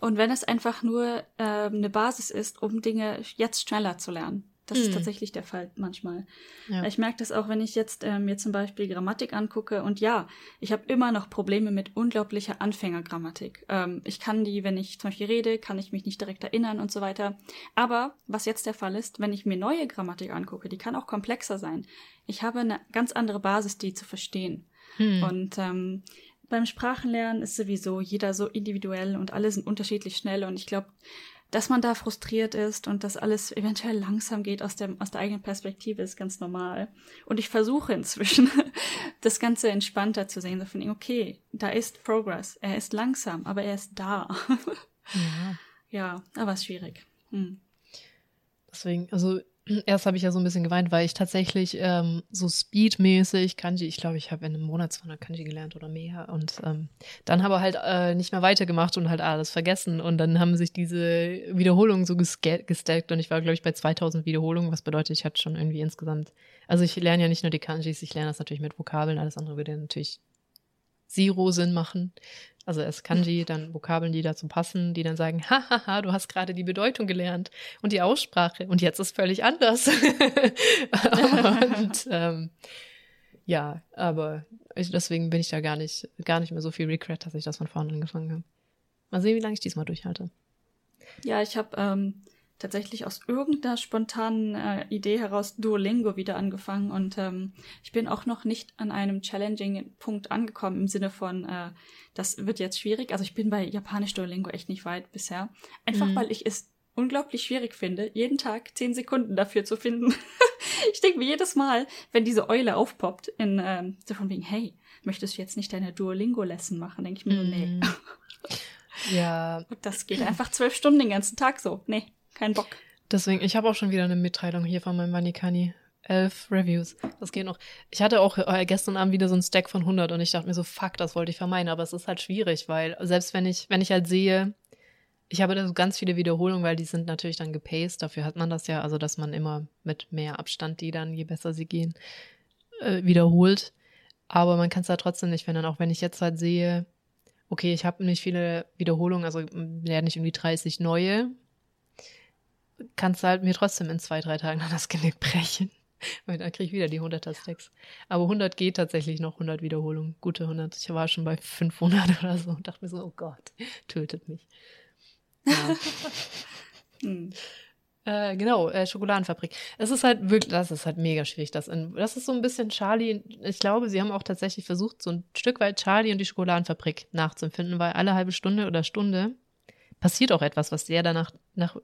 Und wenn es einfach nur äh, eine Basis ist, um Dinge jetzt schneller zu lernen. Das hm. ist tatsächlich der Fall manchmal. Ja. Ich merke das auch, wenn ich jetzt äh, mir zum Beispiel Grammatik angucke. Und ja, ich habe immer noch Probleme mit unglaublicher Anfängergrammatik. Ähm, ich kann die, wenn ich zum Beispiel rede, kann ich mich nicht direkt erinnern und so weiter. Aber was jetzt der Fall ist, wenn ich mir neue Grammatik angucke, die kann auch komplexer sein. Ich habe eine ganz andere Basis, die zu verstehen. Hm. Und ähm, beim Sprachenlernen ist sowieso jeder so individuell und alle sind unterschiedlich schnell. Und ich glaube, dass man da frustriert ist und dass alles eventuell langsam geht aus, der, aus der eigenen Perspektive, ist ganz normal. Und ich versuche inzwischen, [LAUGHS] das Ganze entspannter zu sehen, so von, okay, da ist Progress. Er ist langsam, aber er ist da. [LAUGHS] ja. Ja, aber es ist schwierig. Hm. Deswegen, also [CLEARS THROAT] erst habe ich ja so ein bisschen geweint, weil ich tatsächlich ähm, so speedmäßig Kanji, ich glaube, ich habe in einem Monat 200 Kanji gelernt oder mehr und ähm, dann habe halt äh, nicht mehr weitergemacht und halt alles vergessen und dann haben sich diese Wiederholungen so gestackt und ich war, glaube ich, bei 2000 Wiederholungen, was bedeutet, ich hatte schon irgendwie insgesamt, also ich lerne ja nicht nur die Kanjis, ich lerne das natürlich mit Vokabeln, alles andere würde natürlich Zero Sinn machen. Also erst Kanji, dann Vokabeln, die dazu passen, die dann sagen, hahaha, du hast gerade die Bedeutung gelernt und die Aussprache und jetzt ist völlig anders. [LAUGHS] und ähm, ja, aber ich, deswegen bin ich da gar nicht, gar nicht mehr so viel Regret, dass ich das von vorne angefangen habe. Mal sehen, wie lange ich diesmal durchhalte. Ja, ich habe ähm, tatsächlich aus irgendeiner spontanen äh, Idee heraus Duolingo wieder angefangen und ähm, ich bin auch noch nicht an einem challenging Punkt angekommen im Sinne von, äh, das wird jetzt schwierig. Also ich bin bei Japanisch Duolingo echt nicht weit bisher. Einfach mhm. weil ich es unglaublich schwierig finde, jeden Tag zehn Sekunden dafür zu finden. [LAUGHS] ich denke mir jedes Mal, wenn diese Eule aufpoppt, in ähm, so von wegen, hey, möchtest du jetzt nicht deine Duolingo-Lesson machen? Denke ich mir, mm. nee. [LAUGHS] Ja. Und das geht einfach zwölf Stunden den ganzen Tag so. Nee, kein Bock. Deswegen, ich habe auch schon wieder eine Mitteilung hier von meinem Vanikani. Elf Reviews. Das geht noch. Ich hatte auch äh, gestern Abend wieder so ein Stack von 100 und ich dachte mir so, fuck, das wollte ich vermeiden. Aber es ist halt schwierig, weil selbst wenn ich, wenn ich halt sehe, ich habe da so ganz viele Wiederholungen, weil die sind natürlich dann gepaced. Dafür hat man das ja, also dass man immer mit mehr Abstand die dann, je besser sie gehen, äh, wiederholt. Aber man kann es halt trotzdem nicht finden. Auch wenn ich jetzt halt sehe, okay, ich habe nicht viele Wiederholungen, also ja nicht irgendwie 30 neue, kannst du halt mir trotzdem in zwei, drei Tagen dann das Genick brechen. [LAUGHS] Weil dann kriege ich wieder die 100er Stacks. Aber 100 geht tatsächlich noch, 100 Wiederholungen. Gute 100. Ich war schon bei 500 oder so und dachte mir so, oh Gott, [LAUGHS] tötet mich. Ja. [LAUGHS] hm. äh, genau, äh, Schokoladenfabrik. Es ist halt wirklich, das ist halt mega schwierig. Das, in, das ist so ein bisschen Charlie. Ich glaube, sie haben auch tatsächlich versucht, so ein Stück weit Charlie und die Schokoladenfabrik nachzuempfinden, weil alle halbe Stunde oder Stunde passiert auch etwas, was sehr danach nach,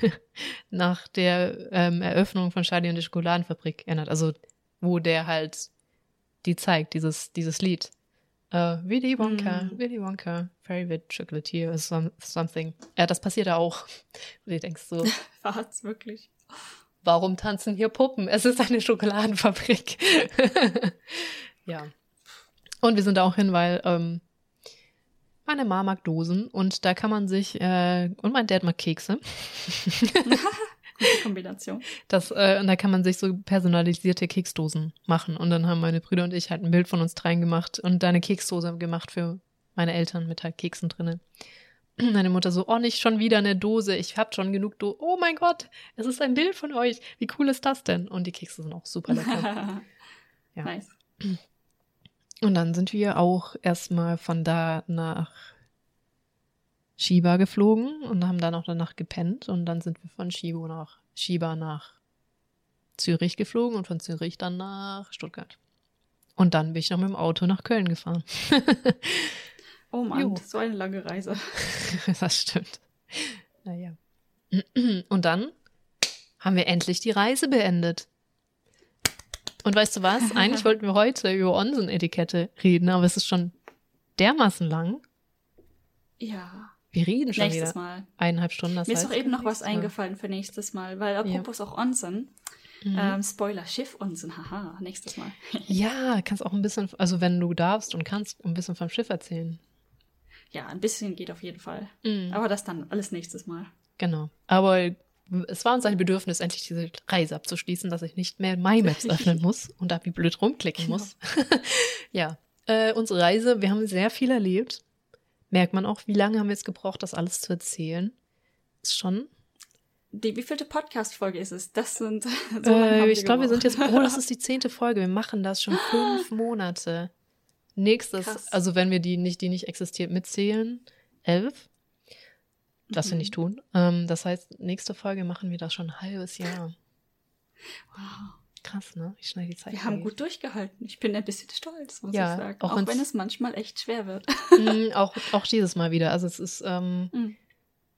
[LAUGHS] nach der ähm, Eröffnung von Charlie und die Schokoladenfabrik erinnert. Also wo der halt die zeigt, dieses, dieses Lied. Uh, Willy Wonka, mm. Willy Wonka, favorite chocolatier or some, something. Ja, das passiert da auch. [LAUGHS] Und du denkst so. [LAUGHS] Was, wirklich? Warum tanzen hier Puppen? Es ist eine Schokoladenfabrik. ja. Und wir sind da auch hin, weil ähm, meine Mama mag Dosen und da kann man sich, äh, und mein Dad mag Kekse. [LAUGHS] Gute Kombination. Das, äh, und da kann man sich so personalisierte Keksdosen machen. Und dann haben meine Brüder und ich halt ein Bild von uns dreien gemacht und da eine Keksdose gemacht für meine Eltern mit halt Keksen drinnen. [CLEARS THROAT] Meine Mutter so, oh, nicht schon wieder eine Dose. Ich hab schon genug Dose. Oh mein Gott, es ist ein Bild von euch. Wie cool ist das denn? Und die Kekse sind auch super lecker. [LAUGHS] ja. Nice. [CLEARS THROAT] Und dann sind wir auch erstmal von da nach Shiba geflogen und haben dann auch danach gepennt und dann sind wir von Shiba nach Shiba nach Zürich geflogen und von Zürich dann nach Stuttgart. Und dann bin ich noch mit dem Auto nach Köln gefahren. [LAUGHS] oh Mann, so eine lange Reise. [LAUGHS] das stimmt. Naja. Und dann haben wir endlich die Reise beendet. Und weißt du was? Eigentlich wollten wir heute über Onsen-Etikette reden, aber es ist schon dermaßen lang. Ja. Wir reden schon nächstes wieder Mal. eineinhalb Stunden. Mir ist doch eben noch was eingefallen für nächstes Mal, weil apropos ja. auch Onsen. Mhm. Ähm, Spoiler, Schiff Onsen, haha, nächstes Mal. [LAUGHS] ja, kannst auch ein bisschen, also wenn du darfst und kannst, ein bisschen vom Schiff erzählen. Ja, ein bisschen geht auf jeden Fall. Mhm. Aber das dann alles nächstes Mal. Genau. Aber es war uns ein Bedürfnis, endlich diese Reise abzuschließen, dass ich nicht mehr MyMaps [LAUGHS] öffnen muss und da wie blöd rumklicken genau. muss. [LAUGHS] ja, äh, unsere Reise, wir haben sehr viel erlebt. Merkt man auch, wie lange haben wir jetzt gebraucht, das alles zu erzählen? Ist schon. Die wievielte Podcast-Folge ist es? Das sind. [LAUGHS] So äh, ich glaube, wir sind jetzt. Oh, das ist die zehnte Folge. Wir machen das schon [GASPS] fünf Monate. Nächstes, Krass. also wenn wir die nicht, die nicht existiert, mitzählen, elf was mhm. wir nicht tun. Ähm, das heißt, nächste Folge machen wir das schon ein halbes Jahr. Wow. Krass, ne? Wie schnell die Zeit Wir haben gut durchgehalten. Ich bin ein bisschen stolz, muss ja, ich sagen. Auch, auch wenn es manchmal echt schwer wird. Mm, [LAUGHS] auch, auch dieses Mal wieder. Also es ist, ähm, mhm.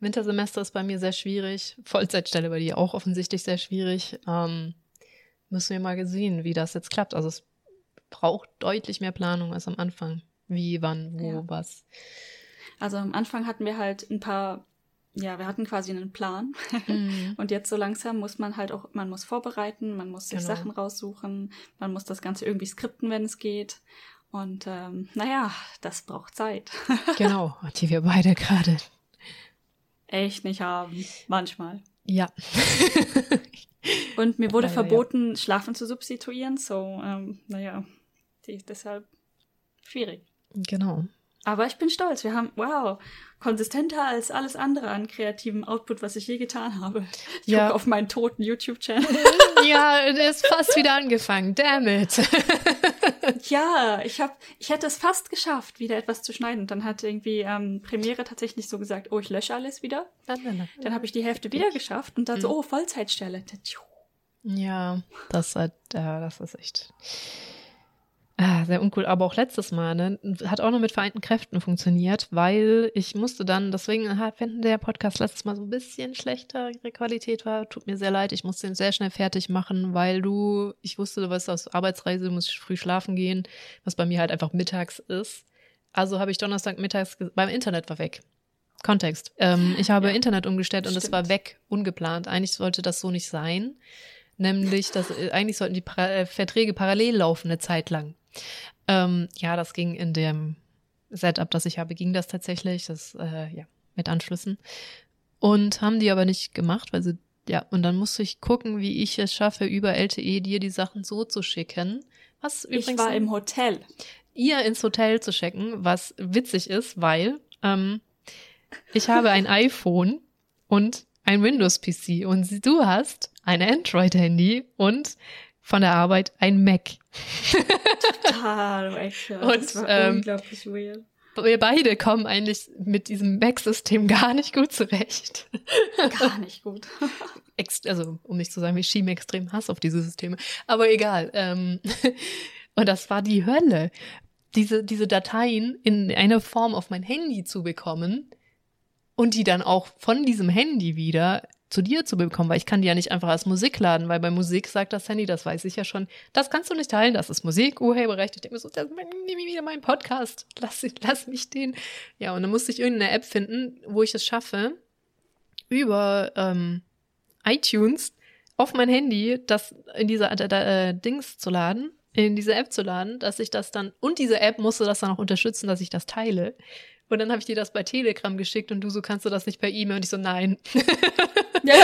Wintersemester ist bei mir sehr schwierig. Vollzeitstelle bei dir auch offensichtlich sehr schwierig. Ähm, müssen wir mal gesehen, wie das jetzt klappt. Also es braucht deutlich mehr Planung als am Anfang. Wie, wann, wo, ja. was. Also am Anfang hatten wir halt ein paar ja, wir hatten quasi einen Plan. Mhm. [LAUGHS] Und jetzt so langsam muss man halt auch, man muss vorbereiten, man muss sich genau. Sachen raussuchen, man muss das Ganze irgendwie skripten, wenn es geht. Und ähm, naja, das braucht Zeit. [LAUGHS] genau, die wir beide gerade echt nicht haben. Manchmal. Ja. [LAUGHS] Und mir wurde ja, verboten, ja. Schlafen zu substituieren, so, ähm, naja, deshalb schwierig. Genau. Aber ich bin stolz. Wir haben, wow, konsistenter als alles andere an kreativem Output, was ich je getan habe. Ich ja. gucke auf meinen toten YouTube-Channel. [LAUGHS] ja, der ist fast wieder angefangen. Damn it. [LAUGHS] ja, ich hab, ich hätte es fast geschafft, wieder etwas zu schneiden. Und dann hat irgendwie ähm, Premiere tatsächlich so gesagt, oh, ich lösche alles wieder. Dann habe ich die Hälfte wieder geschafft und dann so, mhm. oh, Vollzeitstelle. Ja, das, hat, ja, das ist echt Ah, sehr uncool. Aber auch letztes Mal, ne? Hat auch noch mit vereinten Kräften funktioniert, weil ich musste dann, deswegen wenn der Podcast letztes Mal so ein bisschen schlechtere Qualität war, tut mir sehr leid, ich musste ihn sehr schnell fertig machen, weil du, ich wusste, du warst aus Arbeitsreise, du musst früh schlafen gehen, was bei mir halt einfach mittags ist. Also habe ich Donnerstag mittags, beim Internet war weg. Kontext. Ähm, ich habe ja, Internet umgestellt und es war weg, ungeplant. Eigentlich sollte das so nicht sein. Nämlich, dass äh, eigentlich sollten die pra äh, Verträge parallel laufen eine Zeit lang. Ähm, ja, das ging in dem Setup, das ich habe, ging das tatsächlich, das, äh, ja, mit Anschlüssen. Und haben die aber nicht gemacht, weil sie, ja, und dann musste ich gucken, wie ich es schaffe, über LTE dir die Sachen so zu schicken. Was übrigens. Ich war im Hotel. Ihr ins Hotel zu schicken, was witzig ist, weil ähm, ich habe ein [LAUGHS] iPhone und ein Windows-PC und du hast ein Android-Handy und von der Arbeit ein Mac. Total, echt. Ja. Und, das war ähm, unglaublich weird. Wir beide kommen eigentlich mit diesem Mac-System gar nicht gut zurecht. Gar nicht gut. [LAUGHS] also, um nicht zu sagen, wir schieben extrem Hass auf diese Systeme. Aber egal. Ähm, [LAUGHS] und das war die Hölle. Diese, diese Dateien in einer Form auf mein Handy zu bekommen und die dann auch von diesem Handy wieder zu dir zu bekommen, weil ich kann die ja nicht einfach als Musik laden, weil bei Musik sagt das Handy, das weiß ich ja schon, das kannst du nicht teilen, das ist Musik, urheberrecht. Ich denke mir so, das ist wieder mein Podcast, lass, lass mich den. Ja, und dann musste ich irgendeine App finden, wo ich es schaffe, über ähm, iTunes auf mein Handy das in diese äh, äh, Dings zu laden, in diese App zu laden, dass ich das dann, und diese App musste das dann auch unterstützen, dass ich das teile. Und dann habe ich dir das bei Telegram geschickt und du so, kannst du das nicht per E-Mail? Und ich so, nein. [LAUGHS] Ja,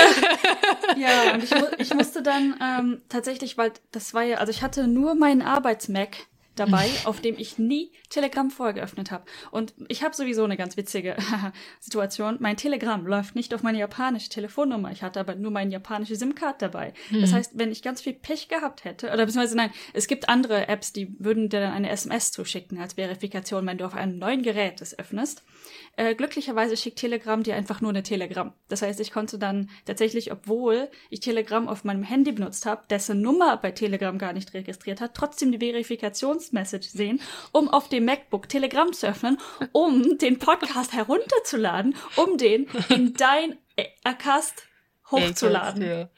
ja und ich, ich musste dann ähm, tatsächlich, weil das war ja, also ich hatte nur meinen Arbeits-Mac dabei, auf dem ich nie Telegram vorher geöffnet habe. Und ich habe sowieso eine ganz witzige [LAUGHS] Situation. Mein Telegram läuft nicht auf meine japanische Telefonnummer. Ich hatte aber nur meine japanische SIM-Card dabei. Mhm. Das heißt, wenn ich ganz viel Pech gehabt hätte, oder beziehungsweise nein, es gibt andere Apps, die würden dir dann eine SMS zuschicken als Verifikation, wenn du auf einem neuen Gerät es öffnest. Äh, glücklicherweise schickt Telegram dir einfach nur eine Telegram. Das heißt, ich konnte dann tatsächlich, obwohl ich Telegram auf meinem Handy benutzt habe, dessen Nummer bei Telegram gar nicht registriert hat, trotzdem die Verifikationsmessage sehen, um auf dem MacBook Telegram zu öffnen, um [LAUGHS] den Podcast herunterzuladen, um den in dein Acast hochzuladen. Acast,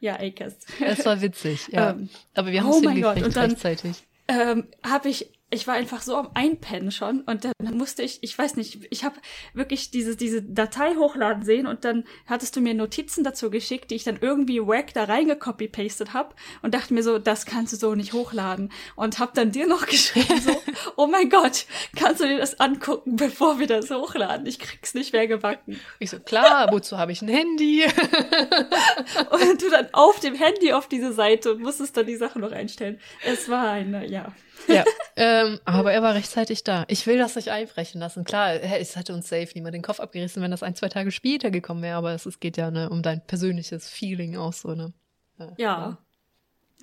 ja. ja, Acast. Es war witzig, ja. [LAUGHS] Ähm, Aber wir haben es oh hingekriegt rechtzeitig. Ähm, habe ich ich war einfach so am Einpennen schon und dann musste ich, ich weiß nicht, ich habe wirklich diese, diese Datei hochladen sehen und dann hattest du mir Notizen dazu geschickt, die ich dann irgendwie wack da reingecopy-pastet habe und dachte mir so, das kannst du so nicht hochladen und hab dann dir noch [LAUGHS] geschrieben so, oh mein Gott, kannst du dir das angucken, bevor wir das hochladen? Ich krieg's nicht mehr gebacken. Ich so, klar, wozu habe ich ein Handy? [LAUGHS] und du dann auf dem Handy auf diese Seite und musstest dann die Sache noch einstellen. Es war eine, ja. Ja, [LAUGHS] ähm, aber er war rechtzeitig da. Ich will das nicht einbrechen lassen. Klar, es hätte uns safe niemand den Kopf abgerissen, wenn das ein, zwei Tage später gekommen wäre, aber es, es geht ja ne, um dein persönliches Feeling auch so, ne? Ja. ja.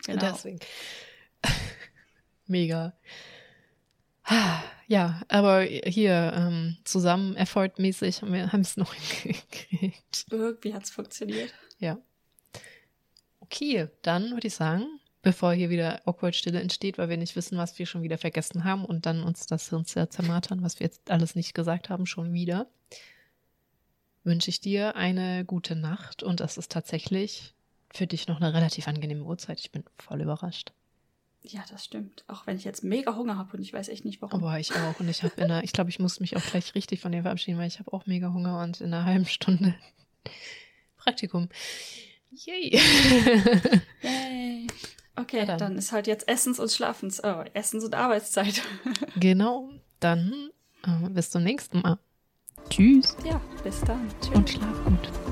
Genau. Deswegen. [LAUGHS] Mega. Ja, aber hier ähm, zusammen effortmäßig haben wir es noch [LAUGHS] hingekriegt. Irgendwie hat es funktioniert. Ja. Okay, dann würde ich sagen, bevor hier wieder awkward Stille entsteht, weil wir nicht wissen, was wir schon wieder vergessen haben und dann uns das Hirn zermartern, was wir jetzt alles nicht gesagt haben, schon wieder, wünsche ich dir eine gute Nacht und es ist tatsächlich für dich noch eine relativ angenehme Uhrzeit. Ich bin voll überrascht. Ja, das stimmt. Auch wenn ich jetzt mega Hunger habe und ich weiß echt nicht warum. Aber ich auch. Und ich habe in einer, ich glaube, ich muss mich auch gleich richtig von dir verabschieden, weil ich habe auch mega Hunger und in einer halben Stunde [LAUGHS] Praktikum. Yay. Yay. Okay, ja, dann. dann. ist halt jetzt Essens- und Schlafens, oh, Essens- und Arbeitszeit. [LAUGHS] genau, dann äh, bis zum nächsten Mal. Tschüss. Ja, bis dann. Tschüss. Und schlaf gut.